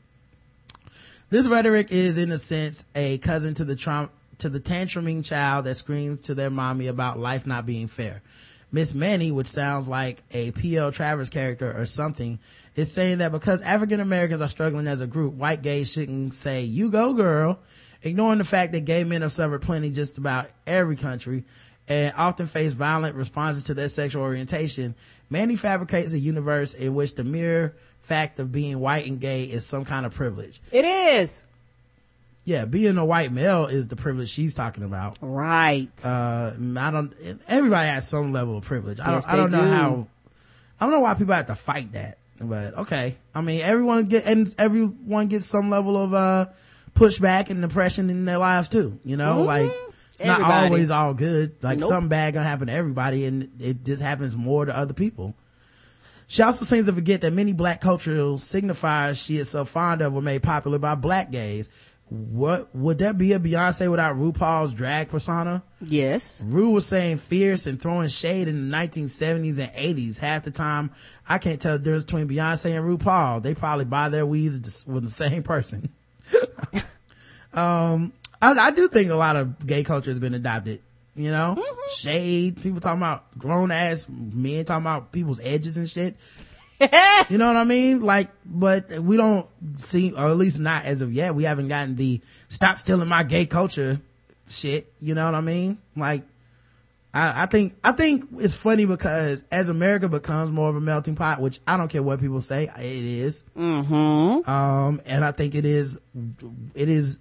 This rhetoric is in a sense a cousin to the Trump, to the tantruming child that screams to their mommy about life not being fair. Miss Mannie, which sounds like a P.L. Travers character or something, is saying that because African Americans are struggling as a group, white gays shouldn't say, you go girl, ignoring the fact that gay men have suffered plenty just about every country and often face violent responses to their sexual orientation. Mannie fabricates a universe in which the mere fact of being white and gay is some kind of privilege. It is. Yeah, being a white male is the privilege she's talking about. Right. Uh, I don't, everybody has some level of privilege. I don't, I don't know do. how, I don't know why people have to fight that, but okay. I mean, everyone get, and everyone gets some level of, uh, pushback and oppression in their lives too, you know, like, it's not Mm-hmm. Everybody. always all good. Like Nope. something bad gonna happen to everybody and it just happens more to other people. She also seems to forget that many black cultural signifiers she is so fond of were made popular by black gays. What, would there be a Beyonce without RuPaul's drag persona? Yes. Ru was saying fierce and throwing shade in the 1970s and 80s. Half the time, I can't tell the difference between Beyonce and RuPaul. They probably buy their weeds with the same person. um, I, I do think a lot of gay culture has been adopted. You know, shade, people talking about grown ass men talking about people's edges and shit. you know what I mean? Like, but we don't see, or at least not as of yet, we haven't gotten the stop stealing my gay culture shit. You know what I mean? Like, I, I think, I think it's funny because as America becomes more of a melting pot, which I don't care what people say, it is. Mm-hmm. Um, and I think it is, it is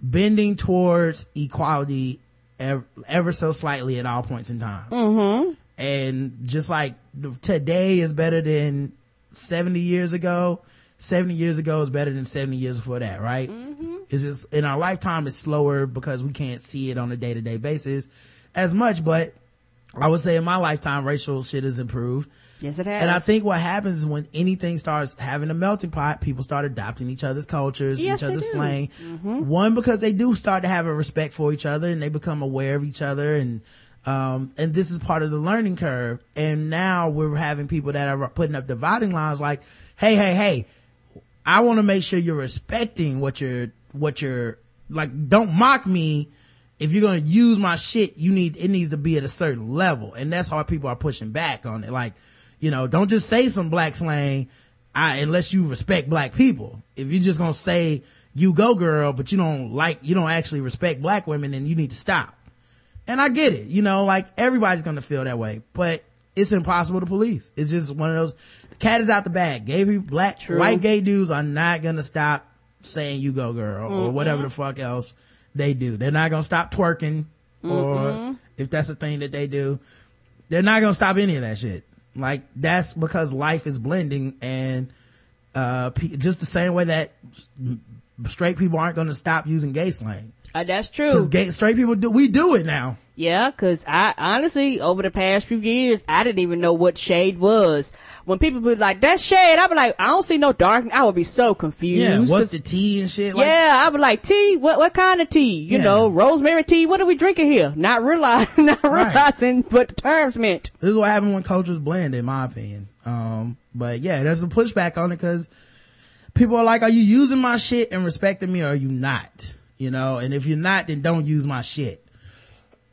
bending towards equality ever, ever so slightly at all points in time. Mm-hmm. And just like today is better than 70 years ago, 70 years ago is better than 70 years before that, right? Mm-hmm. It's just in our lifetime it's slower because we can't see it on a day to day basis as much, but I would say in my lifetime racial shit has improved. Yes, it has. And I think what happens is when anything starts having a melting pot, people start adopting each other's cultures, Yes, each other's slang. Mhm. One, because they do start to have a respect for each other and they become aware of each other and, um, and this is part of the learning curve. And now we're having people that are putting up dividing lines like, hey, hey, hey, I want to make sure you're respecting what you're, what you're, like, don't mock me. If you're going to use my shit, you need, it needs to be at a certain level. And that's how people are pushing back on it. Like, you know, don't just say some black slang, I, unless you respect black people. If you're just going to say, you go girl, but you don't like, you don't actually respect black women, then you need to stop. And I get it, you know, like everybody's gonna feel that way, but it's impossible to police. It's just one of those, cat is out the bag. Gay people, black, True. white gay dudes are not gonna stop saying you go girl or Mm-mm. whatever the fuck else they do. They're not gonna stop twerking or Mm-mm. if that's a thing that they do, they're not gonna stop any of that shit. Like that's because life is blending and, uh, just the same way that straight people aren't gonna stop using gay slang. Uh, that's true. gay, straight people do, we do it now. Yeah, cause I honestly, over the past few years, I didn't even know what shade was. When people be like, that's shade, I'd be like, I don't see no dark, I would be so confused. Yeah, what's the tea and shit? Like, yeah, I'd be like, tea? What, what kind of tea? You Yeah. know, rosemary tea? What are we drinking here? Not realize, not Right. realizing what the terms meant. This is what happened when cultures blend, in my opinion. Um, but yeah, there's a pushback on it because people are like, are you using my shit and respecting me or are you not? You know, and if you're not, then don't use my shit.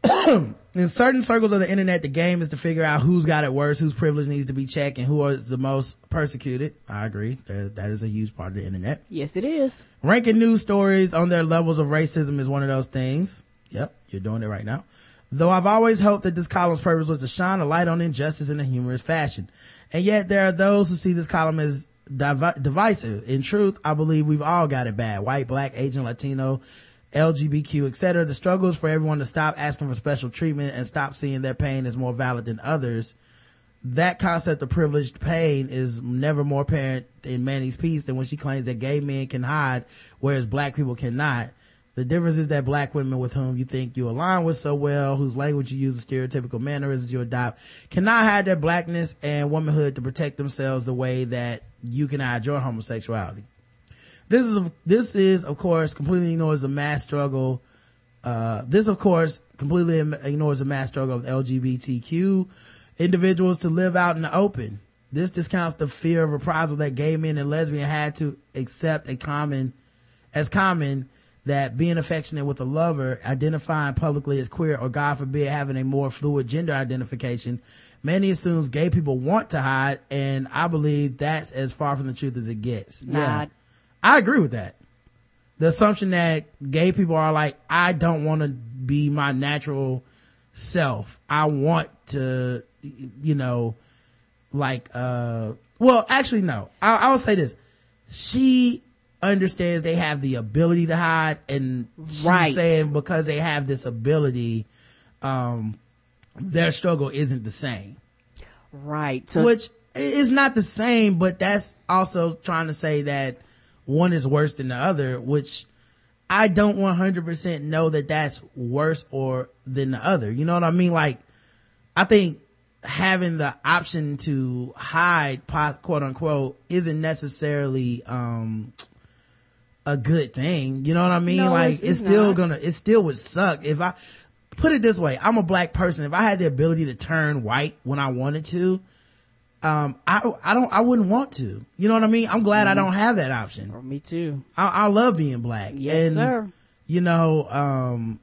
in certain circles of the internet, the game is to figure out who's got it worse, whose privilege needs to be checked, and who is the most persecuted. I agree. That, that is a huge part of the internet. Yes, it is. Ranking news stories on their levels of racism is one of those things. Yep, you're doing it right now. Though I've always hoped that this column's purpose was to shine a light on injustice in a humorous fashion. And yet there are those who see this column as divi- divisive. In truth, I believe we've all got it bad. White, black, Asian, Latino, LGBTQ, etc. The struggle is for everyone to stop asking for special treatment and stop seeing their pain as more valid than others. That concept of privileged pain is never more apparent in Mannie's piece than when she claims that gay men can hide, whereas black people cannot. The difference is that black women with whom you think you align with so well, whose language you use, the stereotypical mannerisms you adopt, cannot hide their blackness and womanhood to protect themselves the way that you can hide your homosexuality. This is, this is, of course, completely ignores the mass struggle. Uh, this, of course, completely ignores the mass struggle of LGBTQ individuals to live out in the open. This discounts the fear of reprisal that gay men and lesbians had to accept a common, as common that being affectionate with a lover, identifying publicly as queer, or God forbid having a more fluid gender identification, Mannie assumes gay people want to hide, and I believe that's as far from the truth as it gets. Nah. Yeah. I agree with that. The assumption that gay people are like, I don't want to be my natural self. I want to, you know, like, uh, well, actually, no. I, I say this. She understands they have the ability to hide and she's Right. saying because they have this ability, um, their struggle isn't the same Right. So which is not the same, but that's also trying to say that one is worse than the other, which I don't 100% know that that's worse or than the other. You know what I mean? Like, I think having the option to hide, quote unquote, isn't necessarily, um, a good thing. You know what I mean? No, like, it's- it's, it's still not. gonna, it still would suck if I, put it this way, I'm a black person. If I had the ability to turn white when I wanted to, um, I, I don't, I wouldn't want to. You know what I mean? I'm glad I don't have that option. me too. I, I love being black. Yes, and, sir. You know, um,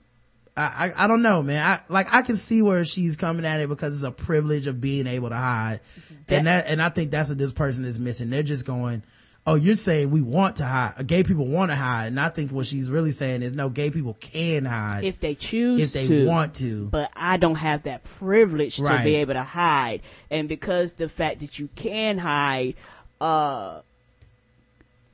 I, I, I don't know, man. I, like, I can see where she's coming at it because it's a privilege of being able to hide. and that, and I think that's what this person is missing. They're just going, oh, you're saying we want to hide. Gay people want to hide. And I think what she's really saying is no, gay people can hide. if they choose If they to, want to. but I don't have that privilege to Right. be able to hide. And because the fact that you can hide, uh,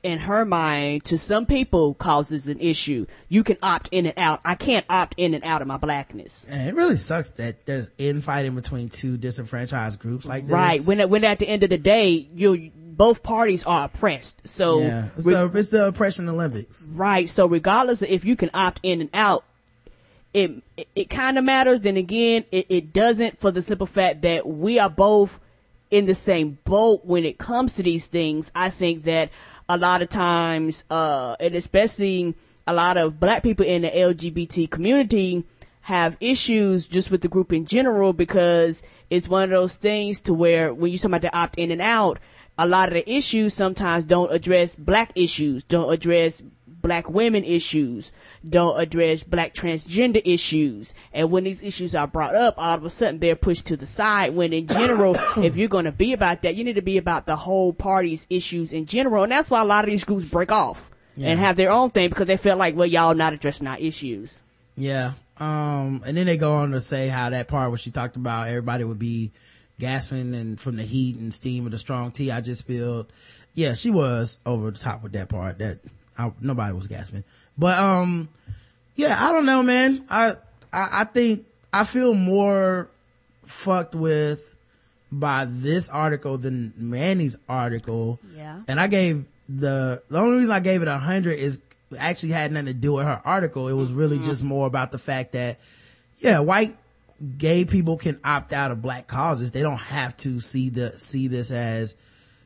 in her mind, to some people causes an issue. You can opt in and out. I can't opt in and out of my blackness. And it really sucks that there's infighting between two disenfranchised groups like this. Right. When, when at the end of the day, you, both parties are oppressed. So, yeah, it's, re- the, it's the oppression Olympics. Right. So regardless of if you can opt in and out, it it, it kind of matters. Then again, it, it doesn't for the simple fact that we are both in the same boat when it comes to these things. I think that a lot of times, uh, and especially a lot of black people in the LGBT community have issues just with the group in general because it's one of those things to where when you talk about the opt in and out, a lot of the issues sometimes don't address black issues, don't address black women issues, don't address black transgender issues. And when these issues are brought up, all of a sudden they're pushed to the side when in general, if you're going to be about that, you need to be about the whole party's issues in general. And that's why a lot of these groups break off and have their own thing because they feel like, well, y'all not addressing our issues. Yeah. Um, and then they go on to say how that part where she talked about everybody would be gasping and from the heat and steam of the strong tea I just spilled. Yeah, she was over the top with that part. That I, nobody was gasping, but um, yeah, I don't know, man. I, I I think I feel more fucked with by this article than Mannie's article. Yeah. And I gave the the only reason I gave it a hundred is actually had nothing to do with her article. It was really just more about the fact that yeah, white gay people can opt out of black causes. They don't have to see the see this as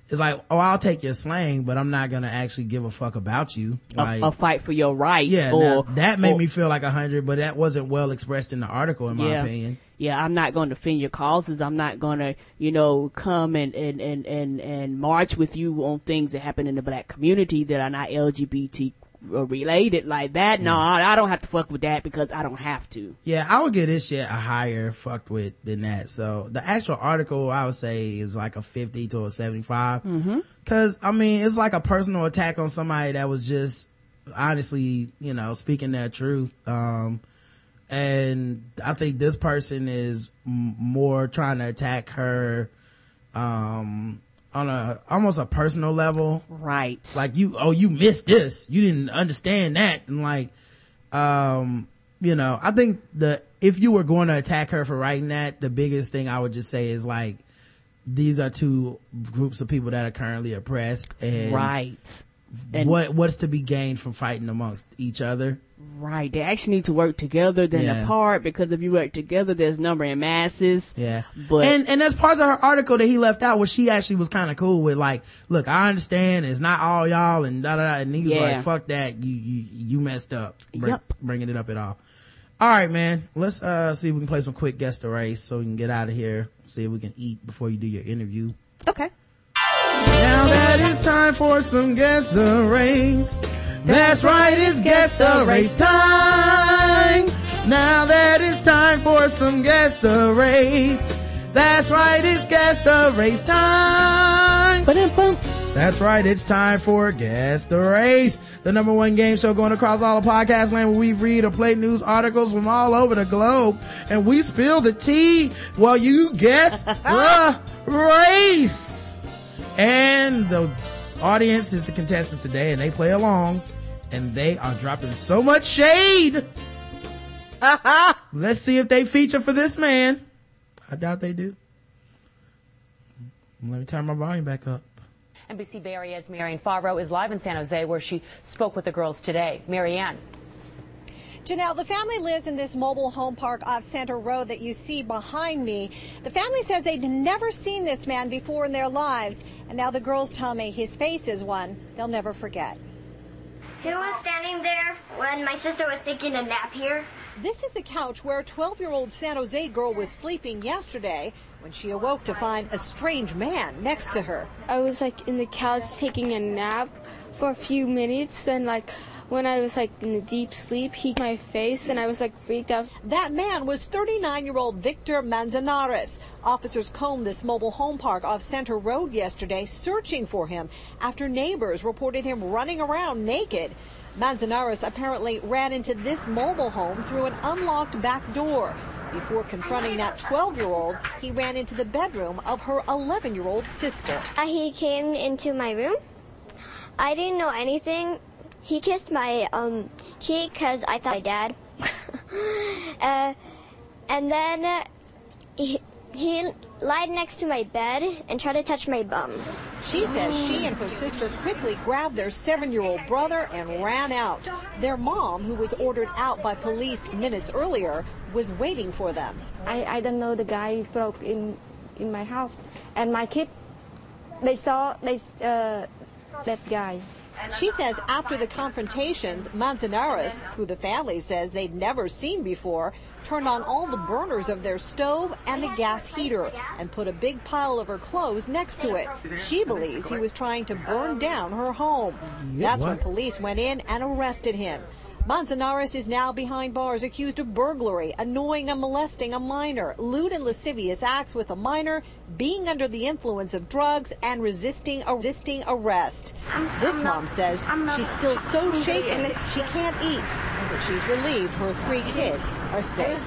it's like, oh, I'll take your slang, but I'm not gonna actually give a fuck about you. A, Like, a fight for your rights. yeah, or that made or- me feel like a hundred, but that wasn't well expressed in the article, in my yeah. opinion. Yeah, I'm not going to defend your causes. I'm not going to, you know, come and, and, and, and, and march with you on things that happen in the black community that are not LGBT uh, related like that. No, I, I don't have to fuck with that because I don't have to. Yeah, I would give this shit a higher fucked with than that. So the actual article I would say is like a 50 to a 75. Mm-hmm. Cause I mean, it's like a personal attack on somebody that was just honestly, you know, speaking their truth. Um, and I think this person is m- more trying to attack her, um, on a, almost a personal level. Right. Like you, oh, you missed this. You didn't understand that. And like, um, you know, I think the, if you were going to attack her for writing that, the biggest thing I would just say is like, these are two groups of people that are currently oppressed and right. And what, what's to be gained from fighting amongst each other? Right. They actually need to work together than Yeah. apart because if you work together, there's number in masses. Yeah. But and and there's parts of her article that he left out where she actually was kind of cool with like, look, I understand it's not all y'all and da da da. And he was Yeah. like, fuck that. You, you, you messed up. Bring, Yup. Bringing it up at all. All right, man. Let's, uh, see if we can play some quick guess the race so we can get out of here. See if we can eat before you do your interview. okay. Now that it's time for some guess the race. That's right, it's guess the race time. Now that it's time for some guess the race. That's right, it's guess the race time. Ba-dum-bum. That's right, it's time for Guess the Race, the number one game show going across all of podcast land where we read or play news articles from all over the globe and we spill the tea while you guess the race. And the audience is the contestant today and they play along and they are dropping so much shade. Let's see if they feature for this man. I doubt they do. Let me turn my volume back up. NBC Bay Area's Marianne Favro is live in San Jose where she spoke with the girls today. Marianne. Janelle, the family lives in this mobile home park off Senter Road that you see behind me. The family says they'd never seen this man before in their lives, and now the girls tell me his face is one they'll never forget. He was standing there when my sister was taking a nap here. This is the couch where a 12 year old San Jose girl was sleeping yesterday when she awoke to find a strange man next to her. I was like in the couch taking a nap for a few minutes and like when I was like in a deep sleep, he my face and I was like freaked out. That man was 39 year old Victor Manzanares. Officers combed this mobile home park off Senter Road yesterday searching for him after neighbors reported him running around naked. Manzanares apparently ran into this mobile home through an unlocked back door. Before confronting that 12 year old, he ran into the bedroom of her 11 year old sister. Uh, he came into my room. I didn't know anything. He kissed my um, cheek because I thought my dad. uh, and then uh, he, he lied next to my bed and tried to touch my bum. She says she and her sister quickly grabbed their seven year old brother and ran out. Their mom, who was ordered out by police minutes earlier, was waiting for them. I, I don't know the guy broke in in my house and my kid they saw they uh, that guy. She says after the confrontations, Manzanares, who the family says they'd never seen before, turned on all the burners of their stove and the gas heater and put a big pile of her clothes next to it. She believes he was trying to burn down her home. That's when police went in and arrested him. Manzanares is now behind bars accused of burglary, annoying and molesting a minor, lewd and lascivious acts with a minor, being under the influence of drugs, and resisting resisting arrest. This mom says she's still so shaken she can't eat, but she's relieved her three kids are safe.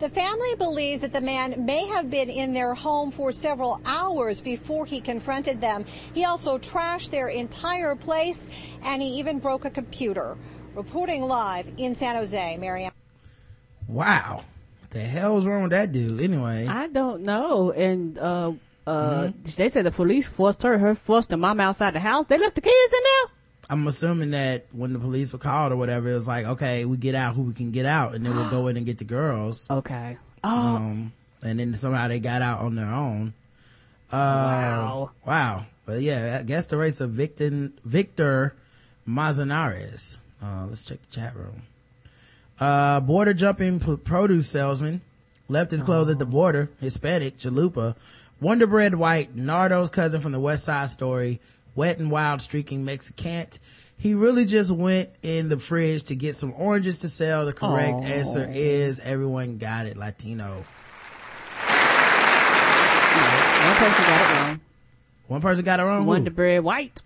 The family believes that the man may have been in their home for several hours before he confronted them. He also trashed their entire place and he even broke a computer. Reporting live in San Jose, Marianne. Wow. What the hell was wrong with that dude? Anyway. I don't know. And uh uh Mm-hmm. they said the police forced her, her forced the mom outside the house. They left the kids in there. I'm assuming that when the police were called or whatever, it was like, okay, we get out who we can get out and then we'll go in and get the girls. Okay. Oh, Um, and then somehow they got out on their own. Uh, Wow. Wow. But yeah, I guess the race of Victor, Victor Manzanares. Uh, let's check the chat room. Uh, border jumping p- produce salesman left his clothes at the border. Hispanic, chalupa. Wonder Bread White, Nardo's cousin from the West Side Story. Wet and wild streaking Mexican. He really just went in the fridge to get some oranges to sell. The correct Aw. answer is everyone got it Latino. One person got it wrong. One person got it wrong. One Who? bread white.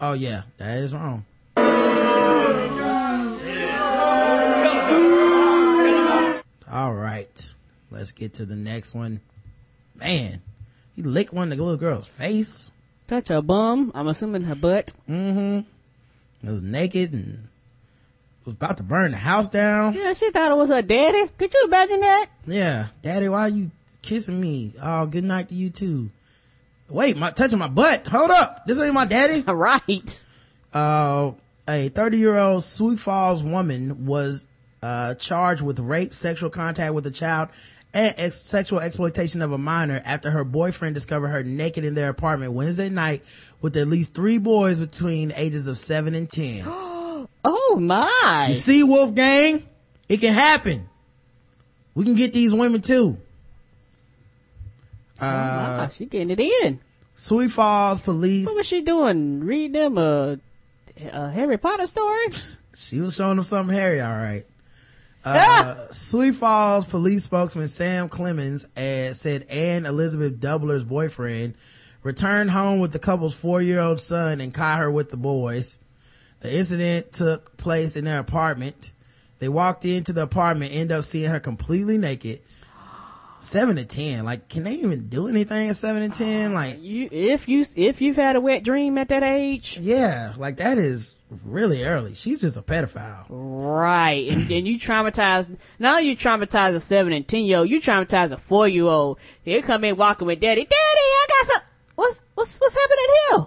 Oh yeah, that is wrong. All right, let's get to the next one. Man, he licked one of the little girl's face. Touch her bum. I'm assuming her butt. Mm-hmm. It was naked and was about to burn the house down. Yeah, she thought it was her daddy. Could you imagine that? Yeah, daddy, why are you kissing me? Oh, good night to you too. Wait, my touching my butt. Hold up, this ain't my daddy. right. Uh, a 30 year old Sioux Falls woman was uh, charged with rape, sexual contact with a child, and ex- sexual exploitation of a minor after her boyfriend discovered her naked in their apartment Wednesday night with at least three boys between ages of seven and ten. Oh my. You see, Wolfgang? It can happen. We can get these women too. Uh, wow, she getting it in. Sioux Falls police. What was she doing? Reading them a, a Harry Potter story? She was showing them something Harry, all right. Uh, Sioux Falls police spokesman Sam Clemens uh, said Ann Elizabeth Doubler's boyfriend returned home with the couple's four-year-old son and caught her with the boys. The incident took place in their apartment. They walked into the apartment, end up seeing her completely naked. Seven to ten, like, can they even do anything at seven to ten? Ah, like, you, if you, if you've had a wet dream at that age. yeah, like that is really early. She's just a pedophile. Right. And then you traumatize, not only you traumatize a seven and ten year old, you traumatize a four year old. They come in walking with daddy, daddy, I got some, what's, what's, what's happening here?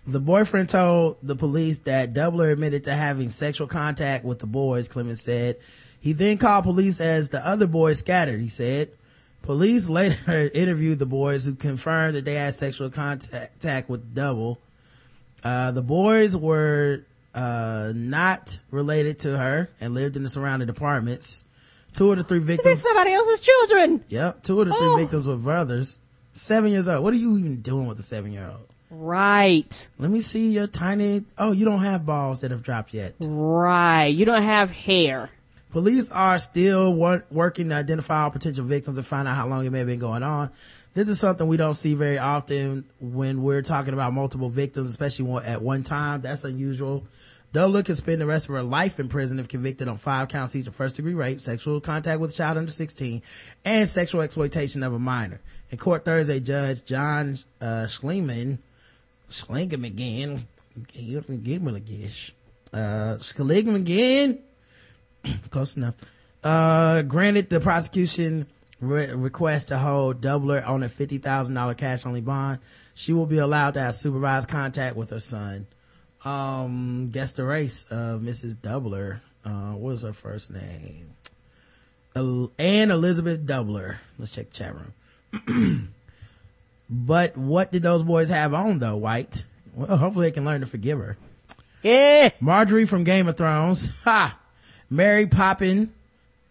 The boyfriend told the police that Doubler admitted to having sexual contact with the boys, Clemens said. He then called police as the other boys scattered, he said. Police later interviewed the boys who confirmed that they had sexual contact with Double. Uh, the boys were, uh, not related to her and lived in the surrounding apartments. Two of the three victims, somebody else's children. yep, two of the three Oh. victims were brothers. Seven years old. What are you even doing with a seven year old? Right. Let me see your tiny, oh, you don't have balls that have dropped yet. Right. You don't have hair. Police are still wor- working to identify all potential victims and find out how long it may have been going on. This is something we don't see very often when we're talking about multiple victims, especially at one time. That's unusual. Dola could spend the rest of her life in prison if convicted on five counts each of first degree rape, sexual contact with a child under 16, and sexual exploitation of a minor. In court Thursday, Judge John uh, Schliemann, Schlingen again, give me a gish, uh, Schlingen again, close enough uh granted the prosecution re- request to hold doubler on a $50000 cash only bond she will be allowed to have supervised contact with her son um guess the race of mrs doubler uh what was her first name El- Ann Elizabeth Doubler. Let's check the chat room. but what did those boys have on though, White? Well, hopefully they can learn to forgive her. Yeah. Marjorie from Game of Thrones. Ha! Mary Poppin,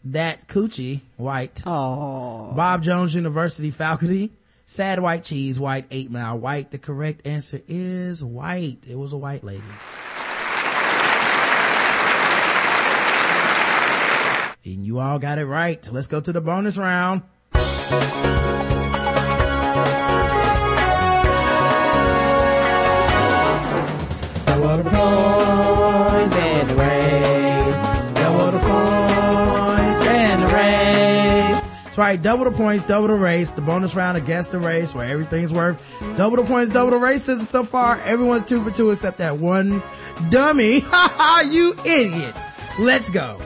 that coochie, White. Oh. Bob Jones University faculty. Sad white cheese, white, eight mile white. The correct answer is white. It was a white lady. And you all got it right. Let's go to the bonus round. Right. Double the points, double the race. The bonus round against the race where everything's worth double the points, double the races. And so far, everyone's two for two except that one dummy. Ha ha, you idiot. Let's go.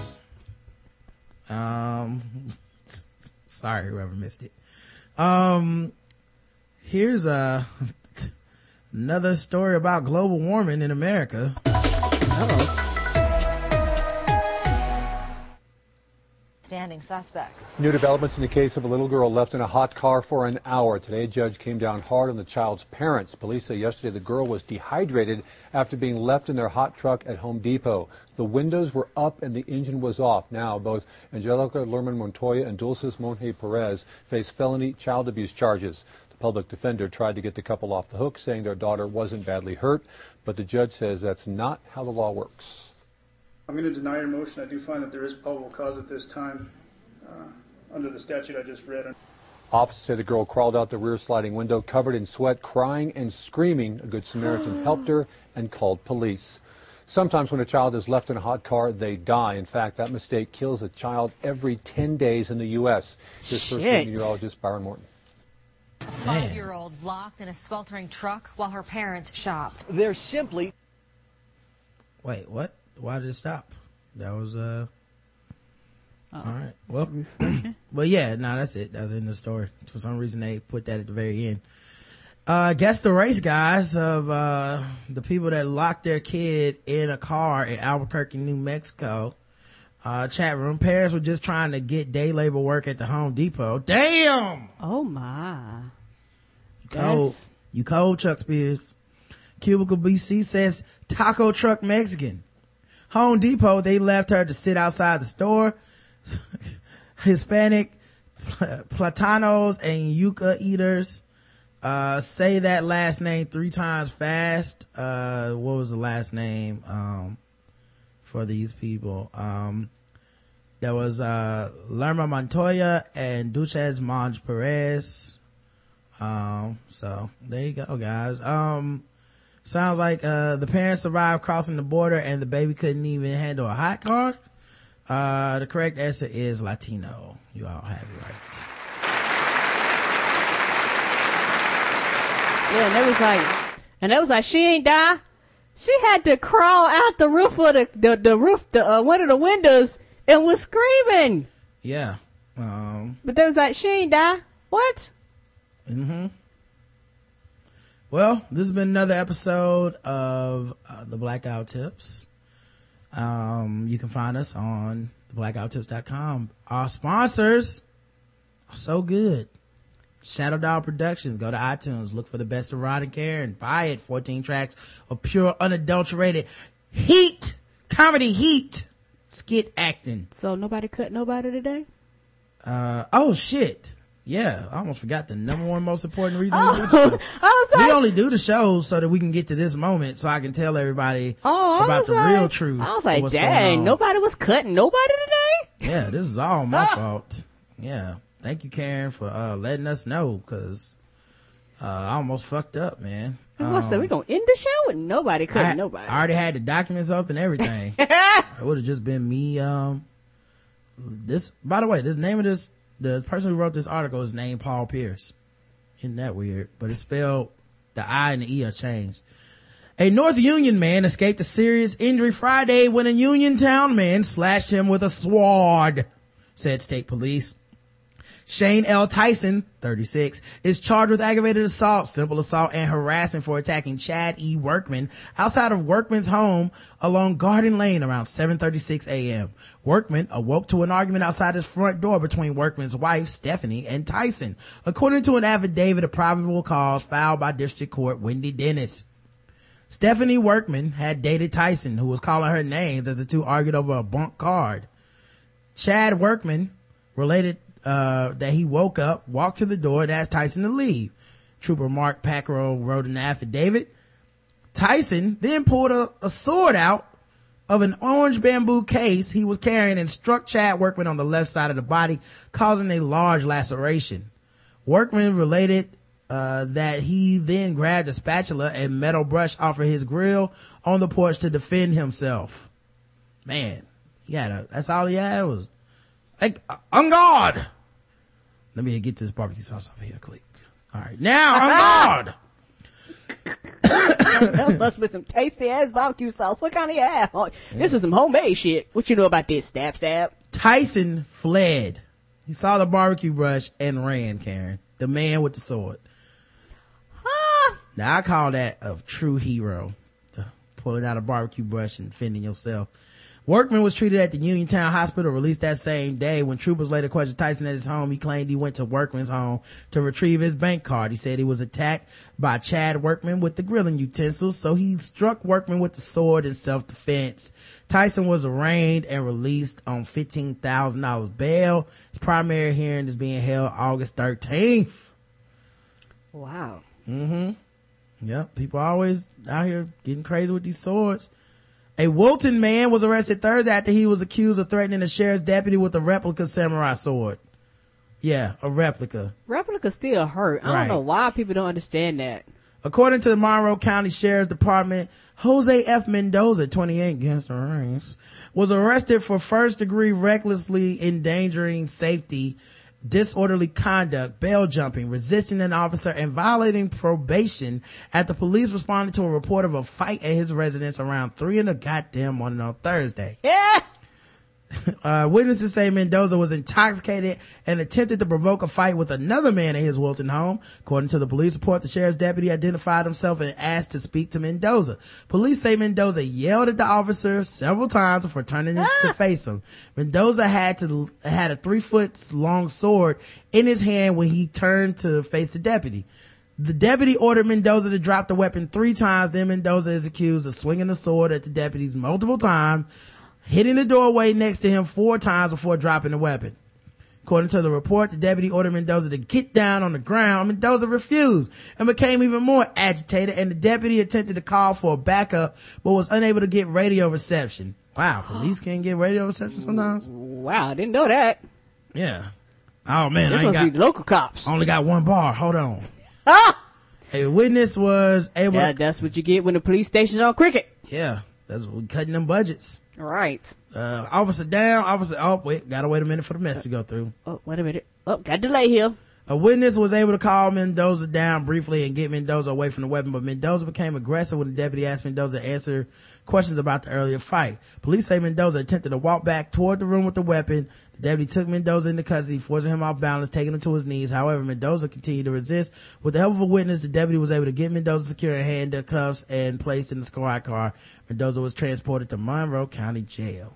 Um, sorry, whoever missed it. Um, here's a, another story about global warming in America. Standing suspects. New developments in the case of a little girl left in a hot car for an hour. Today, a judge came down hard on the child's parents. Police say yesterday the girl was dehydrated after being left in their hot truck at Home Depot. The windows were up and the engine was off. Now, both Angelica Lerman Montoya and Dulces Monje Perez face felony child abuse charges. The public defender tried to get the couple off the hook, saying their daughter wasn't badly hurt, but the judge says that's not how the law works. I'm going to deny your motion. I do find that there is probable cause at this time uh, under the statute I just read. Officers say the girl crawled out the rear sliding window covered in sweat, crying and screaming. A good Samaritan helped her and called police. Sometimes when a child is left in a hot car, they die. In fact, that mistake kills a child every 10 days in the U.S. This first Shit. meteorologist, Byron Morton. Five-year-old locked in a sweltering truck while her parents shopped. They're simply Wait, what? Why did it stop? That was, uh, all right. Well, well, yeah, no, that's it. That was in the story. For some reason, they put that at the very end. Uh, guess the race guys of, uh, the people that locked their kid in a car in Albuquerque, New Mexico, uh, chat room. Parents were just trying to get day labor work at the Home Depot. Damn! Oh my. You cold. That's- You cold, Chuck Spears. Cubicle BC says taco truck Mexican. Home Depot, they left her to sit outside the store. Hispanic pl- platanos and yuca eaters, uh, say that last name three times fast. Uh, what was the last name, um, for these people? Um, there was, uh, Lerma Montoya and Duches Monge Perez. Um, so there you go, guys. Um, sounds like, uh, the parents survived crossing the border and the baby couldn't even handle a hot car. Uh, the correct answer is Latino. You all have it right. Yeah, and that was like, and that was like, she ain't die. She had to crawl out the roof of the, the, the roof, the, uh, one of the windows and was screaming. Yeah. Um, But they was like, she ain't die. What? hmm Well, this has been another episode of uh, the Black Guy Who Tips. Um, you can find us on blackguywhotips.com. Our sponsors are so good. Shadow Dog Productions. Go to iTunes, look for the best of Rod and Karen, buy it. 14 tracks of pure, unadulterated heat, comedy heat, skit acting. So nobody cut nobody today? Uh, oh shit. Yeah, I almost forgot the number one most important reason we Oh. I was we only do the shows so that we can get to this moment so I can tell everybody oh, about the like, real truth. I was like, dang, nobody was cutting nobody today? Yeah, this is all my fault. Yeah. Thank you, Karen, for, uh, letting us know because, uh, I almost fucked up, man. And what's that? Um, We gonna end the show with nobody cutting I, nobody. I already had the documents up and everything. it would have just been me, um, this, by the way, the name of this, the person who wrote this article is named Paul Pierce. Isn't that weird? But it's spelled, the I and the E are changed. A North Union man escaped a serious injury Friday when a Uniontown man slashed him with a sword, said state police. Shane L. Tyson, 36, is charged with aggravated assault, simple assault, and harassment for attacking Chad E. Workman outside of Workman's home along Garden Lane around 7.36 a.m. Workman awoke to an argument outside his front door between Workman's wife, Stephanie, and Tyson, according to an affidavit of probable cause filed by District Court Wendy Dennis. Stephanie Workman had dated Tyson, who was calling her names as the two argued over a bunk card. Chad Workman related uh, that he woke up, walked to the door, and asked Tyson to leave. Trooper Mark Packrell wrote an affidavit. Tyson then pulled a, a sword out of an orange bamboo case he was carrying and struck Chad Workman on the left side of the body, causing a large laceration. Workman related uh, that he then grabbed a spatula and metal brush off of his grill on the porch to defend himself. Man, a, that's all he had was, like, on guard! Let me get this barbecue sauce over here quick. Alright, now, on guard! that must be some tasty ass barbecue sauce. What kind of you have? Oh, This is some homemade shit. What you know about this? Stab, stab. Tyson fled. He saw the barbecue brush and ran, Karen. The man with the sword. Huh? Now I call that a true hero. Pulling out a barbecue brush and defending yourself. Workman was treated at the Uniontown Hospital, released that same day. When troopers later questioned Tyson at his home, he claimed he went to Workman's home to retrieve his bank card. He said he was attacked by Chad Workman with the grilling utensils, so he struck Workman with the sword in self-defense. Tyson was arraigned and released on $15,000 bail. His primary hearing is being held August 13th. Wow. Mm-hmm. Yep. People always out here getting crazy with these swords. A Wilton man was arrested Thursday after he was accused of threatening a sheriff's deputy with a replica samurai sword. Yeah, a replica. Replica still hurt. I Right. don't know why people don't understand that. According to the Monroe County Sheriff's Department, Jose F. Mendoza, 28 gangster rings, was arrested for first degree recklessly endangering safety, disorderly conduct, bail jumping, resisting an officer, and violating probation after the police responded to a report of a fight at his residence around three in the goddamn morning on Thursday. Yeah. Uh, witnesses say Mendoza was intoxicated and attempted to provoke a fight with another man at his Wilton home. According to the police report, the sheriff's deputy identified himself and asked to speak to Mendoza. Police say Mendoza yelled at the officer several times before turning to face him. Mendoza had to, had a three foot long sword in his hand when he turned to face the deputy. The deputy ordered Mendoza to drop the weapon three times. Then Mendoza is accused of swinging the sword at the deputies multiple times, hitting the doorway next to him four times before dropping the weapon. According to the report, the deputy ordered Mendoza to get down on the ground. Mendoza refused and became even more agitated and the deputy attempted to call for backup but was unable to get radio reception. Wow, police can't get radio reception sometimes? Wow, I didn't know that. Yeah. Oh man, This I must be local cops. only got one bar. Hold on. Ah! A witness was able Yeah, to, that's what you get when the police station's on cricket. yeah, that's cutting them budgets. Right. Uh, officer down, officer, oh wait, gotta wait a minute for the message to go through. Oh, wait a minute. Oh, got delay here. A witness was able to calm Mendoza down briefly and get Mendoza away from the weapon, but Mendoza became aggressive when the deputy asked Mendoza to answer questions about the earlier fight. Police say Mendoza attempted to walk back toward the room with the weapon. The deputy took Mendoza into custody, forcing him off balance, taking him to his knees. However, Mendoza continued to resist. With the help of a witness, the deputy was able to get Mendoza secure in handcuffs and placed in the squad car. Mendoza was transported to Monroe County Jail.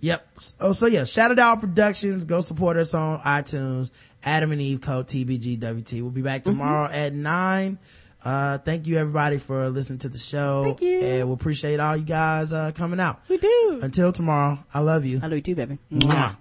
Yep. Oh, so yeah, Shadow Dog Productions. Go support us on iTunes. Adam and Eve code TBGWT. We'll be back mm-hmm. tomorrow at nine. Uh, thank you everybody for listening to the show. Thank you. And we appreciate all you guys, uh, coming out. We do. Until tomorrow, I love you. I love you too, baby. Mwah.